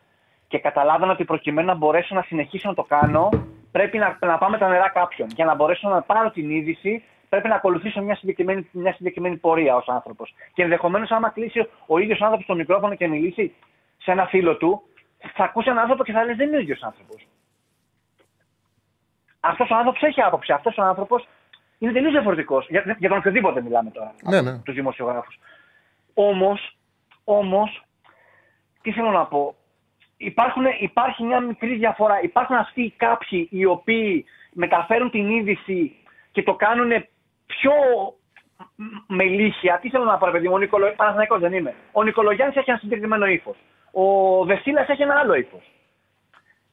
και καταλάβαινα ότι προκειμένου να μπορέσω να συνεχίσω να το κάνω, πρέπει να, να πάμε τα νερά κάποιον. Για να μπορέσω να πάρω την είδηση, πρέπει να ακολουθήσω μια συγκεκριμένη, μια συγκεκριμένη πορεία ως άνθρωπος. Και ενδεχομένως, άμα κλείσει ο ίδιος άνθρωπος το μικρόφωνο και μιλήσει σε ένα φίλο του, θα ακούσει έναν άνθρωπο και θα λες: Δεν είναι ο ίδιος άνθρωπος. Αυτός ο άνθρωπος έχει άποψη. Αυτός ο άνθρωπος είναι τελείως διαφορετικός. Για, για τον οποιοδήποτε μιλάμε τώρα. Ναι, ναι. Τους δημοσιογράφους. Όμως, όμως, τι θέλω να πω, Υπάρχουν, υπάρχει μια μικρή διαφορά. Υπάρχουν αυτοί κάποιοι οι οποίοι μεταφέρουν την είδηση και το κάνουν πιο μελίσια. Τι θέλω να πω, παιδί μου, ο Νικολο... δεν είμαι. Ο Νικολογιάννης έχει ένα συγκεκριμένο ύφος. Ο Ντεσίλας έχει ένα άλλο ύφος.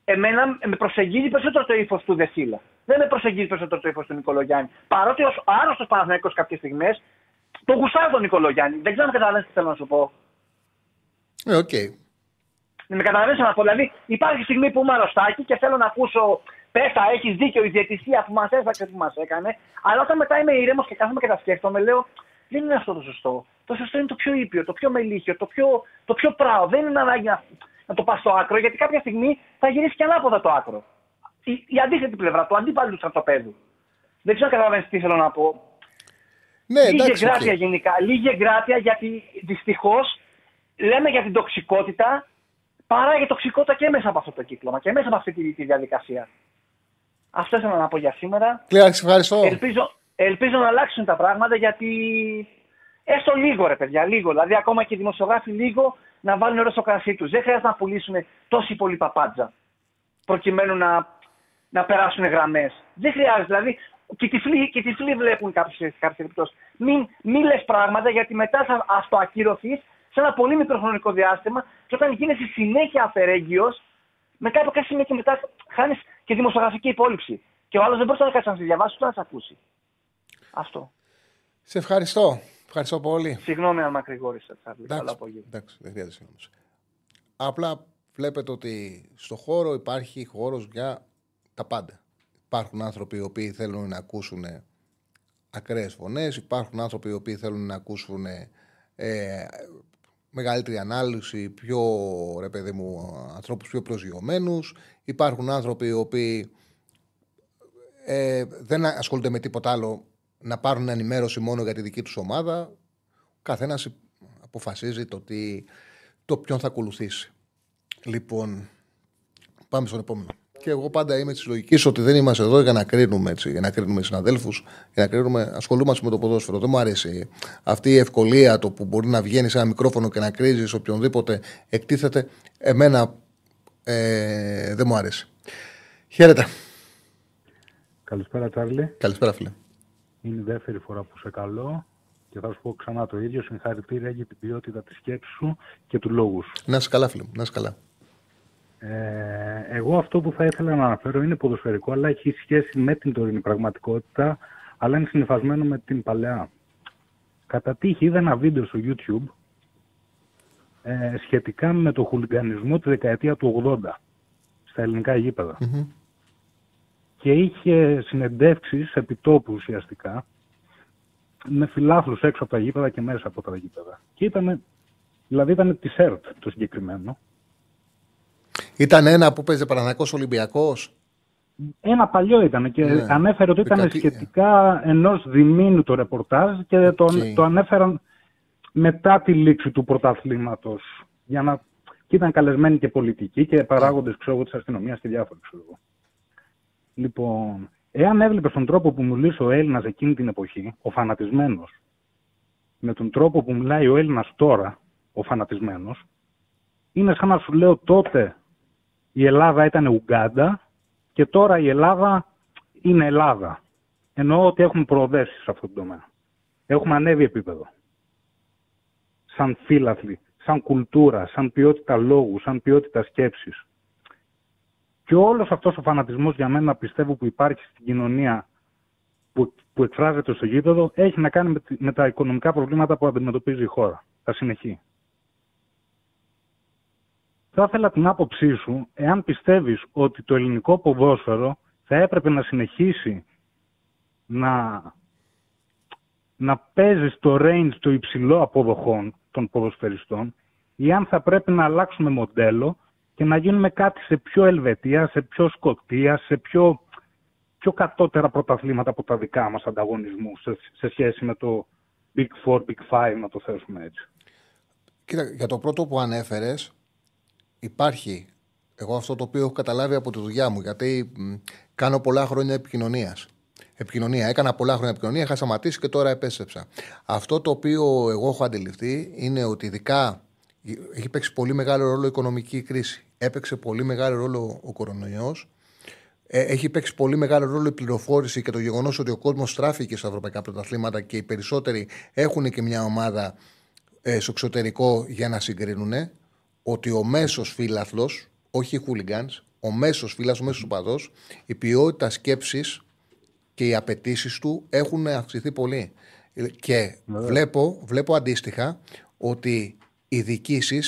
Εμένα με προσεγγίζει περισσότερο το ύφος του Ντεσίλα. Δεν με προσεγγίζει περισσότερο το ύφος του Νικολογιάννη. Παρότι ως άρρωστος Παναθηναϊκός κάποιες στιγμές, τον γουστάρω τον Νικολογιάννη. Δεν ξέρω αν καταλαβαίνεις τι θέλω να σου πω. Ε, OK. Okay. Με καταλαβαίνεις να πω. Δηλαδή, υπάρχει στιγμή που είμαι αρρωστάκι και θέλω να ακούσω Πες τα, έχεις δίκιο η διαιτησία που μας έσφαξε που μας έκανε. Αλλά όταν μετά είμαι ήρεμος και κάθομαι και τα σκέφτομαι, λέω δεν είναι αυτό το σωστό. Το σωστό είναι το πιο ήπιο, το πιο μειλίχιο, το πιο, το πιο πράο. Δεν είναι ανάγκη να, να το πας στο άκρο, γιατί κάποια στιγμή θα γυρίσει και ανάποδα το άκρο. Η, η αντίθετη πλευρά, το αντίπαλο του στρατοπέδου. Δεν ξέρω αν καταλαβαίνεις τι θέλω να πω. Ναι, Λίγη εγκράτεια γενικά. Λίγη εγκράτεια γιατί δυστυχώς λέμε για την τοξικότητα παρά για τοξικότητα και μέσα από αυτό το κύκλωμα και μέσα από αυτή τη, τη διαδικασία. Αυτό ήθελα να πω για σήμερα. Κλειάξε, ευχαριστώ. Ελπίζω, ελπίζω να αλλάξουν τα πράγματα γιατί έστω λίγο ρε παιδιά, λίγο. Δηλαδή ακόμα και οι δημοσιογράφοι λίγο να βάλουν νερό στο κρασί τους. Δεν χρειάζεται να πουλήσουν τόση πολύ παπάντζα προκειμένου να, να περάσουν γραμμές. Δεν χρειάζεται. Δηλαδή και οι τυφλοί, και τυφλοί βλέπουν κάποιες περιπτώσει. Μην, μην λες πράγματα γιατί μετά θα αυτοακύρωθεί σε ένα πολύ μικρό χρονικό διάστημα και όταν γίνεσαι συνέχεια αφαιρέγγυο, με κάποια σημεία και μετά χάνεις και δημοσιογραφική υπόλοιψη. Και ο άλλος δεν μπορεί να κάτσει να σε διαβάσει ούτε να σε ακούσει. Αυτό. Σε ευχαριστώ. Ευχαριστώ πολύ. Συγγνώμη αν μακρηγόρησα. Εντάξει, δεν χρειάζεται συγγνώμη. Απλά βλέπετε ότι στο χώρο υπάρχει χώρος για τα πάντα. Υπάρχουν άνθρωποι οι οποίοι θέλουν να ακούσουν ακραίες φωνές, υπάρχουν άνθρωποι οι οποίοι θέλουν να ακούσουν ε, μεγαλύτερη ανάλυση, πιο ρε παιδί μου, ανθρώπους πιο προσγειωμένους. Υπάρχουν άνθρωποι οι οποίοι ε, δεν ασχολούνται με τίποτα άλλο να πάρουν ενημέρωση μόνο για τη δική τους ομάδα. Ο καθένας αποφασίζει το, τι, το ποιον θα ακολουθήσει. Λοιπόν, πάμε στον επόμενο. Και εγώ πάντα είμαι της λογικής ότι δεν είμαστε εδώ για να κρίνουμε, έτσι, για να κρίνουμε συναδέλφους, για να κρίνουμε. Ασχολούμαστε με το ποδόσφαιρο. Δεν μου αρέσει αυτή η ευκολία το που μπορεί να βγαίνει σε ένα μικρόφωνο και να κρίζεις οποιονδήποτε εκτίθεται. Εμένα ε, δεν μου αρέσει. Χαίρετε. Καλησπέρα, Τσάρλι. Καλησπέρα, φίλε. Είναι η δεύτερη φορά που σε καλώ και θα σου πω ξανά το ίδιο. Συγχαρητήρια για την ποιότητα της σκέψης σου και του λόγου σου. Να είσαι καλά, φίλε. Να είσαι καλά. Ε, εγώ αυτό που θα ήθελα να αναφέρω είναι ποδοσφαιρικό, αλλά έχει σχέση με την τωρινή πραγματικότητα, αλλά είναι συνεφασμένο με την παλαιά. Κατά τύχη είδα ένα βίντεο στο YouTube ε, σχετικά με το χουλιγκανισμό τη δεκαετία του 80 στα ελληνικά Και είχε συνεντεύξεις επιτόπου ουσιαστικά με φιλάθλους έξω από τα γήπεδα και μέσα από τα γήπεδα. Και ήταν, δηλαδή ήταν τη ΕΡΤ το συγκεκριμένο ήταν ένα που παίζει Παναναναϊκό Ολυμπιακός; Ένα παλιό ήταν και ναι. ανέφερε ότι ήταν σχετικά ενός διμήνου το ρεπορτάζ και το, το ανέφεραν μετά τη λήξη του πρωταθλήματος. Για να... Και ήταν καλεσμένοι και πολιτικοί και παράγοντες της αστυνομίας και διάφοροι ξέρω Λοιπόν, εάν έβλεπες τον τρόπο που μιλούσε ο Έλληνας εκείνη την εποχή, ο φανατισμένος, με τον τρόπο που μιλάει ο Έλληνας τώρα, ο φανατισμένος, είναι σαν να σου λέω τότε η Ελλάδα ήταν Ουγγάντα και τώρα η Ελλάδα είναι Ελλάδα. Εννοώ ότι έχουμε προοδεύσει σε αυτό το τομέα. Έχουμε ανέβει επίπεδο. Σαν φύλαθλοι, σαν κουλτούρα, σαν ποιότητα λόγου, σαν ποιότητα σκέψης. Και όλος αυτός ο φανατισμός για μένα πιστεύω που υπάρχει στην κοινωνία που, που εκφράζεται στο γήπεδο έχει να κάνει με, με τα οικονομικά προβλήματα που αντιμετωπίζει η χώρα. Θα συνεχεί. Θα ήθελα την άποψή σου, εάν πιστεύεις ότι το ελληνικό ποδόσφαιρο θα έπρεπε να συνεχίσει να, να παίζει στο range το υψηλό αποδοχών των ποδοσφαιριστών ή αν θα πρέπει να αλλάξουμε μοντέλο και να γίνουμε κάτι σε πιο Ελβετία, σε πιο Σκοτία, σε πιο, πιο κατώτερα πρωταθλήματα από τα δικά μας ανταγωνισμούς σε, σε σχέση με το Big Four, Big Five, να το θέσουμε έτσι. Κοίτα, για το πρώτο που ανέφερες, υπάρχει εγώ αυτό το οποίο έχω καταλάβει από τη δουλειά μου, γιατί κάνω πολλά χρόνια επικοινωνίας. επικοινωνία. Έκανα πολλά χρόνια επικοινωνία, είχα σταματήσει και τώρα επέστρεψα. Αυτό το οποίο εγώ έχω αντιληφθεί είναι ότι ειδικά έχει παίξει πολύ μεγάλο ρόλο η οικονομική κρίση. Έπαιξε πολύ μεγάλο ρόλο ο κορονοϊός. Ε, έχει παίξει πολύ μεγάλο ρόλο η πληροφόρηση και το γεγονός ότι ο κόσμος στράφηκε στα ευρωπαϊκά πρωταθλήματα και οι περισσότεροι έχουν και μια ομάδα ε, στο εξωτερικό για να συγκρίνουν. Ότι ο μέσος φύλαθλος, όχι οι hooligans, ο μέσος φύλαθλος, ο μέσος οπαδός, η ποιότητα σκέψης και οι απαιτήσεις του έχουν αυξηθεί πολύ. Και βλέπω, βλέπω αντίστοιχα ότι οι διοικήσει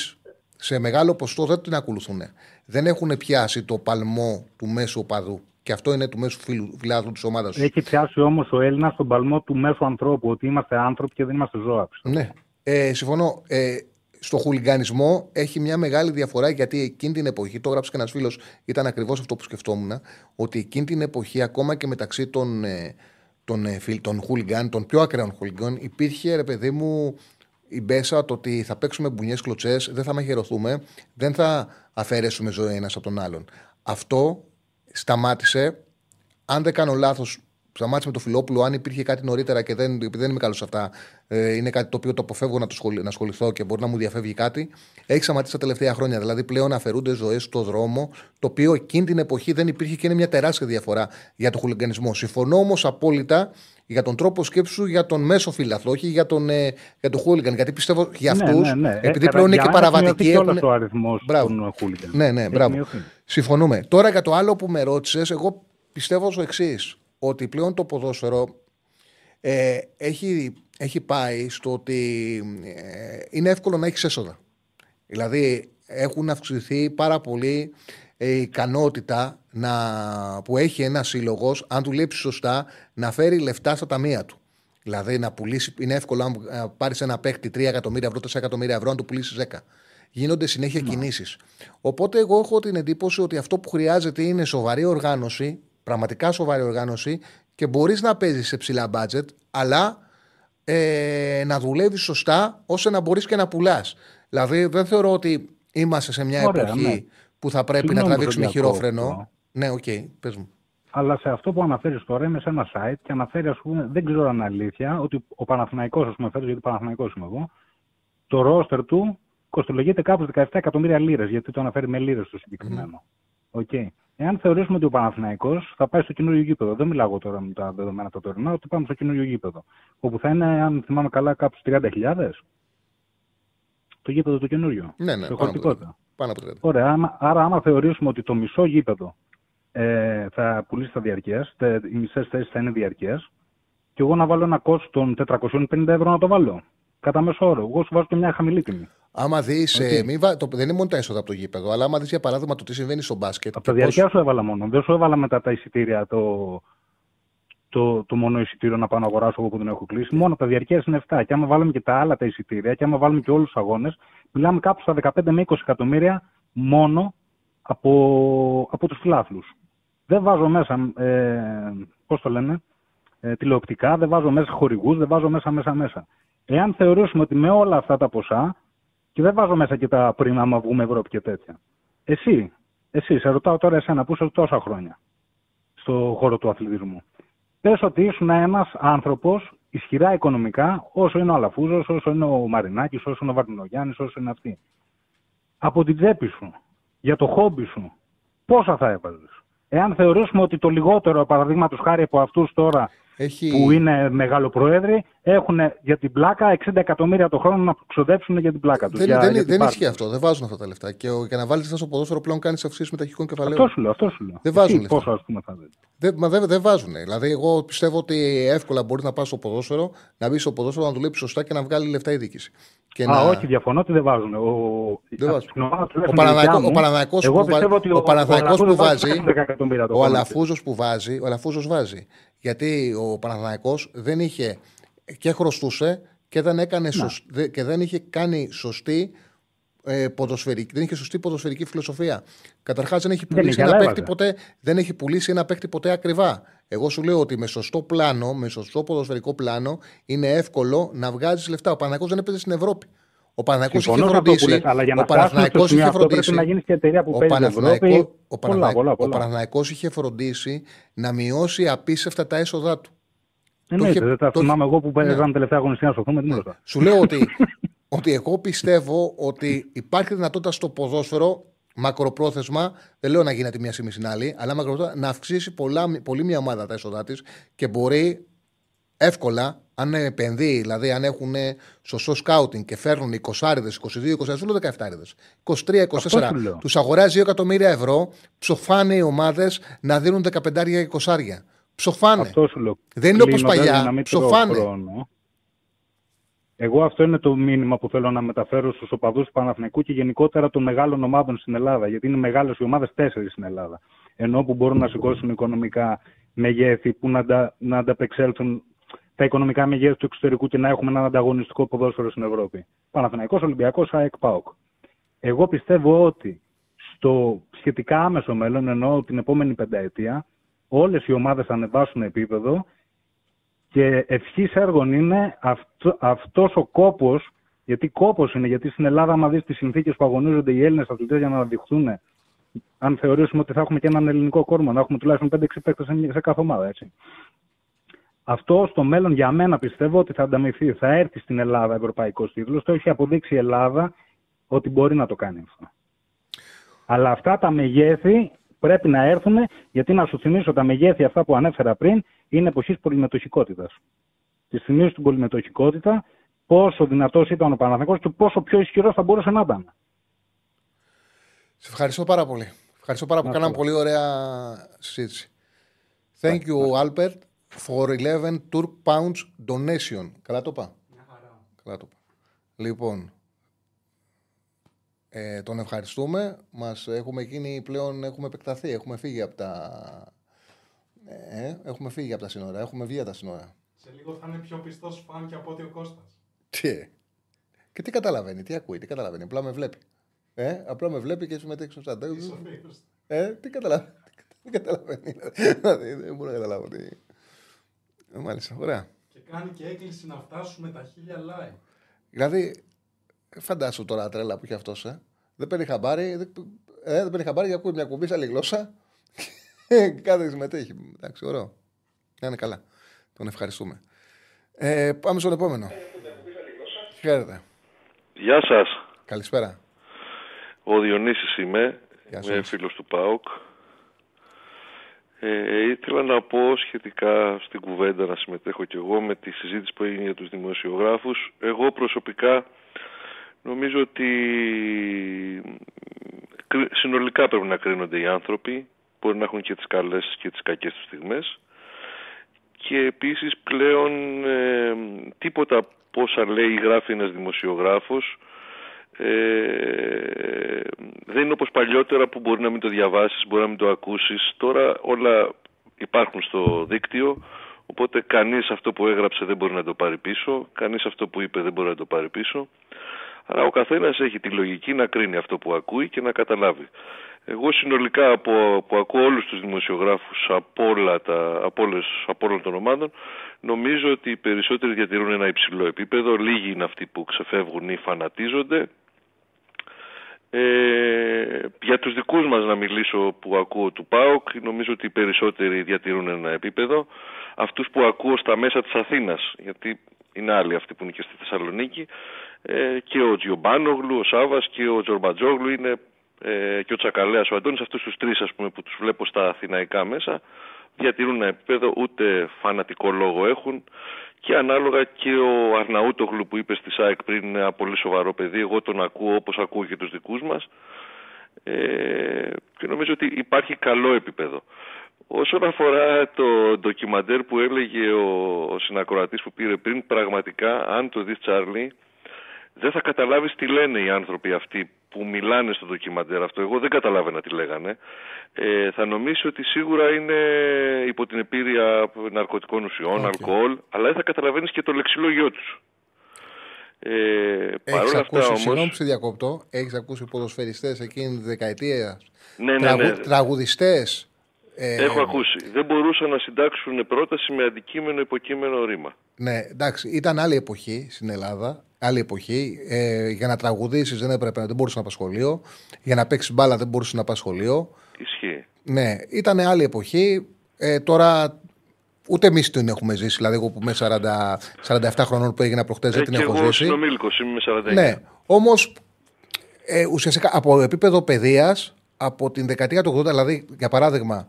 σε μεγάλο ποσοστό δεν την ακολουθούν. Δεν έχουν πιάσει το παλμό του μέσου οπαδού. Και αυτό είναι του μέσου φιλάθλου της ομάδας του. Έχει πιάσει όμως ο Έλληνας τον παλμό του μέσου ανθρώπου, ότι είμαστε άνθρωποι και δεν είμαστε ζώα. Ναι. Ε, συμφωνώ. Ε, στο χουλιγανισμό έχει μια μεγάλη διαφορά γιατί εκείνη την εποχή, το έγραψε και ένας φίλος, ήταν ακριβώς αυτό που σκεφτόμουν, ότι εκείνη την εποχή, ακόμα και μεταξύ των, ε, των, ε, των χουλιγάν, των πιο ακραίων χουλιγάν, υπήρχε ρε παιδί μου η μπέσα το ότι θα παίξουμε μπουνιές κλωτσές, δεν θα μαχαιρωθούμε, δεν θα αφαιρέσουμε ζωή ένας από τον άλλον. Αυτό σταμάτησε. Αν δεν κάνω λάθος, σταμάτησε με το Φιλόπουλο. Αν υπήρχε κάτι νωρίτερα και δεν, επειδή δεν είμαι καλός σε αυτά, ε, είναι κάτι το οποίο το αποφεύγω να, το σχολ, να ασχοληθώ και μπορεί να μου διαφεύγει κάτι. Έχει σταματήσει τα τελευταία χρόνια. Δηλαδή πλέον αφαιρούνται ζωές στο δρόμο, το οποίο εκείνη την εποχή δεν υπήρχε και είναι μια τεράστια διαφορά για το χουλιγκανισμό. Συμφωνώ όμως απόλυτα για τον τρόπο σκέψου για τον μέσο φύλαθλο, όχι για τον, ε, για τον χούλιγκαν. Γιατί πιστεύω για αυτού, ναι, ναι, ναι. επειδή ε, πλέον είναι και παραβατικοί. Έχουν... ο αριθμός των χούλιγκαν. Ναι, ναι, μπράβο. Συμφωνούμε. Τώρα για το άλλο που με ρώτησες, εγώ πιστεύω το εξής. Ότι πλέον το ποδόσφαιρο ε, έχει, έχει πάει στο ότι ε, είναι εύκολο να έχεις έσοδα. Δηλαδή έχουν αυξηθεί πάρα πολύ η ικανότητα να, που έχει ένα σύλλογος, αν δουλέψει σωστά, να φέρει λεφτά στα ταμεία του. Δηλαδή να πουλήσει, είναι εύκολο αν πάρεις ένα παίκτη 3 εκατομμύρια ευρώ, 4 εκατομμύρια ευρώ, να το πουλήσεις 10. Γίνονται συνέχεια ναι. κινήσεις. Οπότε εγώ έχω την εντύπωση ότι αυτό που χρειάζεται είναι σοβαρή οργάνωση, πραγματικά σοβαρή οργάνωση και μπορείς να παίζεις σε ψηλά budget, αλλά ε, να δουλεύεις σωστά ώστε να μπορείς και να πουλάς. Δηλαδή δεν θεωρώ ότι είμαστε σε μια Ωραία, εποχή ναι που θα πρέπει Συγγνώμη να τραβήξουμε χειρόφρενο. Ναι, OK, okay, πες μου. Αλλά σε αυτό που αναφέρεις τώρα είμαι σε ένα site και αναφέρει, ας πούμε, δεν ξέρω αν είναι αλήθεια, ότι ο Παναθηναϊκός, ας πούμε, φέτος, γιατί Παναθηναϊκός είμαι εγώ, το ρόστερ του κοστολογείται κάπου 17 εκατομμύρια λίρες, γιατί το αναφέρει με λίρες το συγκεκριμένο. Mm. Okay. Εάν θεωρήσουμε ότι ο Παναθηναϊκός θα πάει στο καινούριο γήπεδο, δεν μιλάω τώρα με τα δεδομένα τα τωρινά, ότι πάμε στο καινούριο γήπεδο, όπου θα είναι, αν θυμάμαι καλά, κάπου 30.000 το γήπεδο το καινούριο. Ναι, ναι, πάνω από 30. Ωραία, άρα άμα θεωρήσουμε ότι το μισό γήπεδο ε, θα πουλήσει τα διαρκείας, οι μισές θέσεις θα είναι διαρκείας, και εγώ να βάλω ένα κόστο των 450 ευρώ να το βάλω. Κατά μέσο όρο. Εγώ σου βάζω και μια χαμηλή τιμή. Άμα δεις. Ε, δεν είναι μόνο τα έσοδα από το γήπεδο, αλλά άμα δεις για παράδειγμα το τι συμβαίνει στο μπάσκετ. Από τα διαρκεία πώς... σου έβαλα μόνο. Δεν σου έβαλα μετά τα εισιτήρια το, το, το μόνο εισιτήριο να πάω να αγοράσω εγώ που δεν έχω κλείσει. Μόνο τα διαρκεία είναι 7. Και άμα βάλουμε και τα άλλα τα εισιτήρια, και άμα βάλουμε και όλους τους αγώνες, μιλάμε κάπου στα 15 με 20 εκατομμύρια μόνο από, από τους φιλάθλους. Δεν βάζω μέσα, ε, πώς το λένε, ε, τηλεοπτικά, δεν βάζω μέσα χορηγούς, δεν βάζω μέσα μέσα μέσα. Εάν θεωρήσουμε ότι με όλα αυτά τα ποσά, και δεν βάζω μέσα και τα πριν άμα βγούμε Ευρώπη και τέτοια. Εσύ, εσύ, σε ρωτάω τώρα εσένα που είσαι τόσα χρόνια στο χώρο του αθλητισμού. Πες ότι ήσουν ένας άνθρωπος ισχυρά οικονομικά, όσο είναι ο Αλαφούζος, όσο είναι ο Μαρινάκης, όσο είναι ο Βαρτινογιάννη, όσο είναι αυτοί. Από την τσέπη σου, για το χόμπι σου, πόσα θα έβαζες; Εάν θεωρήσουμε ότι το λιγότερο, παραδείγματος χάρη από αυτούς τώρα έχει... που είναι μεγάλο προέδροι, έχουν για την πλάκα 60 εκατομμύρια το χρόνο να ξοδέψουν για την πλάκα τους. Δεν, για, δεν, για δεν ισχύει αυτό. Δεν βάζουν αυτά τα λεφτά. Και για να βάλεις στο ποδόσφαιρο πλέον κάνεις αυξήσεις μεταχικών κεφαλαίων. Αυτό σου λέω. Αυτό σου λέω. Δεν βάζουν λεφτά. Πόσο, ας πούμε, θα δεν, μα δεν, δεν βάζουν. Δηλαδή, εγώ πιστεύω ότι εύκολα μπορεί να πας στο ποδόσφαιρο, να μπεις στο ποδόσφαιρο, να δουλέψεις σωστά και να βγάλει λεφτά η διοίκηση. Και Α, να... όχι, διαφωνώ ότι δεν βάζουν. Ο, δεν βάζουν. ο Παναναϊκό που, ο Παναθηναϊκός που βάζει. Ο Αλαφούζος που βάζει. Ο Αλαφούζος βάζει. Γιατί ο Παναθηναϊκός δεν είχε και χρωστούσε και δεν, έκανε σωσ... και δεν είχε κάνει σωστή ε, ποδοσφαιρική, δεν είχε σωστή ποδοσφαιρική φιλοσοφία. Καταρχάς δεν έχει πουλήσει ένα παίκτη ποτέ, δεν έχει πουλήσει ένα παίκτη ποτέ ακριβά. Εγώ σου λέω ότι με σωστό πλάνο, με σωστό ποδοσφαιρικό πλάνο, είναι εύκολο να βγάζεις λεφτά. Ο Παναγό δεν έπαιζε στην Ευρώπη. Ο Ο Παναθηναϊκός είχε Συμφωνώ σε αυτό που φροντίσει. λες, αλλά για να ο φτάσουμε στο Παναθηναϊκός σημείο είχε αυτό πρέπει φροντίσει. να γίνεις και εταιρεία που ο παίζεις Παναθηναϊκός- Ευρώπη. ο Πολλά, Παναθηναϊκός- πολλά, Ο πολλά. Παναθηναϊκός είχε φροντίσει να μειώσει απίστευτα τα έσοδά του. Εννοείται, είχε- δεν τα το θυμάμαι είχε- εγώ που Ναι. παίζαμε τελευταία αγωνιστική να σωθούμε. Τι μου ρωτάς. Σου λέω ότι, ότι εγώ πιστεύω ότι υπάρχει δυνατότητα στο ποδόσφαιρο μακροπρόθεσμα, δεν λέω να γίνει τη μία στιγμή στην άλλη, αλλά μακροπρόθεσμα να αυξήσει πολλά, πολύ μια ομάδα τα έσοδά της και μπορεί εύκολα, αν επενδύει, δηλαδή αν έχουν σωστό σκάουτινγκ και φέρνουν 20, 22, 24, δεν λέω 17, 23, 24, σου λέω. τους αγοράζει 2 εκατομμύρια ευρώ, ψοφάνε οι ομάδες να δίνουν 15 και 20. Ψοφάνε. Αυτό σου λέω. Δεν είναι όπως Κλείνοντας, παλιά. για να μην τρώω Ψοφάνε. χρόνο. Εγώ αυτό είναι το μήνυμα που θέλω να μεταφέρω στους οπαδούς του Παναθηναϊκού και γενικότερα των μεγάλων ομάδων στην Ελλάδα. Γιατί είναι μεγάλες οι ομάδες τέσσερις στην Ελλάδα. Ενώ που μπορούν να σηκώσουν οικονομικά μεγέθη που να, αντα, να ανταπεξέλθουν τα οικονομικά μεγέθη του εξωτερικού και να έχουμε έναν ανταγωνιστικό ποδόσφαιρο στην Ευρώπη. Παναθηναϊκός, Ολυμπιακός, ΑΕΚ, ΠΑΟΚ. Εγώ πιστεύω ότι στο σχετικά άμεσο μέλλον, ενώ την επόμενη πενταετία, όλες οι ομάδες θα ανεβάσουν επίπεδο και ευχής έργων είναι αυτό, αυτός ο κόπος, γιατί κόπος είναι, γιατί στην Ελλάδα, άμα δεις τις συνθήκες που αγωνίζονται οι Έλληνες αθλητές για να αναδειχθούν, αν θεωρήσουμε ότι θα έχουμε και έναν ελληνικό κόρμα, να έχουμε τουλάχιστον 5-6 παίκτες σε, σε κάθε ομάδα, έτσι. Αυτό στο μέλλον για μένα πιστεύω ότι θα ανταμυφθεί. Θα έρθει στην Ελλάδα ευρωπαϊκός τίτλος. Το έχει αποδείξει η Ελλάδα ότι μπορεί να το κάνει αυτό. Αλλά αυτά τα μεγέθη πρέπει να έρθουν, γιατί να σου θυμίσω τα μεγέθη αυτά που ανέφερα πριν είναι εποχής πολυμετοχικότητας. Τη στιγμή στην πολυμετοχικότητα, πόσο δυνατός ήταν ο Παναθηναϊκός και πόσο πιο ισχυρός θα μπορούσε να ήταν. Σε ευχαριστώ πάρα πολύ. Ευχαριστώ πάρα πολύ. Να Κάναμε πολύ ωραία συζήτηση. Thank you, Albert, for 11 Turk pounds donation. Καλά το είπα. Καλά το είπα. Λοιπόν, ε, τον ευχαριστούμε. Μας έχουμε γίνει πλέον, έχουμε επεκταθεί, έχουμε φύγει από τα... Ε, έχουμε φύγει από τα σύνορα, έχουμε βγει από τα σύνορα. Σε λίγο θα είναι πιο πιστός φαν και από ότι ο Κώστας. Τι. Και τι καταλαβαίνει, τι ακούει, τι καταλαβαίνει. Απλά με βλέπει. Ε, απλά με βλέπει και συμμετέχει στο chat. Είσαι ο φίλος του. Ε, τι καταλαβαίνει. Τι καταλαβαίνει. Δηλαδή, δεν μπορώ να καταλάβω τι. Ε, Μάλιστα, ωραία. Και κάνει και έκκληση να φτάσουμε τα χίλια like. Δηλαδή, φαντάσου τώρα τρέλα που έχει αυτός, ε. Δεν παίρνει χαμπάρι, δεν, ε, δεν παίρνει χαμπάρι για ακούει μια κουμπί σε άλλη γλώσσα. και Κάθε συμμετέχει. Εντάξει, ωραίο. Να είναι καλά. Τον ευχαριστούμε. Ε, πάμε στον επόμενο. Χαίρετε. Γεια σας. Καλησπέρα. Ο Διονύσης είμαι. Γεια Είμαι σας. φίλος του ΠΑΟΚ. Ε, ήθελα να πω σχετικά στην κουβέντα να συμμετέχω κι εγώ με τη συζήτηση που έγινε για τους δημοσιογράφους. Εγώ προσωπικά νομίζω ότι κρι- συνολικά πρέπει να κρίνονται οι άνθρωποι. Μπορεί να έχουν και τις καλές και τις κακές τους στιγμές. Και επίσης πλέον ε, τίποτα από όσα λέει ή γράφει ένας δημοσιογράφος ε, δεν είναι όπως παλιότερα που μπορεί να μην το διαβάσεις, μπορεί να μην το ακούσεις. Τώρα όλα υπάρχουν στο δίκτυο, οπότε κανείς αυτό που έγραψε δεν μπορεί να το πάρει πίσω, κανείς αυτό που είπε δεν μπορεί να το πάρει πίσω. Αλλά ο καθένας έχει τη λογική να κρίνει αυτό που ακούει και να καταλάβει. Εγώ συνολικά από, που ακούω όλους τους δημοσιογράφους από, όλα τα, από, όλες, από όλων των ομάδων νομίζω ότι οι περισσότεροι διατηρούν ένα υψηλό επίπεδο, λίγοι είναι αυτοί που ξεφεύγουν ή φανατίζονται ε, για τους δικούς μας να μιλήσω που ακούω του ΠΑΟΚ, νομίζω ότι οι περισσότεροι διατηρούν ένα επίπεδο. Αυτούς που ακούω στα μέσα της Αθήνας, γιατί είναι άλλοι αυτοί που είναι και στη Θεσσαλονίκη, ε, και ο Τζιομπάνογλου, ο Σάβας και ο Τζορμπατζόγλου είναι ε, και ο Τσακαλέας, ο Αντώνης, αυτούς τους τρεις ας πούμε που τους βλέπω στα αθηναϊκά μέσα, διατηρούν ένα επίπεδο, ούτε φανατικό λόγο έχουν και ανάλογα και ο Αρναούτογλου που είπε στη ΣΑΕΚ πριν είναι ένα πολύ σοβαρό παιδί, εγώ τον ακούω όπως ακούω και τους δικούς μας ε, και νομίζω ότι υπάρχει καλό επίπεδο. Όσον αφορά το ντοκιμαντέρ που έλεγε ο, ο συνακροατής που πήρε πριν, πραγματικά αν το δεις Τσάρλι, δεν θα καταλάβεις τι λένε οι άνθρωποι αυτοί που μιλάνε στο ντοκιμαντέρ αυτό. Εγώ δεν καταλάβαινα τι λέγανε. Ε, θα νομίσει ότι σίγουρα είναι υπό την επίρρεια ναρκωτικών ουσιών, αλκοόλ, αλλά δεν θα καταλαβαίνεις και το λεξιλόγιο τους. Ε, Έχεις παρόλα ακούσει, αυτά συγγνώμη όμως... που σε διακόπτω, έχεις ακούσει ποδοσφαιριστές εκείνη τη δεκαετία. Ναι, ναι, ναι. Τραγουδιστές; Ε, Έχω ακούσει. Δεν μπορούσαν να συντάξουν πρόταση με αντικείμενο υποκείμενο ρήμα. Ναι, εντάξει, ήταν άλλη εποχή στην Ελλάδα. Άλλη εποχή. Ε, για να τραγουδήσεις δεν έπρεπε, δεν μπορούσε να πας σχολείο. Για να παίξεις μπάλα δεν μπορούσε να πας σχολείο. Ισχύει. Ναι, ήταν άλλη εποχή. Ε, τώρα ούτε εμείς την έχουμε ζήσει. Δηλαδή, εγώ που είμαι 40, 47 χρονών που έγινα προχτές δεν Ε, την και έχω εγώ ζήσει. συνομήλικος, είμαι με 49. Ναι, όμως ε, ουσιαστικά από επίπεδο παιδείας, από την δεκαετία του 80, δηλαδή για παράδειγμα,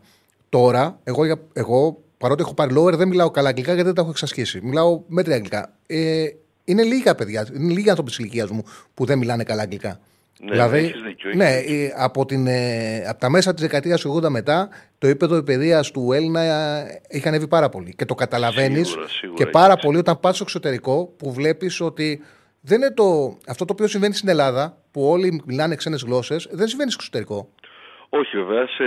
τώρα, εγώ, για- εγώ παρότι έχω πάρει lower, δεν μιλάω καλά αγγλικά γιατί δεν τα έχω εξασκήσει. Μιλάω μέτρια αγγλικά. Ε, είναι λίγα παιδιά, είναι λίγοι άνθρωποι της ηλικίας μου που δεν μιλάνε καλά αγγλικά. Ναι, δηλαδή, έχεις δίκιο, έχεις ναι, ε, από, την, ε, από τα μέσα της δεκαετίας του 80 μετά, το επίπεδο παιδείας του Έλληνα ε, έχει ανέβει πάρα πολύ. Και το καταλαβαίνεις Σίγουρα, σίγουρα και έχει πάρα πολύ όταν πας στο εξωτερικό που βλέπεις ότι δεν είναι το, αυτό το οποίο συμβαίνει στην Ελλάδα, που όλοι μιλάνε ξένες γλώσσες, δεν συμβαίνει στο εξωτερικό. Όχι βέβαια. Σε,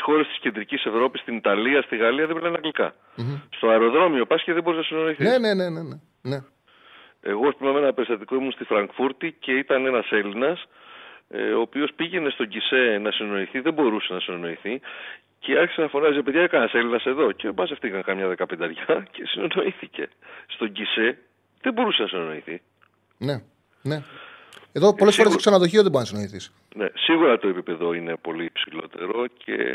στις χώρες της κεντρικής Ευρώπης, στην Ιταλία, στη Γαλλία δεν μιλάνε αγγλικά. Στο αεροδρόμιο πας και δεν μπορείς να συνοηθείς. Ναι, ναι, ναι, ναι. ναι. ναι. Εγώ θυμάμαι ένα περιστατικό ήμουν στη Φραγκφούρτη και ήταν ένας Έλληνας, ε, ο οποίος πήγαινε στον Κισέ να συνοηθεί, δεν μπορούσε να συνοηθεί και άρχισε να φωνάζει: Παιδιά, έκανε Έλληνας εδώ. Και μαζευτήκαν καμιά δεκαπενταριά και συνοηθηκε. Στον Κισέ δεν μπορούσε να συνοηθεί. ναι, ναι. Εδώ πολλές φορές σίγουρα- στο ξενοδοχείο δεν μπορεί να συνοηθείς. Ναι, σίγουρα το επίπεδο είναι πολύ υψηλότερο και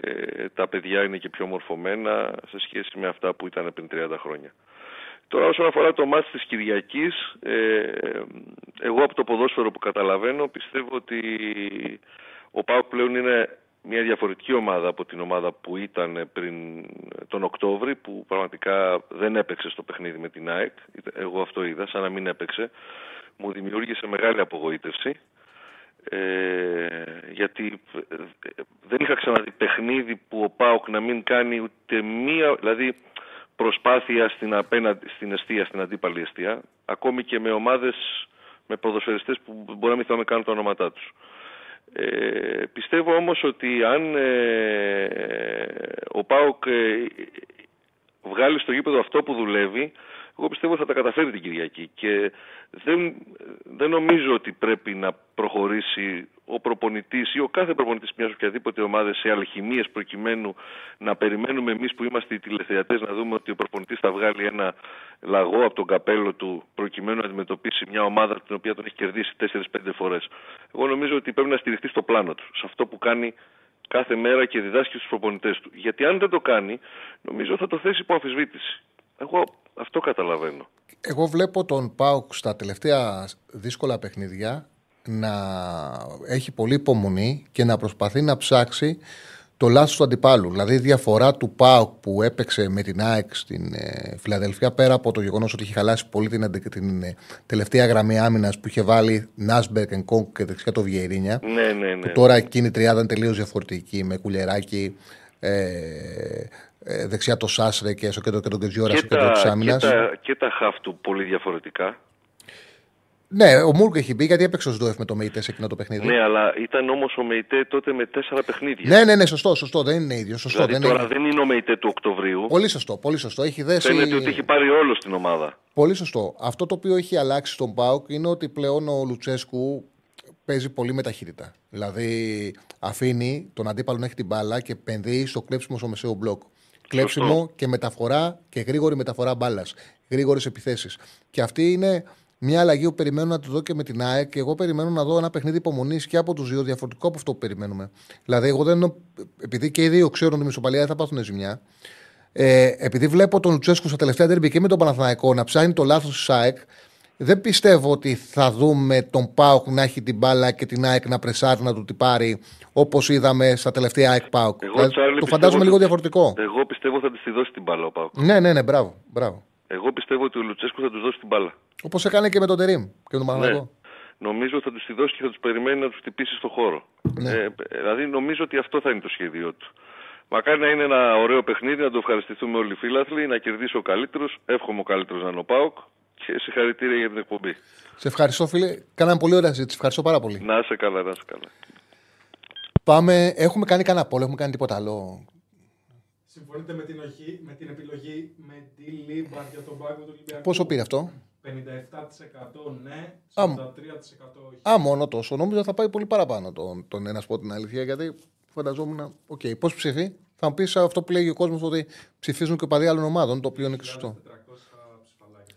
τα παιδιά είναι και πιο μορφωμένα σε σχέση με αυτά που ήταν πριν 30 χρόνια. Τώρα όσον αφορά το μάτς της Κυριακής, ε, εγώ από το ποδόσφαιρο που καταλαβαίνω πιστεύω ότι ο ΠΑΟΚ πλέον είναι μια διαφορετική ομάδα από την ομάδα που ήταν πριν τον Οκτώβρη που πραγματικά δεν έπαιξε στο παιχνίδι με την ΑΕΚ. Εγώ αυτό είδα, σαν να μην έπαιξε. Μου δημιούργησε μεγάλη απογοήτευση. Ε, γιατί ε, δεν είχα ξαναδεί παιχνίδι που ο ΠΑΟΚ να μην κάνει ούτε μία, δηλαδή προσπάθεια στην, απέναντι, στην αιστεία, στην αντίπαλη αιστεία, ακόμη και με ομάδες, με ποδοσφαιριστές που μπορεί να μην θυμάμαι καν τα ονόματά τους. Ε, πιστεύω όμως ότι αν ε, ο ΠΑΟΚ ε, βγάλει στο γήπεδο αυτό που δουλεύει, εγώ πιστεύω θα τα καταφέρει την Κυριακή και δεν, δεν νομίζω ότι πρέπει να προχωρήσει ο προπονητής ή ο κάθε προπονητής μιας οποιαδήποτε ομάδας σε αλχημίες προκειμένου να περιμένουμε εμείς που είμαστε οι τηλεθεατές να δούμε ότι ο προπονητής θα βγάλει ένα λαγό από τον καπέλο του προκειμένου να αντιμετωπίσει μια ομάδα την οποία τον έχει κερδίσει 4-5 φορές. Εγώ νομίζω ότι πρέπει να στηριχτεί στο πλάνο του, σε αυτό που κάνει κάθε μέρα και διδάσκει στους προπονητές του. Γιατί αν δεν το κάνει, νομίζω θα το θέσει υπό αμφισβήτηση. Εγώ αυτό καταλαβαίνω. Εγώ βλέπω τον Πάουκ στα τελευταία δύσκολα παιχνίδια να έχει πολύ υπομονή και να προσπαθεί να ψάξει το λάθος του αντιπάλου. Δηλαδή η διαφορά του ΠΑΟΚ που έπαιξε με την ΑΕΚ στην ε, Φιλαδελφία πέρα από το γεγονός ότι είχε χαλάσει πολύ την, αντε- την ε, τελευταία γραμμή άμυνας που είχε βάλει Νάσμπερκ, Ενκόγκ και δεξιά το Βιερίνια Ναι, ναι, ναι. που τώρα εκείνη η τριάδα είναι τελείως διαφορετική με κουλεράκι ε, ε, δεξιά το Σάσρε και στο κέντρο και τον Κετζιόρα και, στο κέντρο της τα, και, άμυνας. τα, και τα χαφ του πολύ διαφορετικά. Ναι, ο Μούρκ έχει μπει γιατί έπαιξε ο Σντόεφ με το Μεϊτέ σε εκείνο το παιχνίδι. Ναι, αλλά ήταν όμως ο Μεϊτέ τότε με τέσσερα παιχνίδια. ναι, ναι, ναι, σωστό, σωστό. Δεν είναι ίδιο. Σωστό, δηλαδή δεν τώρα είναι... δεν είναι ο Μεϊτέ του Οκτωβρίου. Πολύ σωστό, πολύ σωστό. Έχει δέσει. Φαίνεται ότι έχει πάρει όλο στην ομάδα. Πολύ σωστό. Αυτό το οποίο έχει αλλάξει στον Πάουκ είναι ότι πλέον ο Λουτσέσκου παίζει πολύ με ταχύτητα. Δηλαδή αφήνει τον αντίπαλο να έχει την μπάλα και επενδύει στο κλέψιμο στο μεσαίο μπλοκ. Κλέψιμο και μεταφορά και γρήγορη μεταφορά μπάλας. Γρήγορες επιθέσεις. Και αυτή είναι μια αλλαγή που περιμένω να τη δω και με την ΑΕΚ και εγώ περιμένω να δω ένα παιχνίδι υπομονής και από τους δύο διαφορετικό από αυτό που περιμένουμε. Δηλαδή, εγώ δεν. Επειδή και οι δύο ξέρουν ότι η Μισοπαλία δεν θα πάθουν ζημιά, ε, επειδή βλέπω τον Λουτσέσκου στα τελευταία τέρμπι και με τον Παναθηναϊκό να ψάχνει το λάθος της ΑΕΚ, δεν πιστεύω ότι θα δούμε τον Πάουκ να έχει την μπάλα και την ΑΕΚ να πρεσάρει να του την πάρει όπως είδαμε στα τελευταία ΑΕΚ Πάουκ. Εγώ, Δηλαδή, Τσάρλι, το πιστεύω φαντάζομαι ότι- λίγο διαφορετικό. Εγώ πιστεύω θα της τη δώσει την μπάλα ο Πάουκ. Ναι, ναι, ναι, μπράβο. μπράβο. Εγώ πιστεύω ότι ο Λουτσέσκου θα τους δώσει την μπάλα. Όπως έκανε και με τον Τερήμ και με τον Παναθηναϊκό. Ναι. Νομίζω θα τους τη δώσει και θα τους περιμένει να τους χτυπήσει στο χώρο. Ναι. Ε, δηλαδή νομίζω ότι αυτό θα είναι το σχέδιό του. Μακάρι να είναι ένα ωραίο παιχνίδι, να το ευχαριστηθούμε όλοι οι φίλαθλοι, να κερδίσει ο καλύτερος. Εύχομαι ο καλύτερος να είναι ο Πάουκ και συγχαρητήρια για την εκπομπή. Σε ευχαριστώ, φίλε. Κάναμε πολύ ωραία συζήτηση. Ευχαριστώ πάρα πολύ. Να είσαι καλά, να είσαι καλά. Πάμε. Έχουμε κάνει κανένα poll, έχουμε κάνει τίποτα άλλο. Συμφωνείτε με την, οχή, με την επιλογή Μεντιλίμπαρ για τον πάγκο του Ολυμπιακού; Πόσο πήρε αυτό; 57% ναι, Α, 43% όχι. Α, μόνο τόσο. Νόμιζα θα πάει πολύ παραπάνω τον, τον ένα, σου πω την αλήθεια, γιατί φανταζόμουν. Οκ, πώς ψηφί; Θα μου πεις αυτό που λέγει ο κόσμος ότι ψηφίζουν και παδί άλλων ομάδων, το οποίο είναι και σωστό.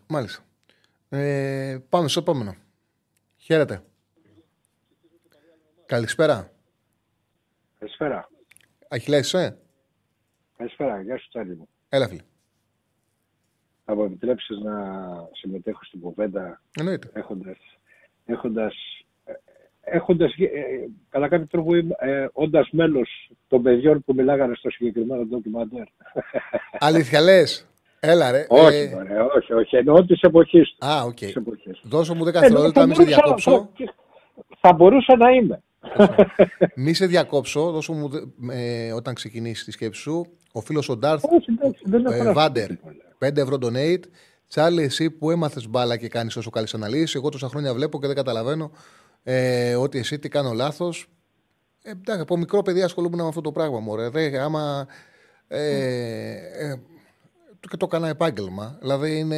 Μάλιστα. Ε, πάμε στο επόμενο. Χαίρετε. Καλησπέρα. Καλησπέρα. Αχιλέα, είσαι. Καλησπέρα. Γεια σου, Τσάρλι μου. Έλα, φίλε. Θα μου επιτρέψεις να συμμετέχω στην κουβέντα Εννοείται. έχοντας, έχοντας, ε, έχοντας ε, κατά κάποιο τρόπο ε, όντας μέλος των παιδιών που μιλάγανε στο συγκεκριμένο ντοκιμαντέρ. Αλήθεια λες; Έλα, ρε. όχι, Ε, ωραία, όχι, όχι. Εννοώ της εποχής. του. Α, οκ. Της εποχής. Δώσω μου 10 Ε, δευτερόλεπτα, θα μη σε μπορούσα- διακόψω. θα- Θα μπορούσα να είμαι. Μη σε διακόψω. Δώσω μου, δε- ε, όταν ξεκινήσεις τη σκέψη σου, ο φίλος ο Darth Όχι, εντάξει, δεν έχω ε, να Vader. 5 ευρώ donate. Τσάρλι, εσύ που έμαθες μπάλα και κάνεις τόσο καλές αναλύσεις, εγώ τόσα χρόνια βλέπω και δεν καταλαβαίνω ε, ότι εσύ τι κάνω λάθος. Ε, εντάξει, από μικρό παιδί ασχολούμαι με αυτό το πράγμα. Μωρέ. Δε, άμα, ε, ε, και το έκανα επάγγελμα. Δηλαδή είναι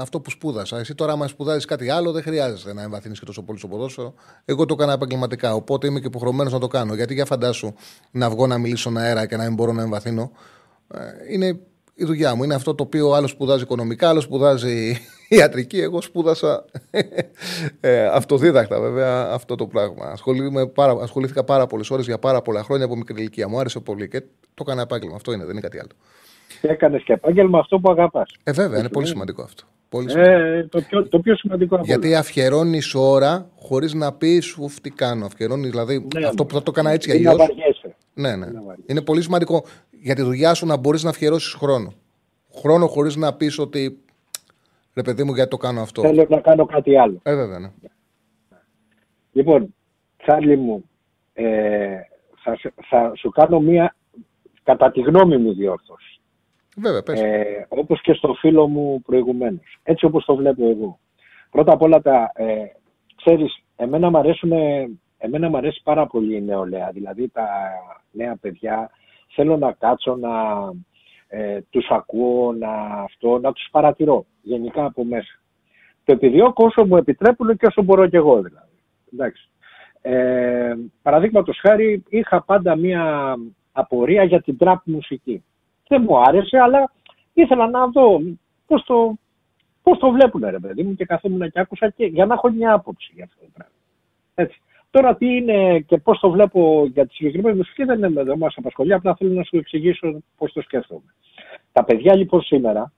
αυτό που σπούδασα. Εσύ τώρα, άμα σπουδάζεις κάτι άλλο, δεν χρειάζεται να εμβαθύνεις και τόσο πολύ στο ποδόσφαιρο. Εγώ το έκανα επαγγελματικά. Οπότε είμαι και υποχρεωμένος να το κάνω. Γιατί για φαντάσου να βγω να μιλήσω αέρα και να μην μπορώ να εμβαθύνω. Ε, είναι η δουλειά μου. Είναι αυτό το οποίο άλλος σπουδάζει οικονομικά, άλλος σπουδάζει ιατρική. Εγώ σπούδασα ε, αυτοδίδακτα βέβαια αυτό το πράγμα. Ασχολούμαι πάρα, ασχολήθηκα πάρα πολλές ώρες για πάρα πολλά χρόνια από μικρή ηλικία. Μου άρεσε πολύ και το έκανα επάγγελμα. Αυτό είναι, δεν είναι κάτι άλλο. Και έκανες και επάγγελμα αυτό που αγαπάς. Ε, βέβαια, είναι πολύ σημαντικό αυτό. Πολύ σημαντικό. Ε, το, πιο, το πιο σημαντικό από Γιατί όλα. αφιερώνεις ώρα χωρίς να πεις σου τι κάνω. Αφιερώνεις δηλαδή Ναι, αυτό που θα το έκανα έτσι κι Ή να αλλιώς. βαριέσαι. Ναι, ναι. Είναι πολύ σημαντικό για τη δουλειά σου να μπορείς να αφιερώσεις χρόνο. Χρόνο χωρίς να πεις ότι ρε παιδί μου, γιατί το κάνω αυτό. Θέλω να κάνω κάτι άλλο. Ε, βέβαια, ναι. Λοιπόν, Τσάρλι μου, ε, θα, σε- θα σου κάνω μία, κατά τη γνώμη μου, διόρθωση. Βέβαια, πες. Ε, όπως και στο φίλο μου προηγουμένως. Έτσι όπως το βλέπω εγώ. Πρώτα απ' όλα, τα, ε, ξέρεις, εμένα μ' αρέσουν, εμένα μ' αρέσει πάρα πολύ η νεολαία. Δηλαδή τα νέα παιδιά θέλω να κάτσω να ε, τους ακούω, να, αυτό, να τους παρατηρώ γενικά από μέσα. Το επιδιώκω όσο μου επιτρέπουν και όσο μπορώ κι εγώ δηλαδή. Εντάξει. Ε, Παραδείγματος χάρη, είχα πάντα μία απορία για την τραπ μουσική. Δεν μου άρεσε, αλλά ήθελα να δω πώς το, πώς το βλέπουν, ρε παιδί μου, και καθόμουν και άκουσα και, για να έχω μια άποψη για αυτό το πράγμα. Έτσι. Τώρα τι είναι και πώς το βλέπω για τη συγκεκριμένη μουσική δεν, είναι, δεν μας απασχολεί, απλά θέλω να σου εξηγήσω πώς το σκέφτομαι. Τα παιδιά λοιπόν σήμερα,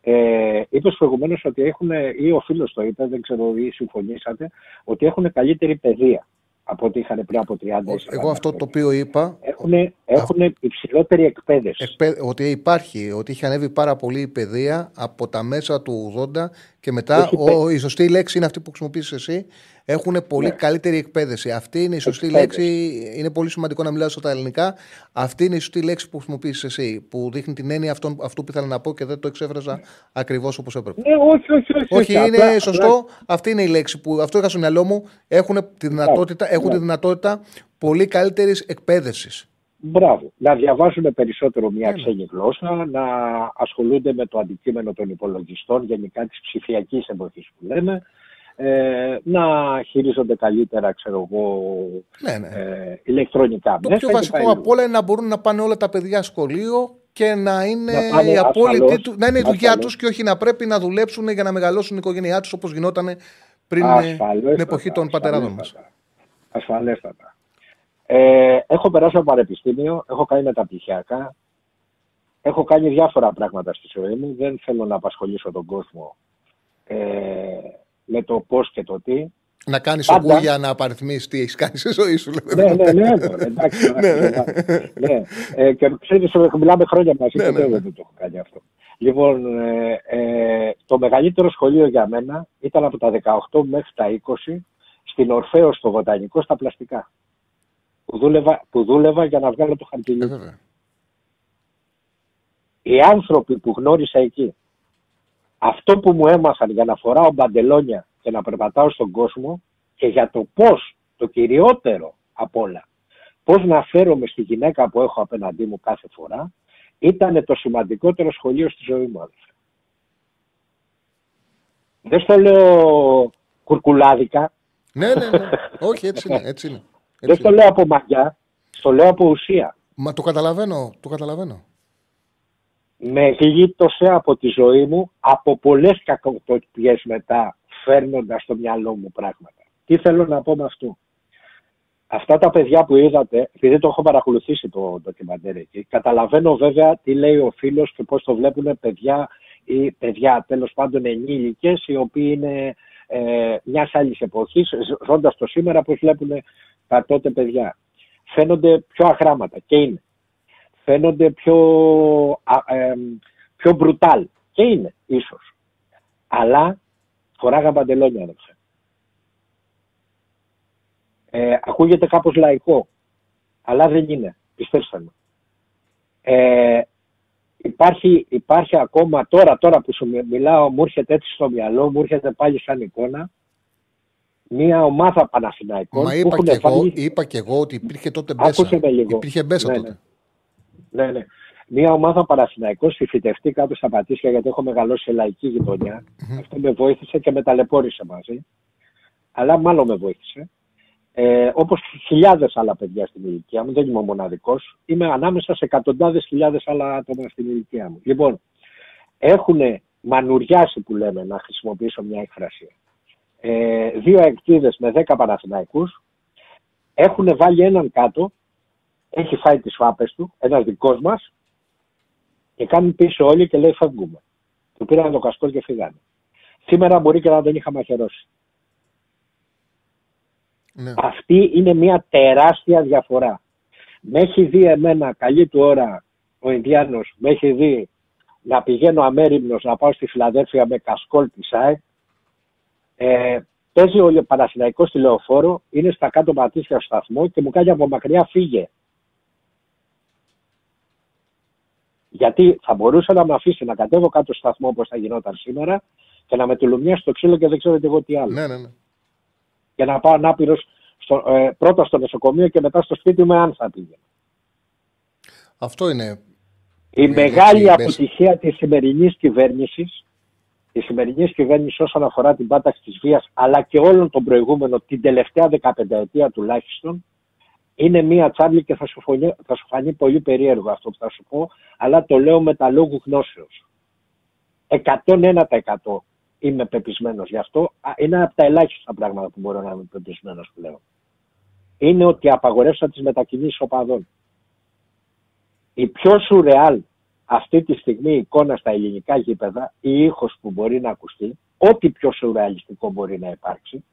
ε, είπες προηγουμένως ότι έχουν, ή ο φίλος το είπε, δεν ξέρω ή συμφωνήσατε, ότι έχουν καλύτερη παιδεία από ό,τι είχαν πριν από 30 Όχι, Εγώ αυτό το οποίο είπα. Έχουν, έχουν υψηλότερη εκπαίδευση. εκπαίδε- Ότι υπάρχει, ότι είχε ανέβει πάρα πολύ η παιδεία από τα μέσα του 80 και μετά Έχει ο, η σωστή λέξη είναι αυτή που χρησιμοποιείς εσύ. Έχουν πολύ καλύτερη εκπαίδευση. Αυτή είναι η σωστή Ναι. Εκπαίδευση. λέξη. Είναι πολύ σημαντικό να μιλάω στα ελληνικά. Αυτή είναι η σωστή λέξη που χρησιμοποιείς εσύ. Που δείχνει την έννοια αυτών, αυτού που ήθελα να πω και δεν το εξέφρασα ακριβώς όπως έπρεπε. Ναι, όχι, όχι, όχι. Όχι, όχι, είναι απλά- σωστό. απλά- Αυτή είναι η λέξη που αυτό είχα στο μυαλό μου. Έχουν τη δυνατότητα, έχουν ναι. τη δυνατότητα πολύ καλύτερης εκπαίδευσης. Μπράβο. Να διαβάζουν περισσότερο Ναι, μια ξένη γλώσσα, να ασχολούνται με το αντικείμενο των υπολογιστών, γενικά της ψηφιακής εποχής που λέμε, ε, να χειρίζονται καλύτερα, ξέρω εγώ, Ναι, ναι. ε, ηλεκτρονικά Το μέσα. πιο και βασικό πάει από όλα είναι να μπορούν να πάνε όλα τα παιδιά σχολείο και να είναι Να πάνε η απόλυτη ασφαλώς, του, να είναι η δουλειά ασφαλώς. τους και όχι να πρέπει να δουλέψουν για να μεγαλώσουν η οικογένειά τους όπως γινόταν πριν ε, Ασφαλέστατα, την εποχή των πατεράδων μας. ασφαλέστατα. Ασφαλέστατα. Ε, έχω περάσει από πανεπιστήμιο, έχω κάνει μεταπτυχιακά, έχω κάνει διάφορα πράγματα στη ζωή μου. Δεν θέλω να απασχολήσω τον κόσμο ε, με το πώς και το τι. Να κάνεις Πάντα. εγώ για να απαριθμίσεις τι έχεις κάνει στη ζωή σου. ναι, ναι, ναι, μωρέ, εντάξει. Ναι, ναι. ναι. Ε, και ξέρεις, μιλάμε χρόνια μαζί Ναι, και ναι, δεν ναι. δεν το έχω κάνει αυτό. Λοιπόν, ε, ε, το μεγαλύτερο σχολείο για μένα ήταν από τα 18 μέχρι τα 20 στην Ορφαίο στο Βοτανικό στα πλαστικά. Που δούλευα, που δούλευα για να βγάλω το Ε, χαρτί. Οι άνθρωποι που γνώρισα εκεί, αυτό που μου έμαθαν για να φοράω μπαντελόνια και να περπατάω στον κόσμο και για το πώς, το κυριότερο απ' όλα, πώς να φέρομαι στη γυναίκα που έχω απέναντί μου κάθε φορά, ήταν το σημαντικότερο σχολείο στη ζωή μου. αδελφέ. Δεν στο λέω κουρκουλάδικα, ναι, ναι, ναι. Όχι, έτσι είναι. Έτσι είναι. δεν στο λέω από μαγιά, στο λέω από ουσία. Μα το καταλαβαίνω, το καταλαβαίνω. Με γλίτωσε από τη ζωή μου από πολλές κακοποτιές μετά φέρνοντας στο μυαλό μου πράγματα. Τι θέλω να πω με αυτό; Αυτά τα παιδιά που είδατε, επειδή το έχω παρακολουθήσει το ντοκιμαντέρ εκεί, καταλαβαίνω βέβαια τι λέει ο φίλος και πώς το βλέπουν παιδιά ή παιδιά τέλος πάντων ενήλικες οι οποίοι είναι ε, μιας άλλης εποχής, ζώντας το σήμερα, πώς βλέπουν τα τότε παιδιά. Φαίνονται πιο αγράμματα και είναι. Φαίνονται πιο, α, ε, πιο μπρουτάλ και είναι ίσως. Αλλά φοράγα παντελόνια αδερφέ. Ε, ακούγεται κάπως λαϊκό, αλλά δεν είναι, πιστέψτε με. Ε, υπάρχει, υπάρχει ακόμα τώρα, τώρα που σου μιλάω, μου έρχεται έτσι στο μυαλό, μου έρχεται πάλι σαν εικόνα, μια ομάδα Παναθηναϊκών. Μα που είπα έχουν και, εγώ, βάλει- είπα και εγώ ότι υπήρχε τότε μπέσα. Άκουσε με λίγο. Υπήρχε μπέσα Ναι, τότε. Ναι, ναι. Μια ομάδα Παναθηναϊκός φυτευτεί κάτω στα Πατήσια γιατί έχω μεγαλώσει σε λαϊκή γειτονιά. Αυτό με βοήθησε και με ταλαιπώρησε μαζί. Αλλά μάλλον με βοήθησε. Ε, Όπως χιλιάδες άλλα παιδιά στην ηλικία μου, δεν είμαι ο μοναδικός. Είμαι ανάμεσα σε εκατοντάδες χιλιάδες άλλα άτομα στην ηλικία μου. Λοιπόν, έχουν μανουριάσει που λέμε, να χρησιμοποιήσω μια έκφραση. Ε, δύο εκτίδες με δέκα Παναθηναϊκούς έχουν βάλει έναν κάτω έχει φάει τις φάπες του, ένας δικός μας και κάνουν πίσω όλοι και λέει φεύγουμε. Του πήραν το κασκόλ και φύγανε. Σήμερα μπορεί και να τον είχα μαχαιρώσει. Ναι. Αυτή είναι μια τεράστια διαφορά. Με έχει δει εμένα καλή του ώρα ο Ινδιάνος, με έχει δει να πηγαίνω αμέριμνος να πάω στη Φιλαδέλφια με κασκόλ της ΑΕ. Ε, παίζει ο Παναθηναϊκός στη λεωφόρο, είναι στα κάτω πατήσια στο σταθμό και μου κάνει από μακριά φύγε. Γιατί θα μπορούσε να με αφήσει να κατέβω κάτω στο σταθμό όπως θα γινόταν σήμερα και να με τουλουμιάσει στο ξύλο και δεν ξέρω και εγώ τι άλλο. Ναι, ναι, ναι. Και να πάω ανάπηρος στο, ε, πρώτα στο νοσοκομείο και μετά στο σπίτι μου αν θα πήγαινε. Αυτό είναι. Η Είναι μεγάλη έτσι, μέσα. αποτυχία της σημερινής κυβέρνησης, της σημερινής κυβέρνησης όσον αφορά την πάταξη της βίας, αλλά και όλων των προηγούμενων, την τελευταία 15 ετία τουλάχιστον, είναι μία τσάρλι και θα σου, φωνεί, θα σου φανεί πολύ περίεργο αυτό που θα σου πω, αλλά το λέω με τα λόγου γνώσεως. 101% είμαι πεπισμένος γι' αυτό. Α, Είναι από τα ελάχιστα πράγματα που μπορώ να είμαι πεπισμένος πλέον. Είναι ότι απαγορεύσαν τις μετακινήσεις οπαδών η πιο σουρεάλ αυτή τη στιγμή εικόνα στα ελληνικά γήπεδα, η ήχος που μπορεί να ακουστεί, ό,τι πιο σουρεαλιστικό μπορεί να υπάρξει,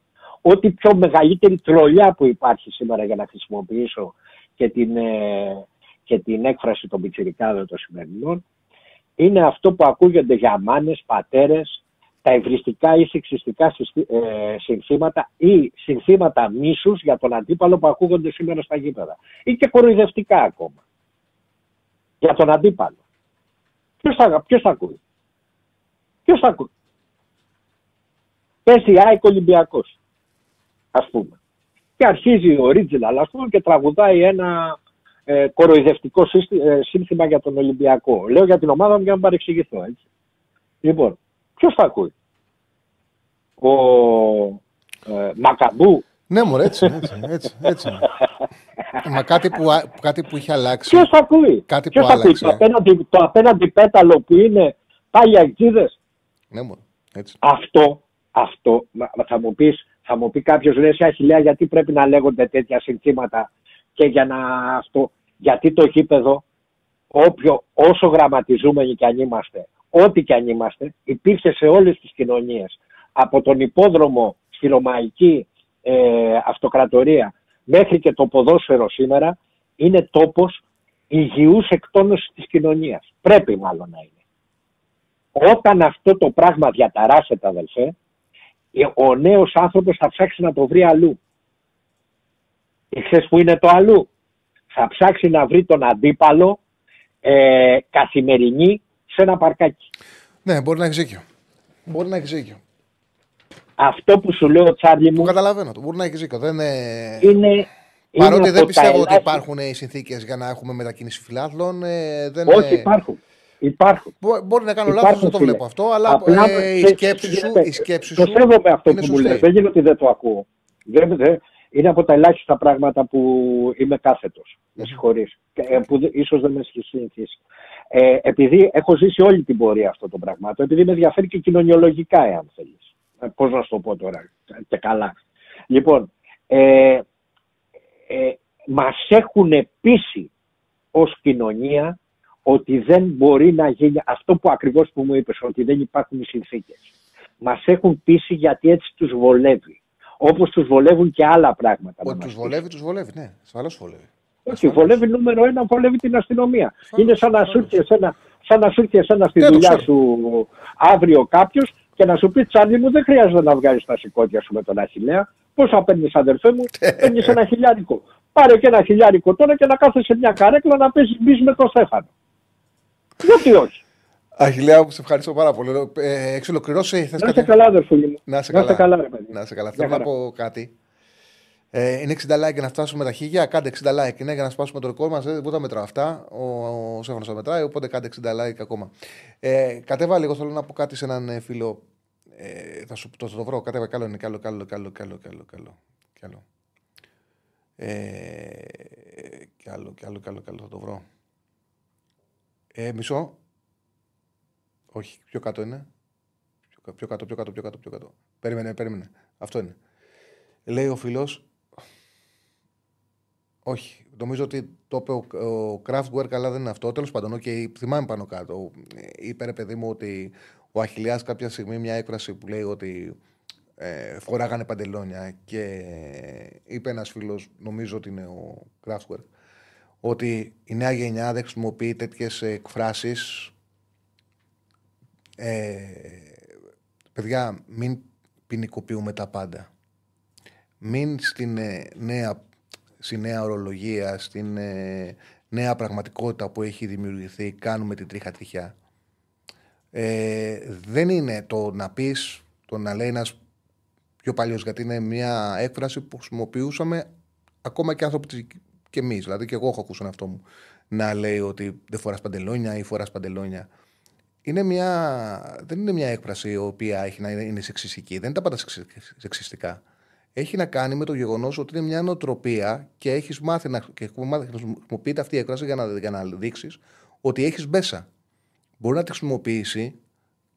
ό,τι πιο μεγαλύτερη τρολιά που υπάρχει σήμερα για να χρησιμοποιήσω και την, ε, και την έκφραση των πιτσιρικάδων των σημερινών, είναι αυτό που ακούγονται για μάνες, πατέρες, τα ευριστικά ή σεξιστικά συστη- ε, συνθήματα ή συνθήματα μίσους για τον αντίπαλο που ακούγονται σήμερα στα γήπεδα. Ή και κοροϊδευτικά ακόμα για τον αντίπαλο. Ποιος θα, ποιος θα ακούει; Ποιος θα ακούει; Πέσει ΑΕΚ Ολυμπιακός, ας πούμε. Και αρχίζει ο original, ας πούμε, και τραγουδάει ένα ε, κοροϊδευτικό σύστη- ε, σύνθημα για τον Ολυμπιακό. Λέω για την ομάδα μου για να μην παρεξηγηθώ, έτσι. Λοιπόν, ποιος θα ακούει; Ο ε, Μακαμπού. Ναι, μωρέ, έτσι, έτσι, έτσι, έτσι. Μα κάτι που, α- κάτι που είχε αλλάξει. Ποιος θα ακούει; Κάτι Ποιος που θα ακούει; άλλαξε. Το απέναντι, το απέναντι πέταλο που είναι πάλι αεξίδες. Ναι, μωρέ, έτσι. Αυτό, αυτό, μα- μα θα μου πεις, θα μου πει κάποιος λέει σε Αχιλέα γιατί πρέπει να λέγονται τέτοια συνθήματα και για να αυτό, γιατί το γήπεδο, όποιο, όσο γραμματιζούμενοι κι αν είμαστε, ό,τι κι αν είμαστε, υπήρχε σε όλες τις κοινωνίες. Από τον υπόδρομο στη Ρωμαϊκή ε, Αυτοκρατορία μέχρι και το ποδόσφαιρο σήμερα, είναι τόπος υγιούς εκτόνωσης της κοινωνίας. Πρέπει μάλλον να είναι. Όταν αυτό το πράγμα διαταράσσεται αδελφέ, ε, ο νέος άνθρωπος θα ψάξει να το βρει αλλού. Και ξέρεις που είναι το αλλού; Θα ψάξει να βρει τον αντίπαλο ε, καθημερινή σε ένα παρκάκι. Ναι, μπορεί να έχει δίκιο. Μπορεί να έχει δίκιο. Αυτό που σου λέω Τσάρλι μου Το καταλαβαίνω. Το μπορεί να έχει δίκιο. Δεν είναι... είναι... Παρότι είναι δεν από τα πιστεύω ότι ελάχιστα- υπάρχουν οι συνθήκες για να έχουμε μετακίνηση φιλάθλων. Ε, δεν Όχι ε, υπάρχουν. Υπάρχουν. μπο- Μπορεί να κάνω Υπάρχουν, λάθο, δεν το φίλες. βλέπω αυτό, αλλά Απλά, ε, η ξέρεις, σκέψη σου, γίνεται. η σκέψη Το σου σέβομαι αυτό είναι που μου σωστή. λες. Δεν είναι ότι δεν το ακούω. Δεν, δεν, είναι από τα ελάχιστα πράγματα που είμαι κάθετος. Με συγχωρείς. Και, ε, Που δε- ίσως δεν με έχει συνηθίσει. Ε, επειδή έχω ζήσει όλη την πορεία αυτό το πραγμάτων, επειδή με ενδιαφέρει και κοινωνιολογικά, εάν θέλεις. Ε, πώς να σου το πω τώρα, και καλά. Λοιπόν, ε, ε, μας έχουν πείσει ως κοινωνία ότι δεν μπορεί να γίνει αυτό που ακριβώς που μου είπες, ότι δεν υπάρχουν οι συνθήκες. Μας έχουν πείσει γιατί έτσι τους βολεύει. Όπως τους βολεύουν και άλλα πράγματα. να Ότι μας τους βολεύει, τους βολεύει. Ναι, ασφαλώς βολεύει. όχι, βολεύει νούμερο ένα, βολεύει την αστυνομία. Είναι σαν να σου έρθει εσένα, σαν να σου έρθει εσένα στη Ναι, το δουλειά ξέρω. σου αύριο κάποιος και να σου πει Τσάνι μου, δεν χρειάζεται να βγάλεις τα σηκώτια σου με τον Αχηλέα. Πόσα παίρνεις, αδερφέ μου, παίρνεις ένα χιλιάρικο. Πάρε και ένα χιλιάρικο τώρα και να κάθεσαι σε μια καρέκλα να παίζεις μπει με το Στέφανο. Γιατί όχι. Αχιλέα μου, σε ευχαριστώ πάρα πολύ. Ε, Έχεις ολοκληρώσει. Θες Να είσαι κάτι; καλά, αδερφούλη μου. Να είσαι Να είσαι καλά. καλά, ρε παιδί. Να είσαι καλά. Μια Θέλω να χαρά. πω κάτι. Ε, είναι 60 like για να φτάσουμε τα χίλια. Κάντε 60 like. Είναι για να σπάσουμε το ρεκόρ μας. Δεν τα μετράω αυτά. Ο, ο Σέφανο τα μετράει. Οπότε κάντε 60 like ακόμα. Ε, κατέβα λίγο. Θέλω να πω κάτι σε έναν ε, φίλο. Ε, θα σου το, το βρω. Κατέβα. Καλό είναι. Καλό, καλό, καλό, καλό, καλό. καλό. καλό. Ε, κι άλλο, κι άλλο, κι άλλο, κι άλλο. Θα το βρω. Ε, μισό. Όχι, πιο κάτω είναι. Πιο, κα- πιο κάτω, πιο κάτω, πιο κάτω, πιο κάτω. Περίμενε, περίμενε. Αυτό είναι. Λέει ο φίλος. Όχι. Νομίζω ότι το είπε ο, ο Kraftwerk, αλλά δεν είναι αυτό. Τέλος πάντων, okay, θυμάμαι πάνω κάτω. Ε, Είπε ρε παιδί μου ότι ο Αχηλιάς κάποια στιγμή μια έκφραση που λέει ότι ε, φοράγανε παντελόνια και είπε ένας φίλος, νομίζω ότι είναι ο Kraftwerk, ότι η νέα γενιά δεν χρησιμοποιεί τέτοιες εκφράσεις ε, παιδιά, μην ποινικοποιούμε τα πάντα. Μην στην ε, νέα, στη νέα ορολογία, στην ε, νέα πραγματικότητα που έχει δημιουργηθεί, κάνουμε την τρίχα τριχιά. Ε, δεν είναι το να πεις, το να λέει ένας πιο παλιός, γιατί είναι μια έκφραση που χρησιμοποιούσαμε ακόμα και άνθρωποι της- και εμείς. Δηλαδή και εγώ έχω ακούσει τον εαυτό μου να λέει ότι δεν φοράς παντελόνια ή φοράς παντελόνια είναι μια, δεν είναι μια έκφραση η οποία έχει να είναι, είναι σεξιστική. Δεν είναι τα πάντα σεξι- σεξιστικά. Έχει να κάνει με το γεγονός ότι είναι μια νοοτροπία και έχεις μάθει να, και έχουμε μάθει να χρησιμοποιείται αυτή η έκφραση για να, για να δείξεις ότι έχεις μπέσα. Μπορεί να τη χρησιμοποιήσει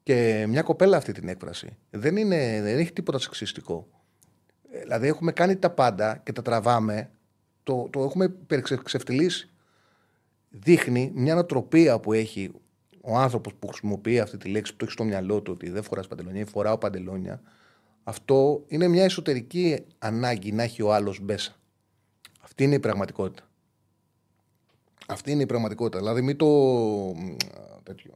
και μια κοπέλα αυτή την έκφραση. Δεν, είναι, δεν έχει τίποτα σεξιστικό. Ε, Δηλαδή έχουμε κάνει τα πάντα και τα τραβάμε, το, το έχουμε υπερξευτιλήσει. Δείχνει μια νοοτροπία που έχει ο άνθρωπος που χρησιμοποιεί αυτή τη λέξη που το έχει στο μυαλό του ότι δεν φοράς παντελόνια ή φοράω παντελόνια. Αυτό είναι μια εσωτερική ανάγκη να έχει ο άλλος μπέσα. Αυτή είναι η πραγματικότητα. Αυτή είναι η πραγματικότητα. Δηλαδή μην το. τέτοιο.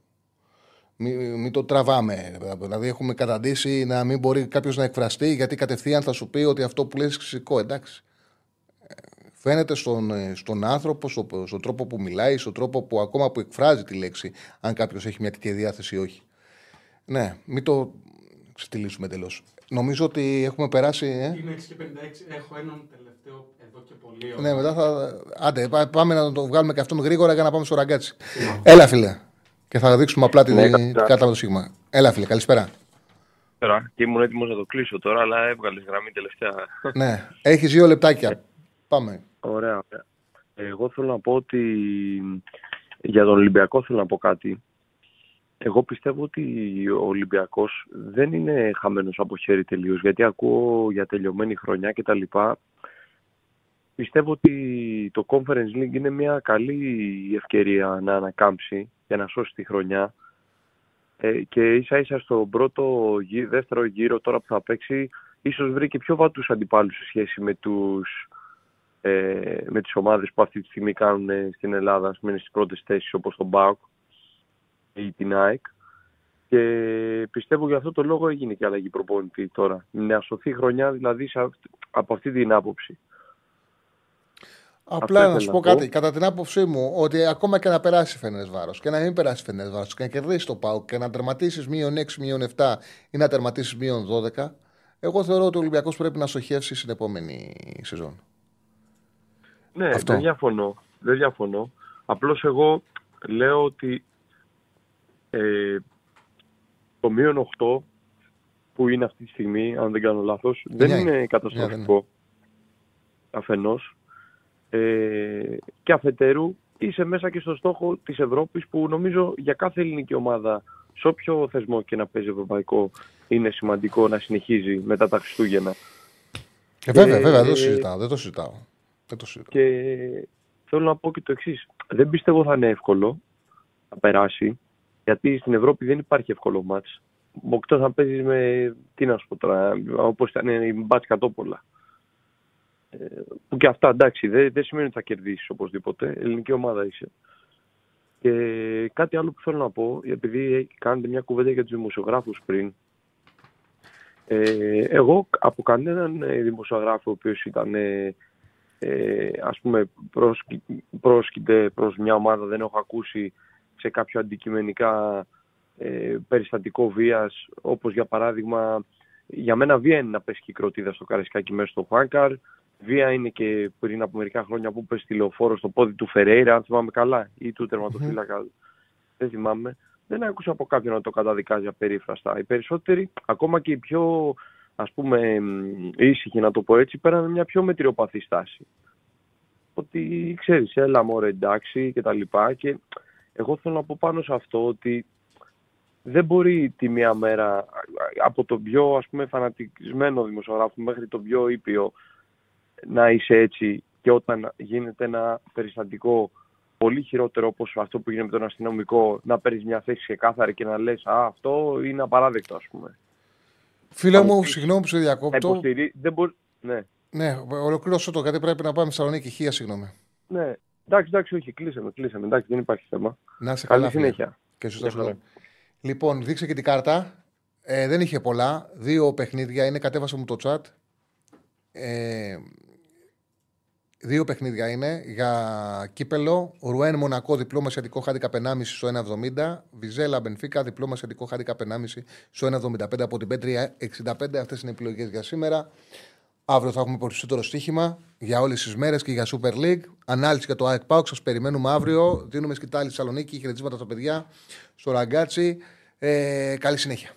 Μην, μην το τραβάμε. Δηλαδή έχουμε καταντήσει να μην μπορεί κάποιος να εκφραστεί γιατί κατευθείαν θα σου πει ότι αυτό που λέει είναι φυσικό. Εντάξει. Ε, Φαίνεται στον, ε, στον άνθρωπο, στο, στον τρόπο που μιλάει, στον τρόπο που ακόμα που εκφράζει τη λέξη, αν κάποιος έχει μια τέτοια διάθεση ή όχι. Ναι, μην το ξετυλίσουμε εντελώς. Νομίζω ότι έχουμε περάσει. Ε; Είναι 6 και 56. Έχω έναν τελευταίο εδώ και πολύ. Ναι, μετά θα. Άντε, πά- πάμε να το βγάλουμε και αυτόν γρήγορα για να πάμε στο ραγκάτσι. Έλα, φίλε. Και θα δείξουμε απλά την Ναι, καλησπέρα. κάρτα με το σίγμα. Έλα, φίλε, καλησπέρα. Τώρα, και ήμουν έτοιμος να το κλείσω τώρα, αλλά έβγαλες γραμμή τελευταία. ναι, έχεις δύο λεπτάκια. Πάμε. Ωραία, ωραία. Εγώ θέλω να πω ότι για τον Ολυμπιακό θέλω να πω κάτι. Εγώ πιστεύω ότι ο Ολυμπιακός δεν είναι χαμένος από χέρι τελείως, γιατί ακούω για τελειωμένη χρονιά και τα λοιπά. Πιστεύω ότι το Conference League είναι μια καλή ευκαιρία να ανακάμψει για να σώσει τη χρονιά. Ε, και ίσα ίσα στον πρώτο γύ- δεύτερο γύρο τώρα που θα παίξει ίσως βρει και πιο βατούς αντιπάλους σε σχέση με τους ε, με τις ομάδες που αυτή τη στιγμή κάνουν ε, στην Ελλάδα, ας πούμε είναι στις πρώτες θέσεις όπως τον ΠΑΟΚ ή την ΑΕΚ. Και πιστεύω για αυτό το λόγο έγινε και αλλαγή προπονητή τώρα. Να σωθεί η χρονιά δηλαδή σε αυ- από αυτή την άποψη. Απλά Αυτό να σου ήθελα πω να πω. κάτι. Κατά την άποψή μου, ότι ακόμα και να περάσει φαινέ βάρος και να μην περάσει φαινέ βάρος και να κερδίσει το ΠΑΟΚ και να τερματίσεις μείον 6, μείον 7 ή να τερματίσεις μείον 12, εγώ θεωρώ ότι ο Ολυμπιακός πρέπει να στοχεύσει στην επόμενη σεζόν. Ναι, Αυτό. δεν διαφωνώ. Δεν διαφωνώ. Απλώς εγώ λέω ότι ε, το μείον 8 που είναι αυτή τη στιγμή, αν δεν κάνω λάθος, δεν Εννιά είναι είναι. καταστροφικό. αφενός ε, και αφετέρου είσαι μέσα και στο στόχο της Ευρώπης που νομίζω για κάθε ελληνική ομάδα σε όποιο θεσμό και να παίζει ευρωπαϊκό είναι σημαντικό να συνεχίζει μετά τα Χριστούγεννα. Ε, βέβαια, Ε, βέβαια, δεν το ε, συζητάω. Δεν το συζητάω. Δεν το συζητάω. Και θέλω να πω και το εξής. Δεν πιστεύω θα είναι εύκολο να περάσει, γιατί στην Ευρώπη δεν υπάρχει εύκολο μάτς. Μποκτό θα παίζεις με, τι να σου πω τώρα, όπως ήταν η μπάτς κατόπολα. Ε, που και αυτά εντάξει, δεν, δεν σημαίνει ότι θα κερδίσεις οπωσδήποτε. Ελληνική ομάδα είσαι. Και κάτι άλλο που θέλω να πω, επειδή κάνετε μια κουβέντα για τους δημοσιογράφους πριν, ε, εγώ από κανέναν ε, δημοσιογράφο ο οποίος ήταν ε, ε, ας πούμε πρόσκει, πρόσκειται προς μια ομάδα δεν έχω ακούσει σε κάποιο αντικειμενικά ε, περιστατικό βίας όπως για παράδειγμα για μένα βία είναι να πέσει και η κροτίδα στο Καραϊσκάκι μέσα στο Χουάνκαρ. Βία είναι και πριν από μερικά χρόνια που πέσει τηλεοφόρο στο πόδι του Φερέιρα αν θυμάμαι καλά ή του τερματοφύλακα. Δεν θυμάμαι. Δεν άκουσα από κάποιον να το καταδικάζει απερίφραστα. Οι περισσότεροι, ακόμα και οι πιο ας πούμε μ, ήσυχοι να το πω έτσι, πέραν μια πιο μετριοπαθή στάση. Ότι ξέρεις, έλα μωρέ εντάξει και τα λοιπά και εγώ θέλω να πω πάνω σε αυτό ότι δεν μπορεί τη μία μέρα από τον πιο ας πούμε φανατισμένο δημοσιογράφο μέχρι τον πιο ήπιο να είσαι έτσι και όταν γίνεται ένα περιστατικό πολύ χειρότερο όπως αυτό που γίνεται με τον αστυνομικό να παίρνεις μια θέση ξεκάθαρη και να λες «Α, αυτό είναι απαράδεκτο» ας πούμε. Φίλε μου, Αποκλείς. συγγνώμη που σε Να διακόπτω. υποστηρί... Δεν μπορεί... Ναι. Ναι, ολοκλήρωσω το γιατί πρέπει να πάμε στη Θεσσαλονίκη. Χία, συγγνώμη. ναι. Εντάξει, εντάξει, όχι, κλείσαμε, κλείσαμε. Εντάξει, δεν υπάρχει θέμα. Να είσαι Καλή καλά. φίλε. συνέχεια. Και σωστά Γεια σου χαρά. λέω. Λοιπόν, δείξε και την κάρτα. Ε, δεν είχε πολλά. Δύο παιχνίδια είναι. Κατέβασε μου το chat. Ε, δύο παιχνίδια είναι για κύπελο. Ρουέν Μονακό διπλό μεσιατικό χάντικα 1,5 στο 1,70. Βιζέλα Μπενφίκα διπλό μεσιατικό χάντικα 1,5 στο 1,75 από την Πέτρια 65. Αυτές είναι οι επιλογές για σήμερα. Αύριο θα έχουμε περισσότερο στοίχημα για όλες τις μέρες και για Super League. Ανάλυση για το ΑΕΚ Πάουκ. Σας περιμένουμε αύριο. Δίνουμε σκητάλη στη Θεσσαλονίκη. Χαιρετίσματα στα παιδιά. Στο ραγκάτσι. Ε, καλή συνέχεια.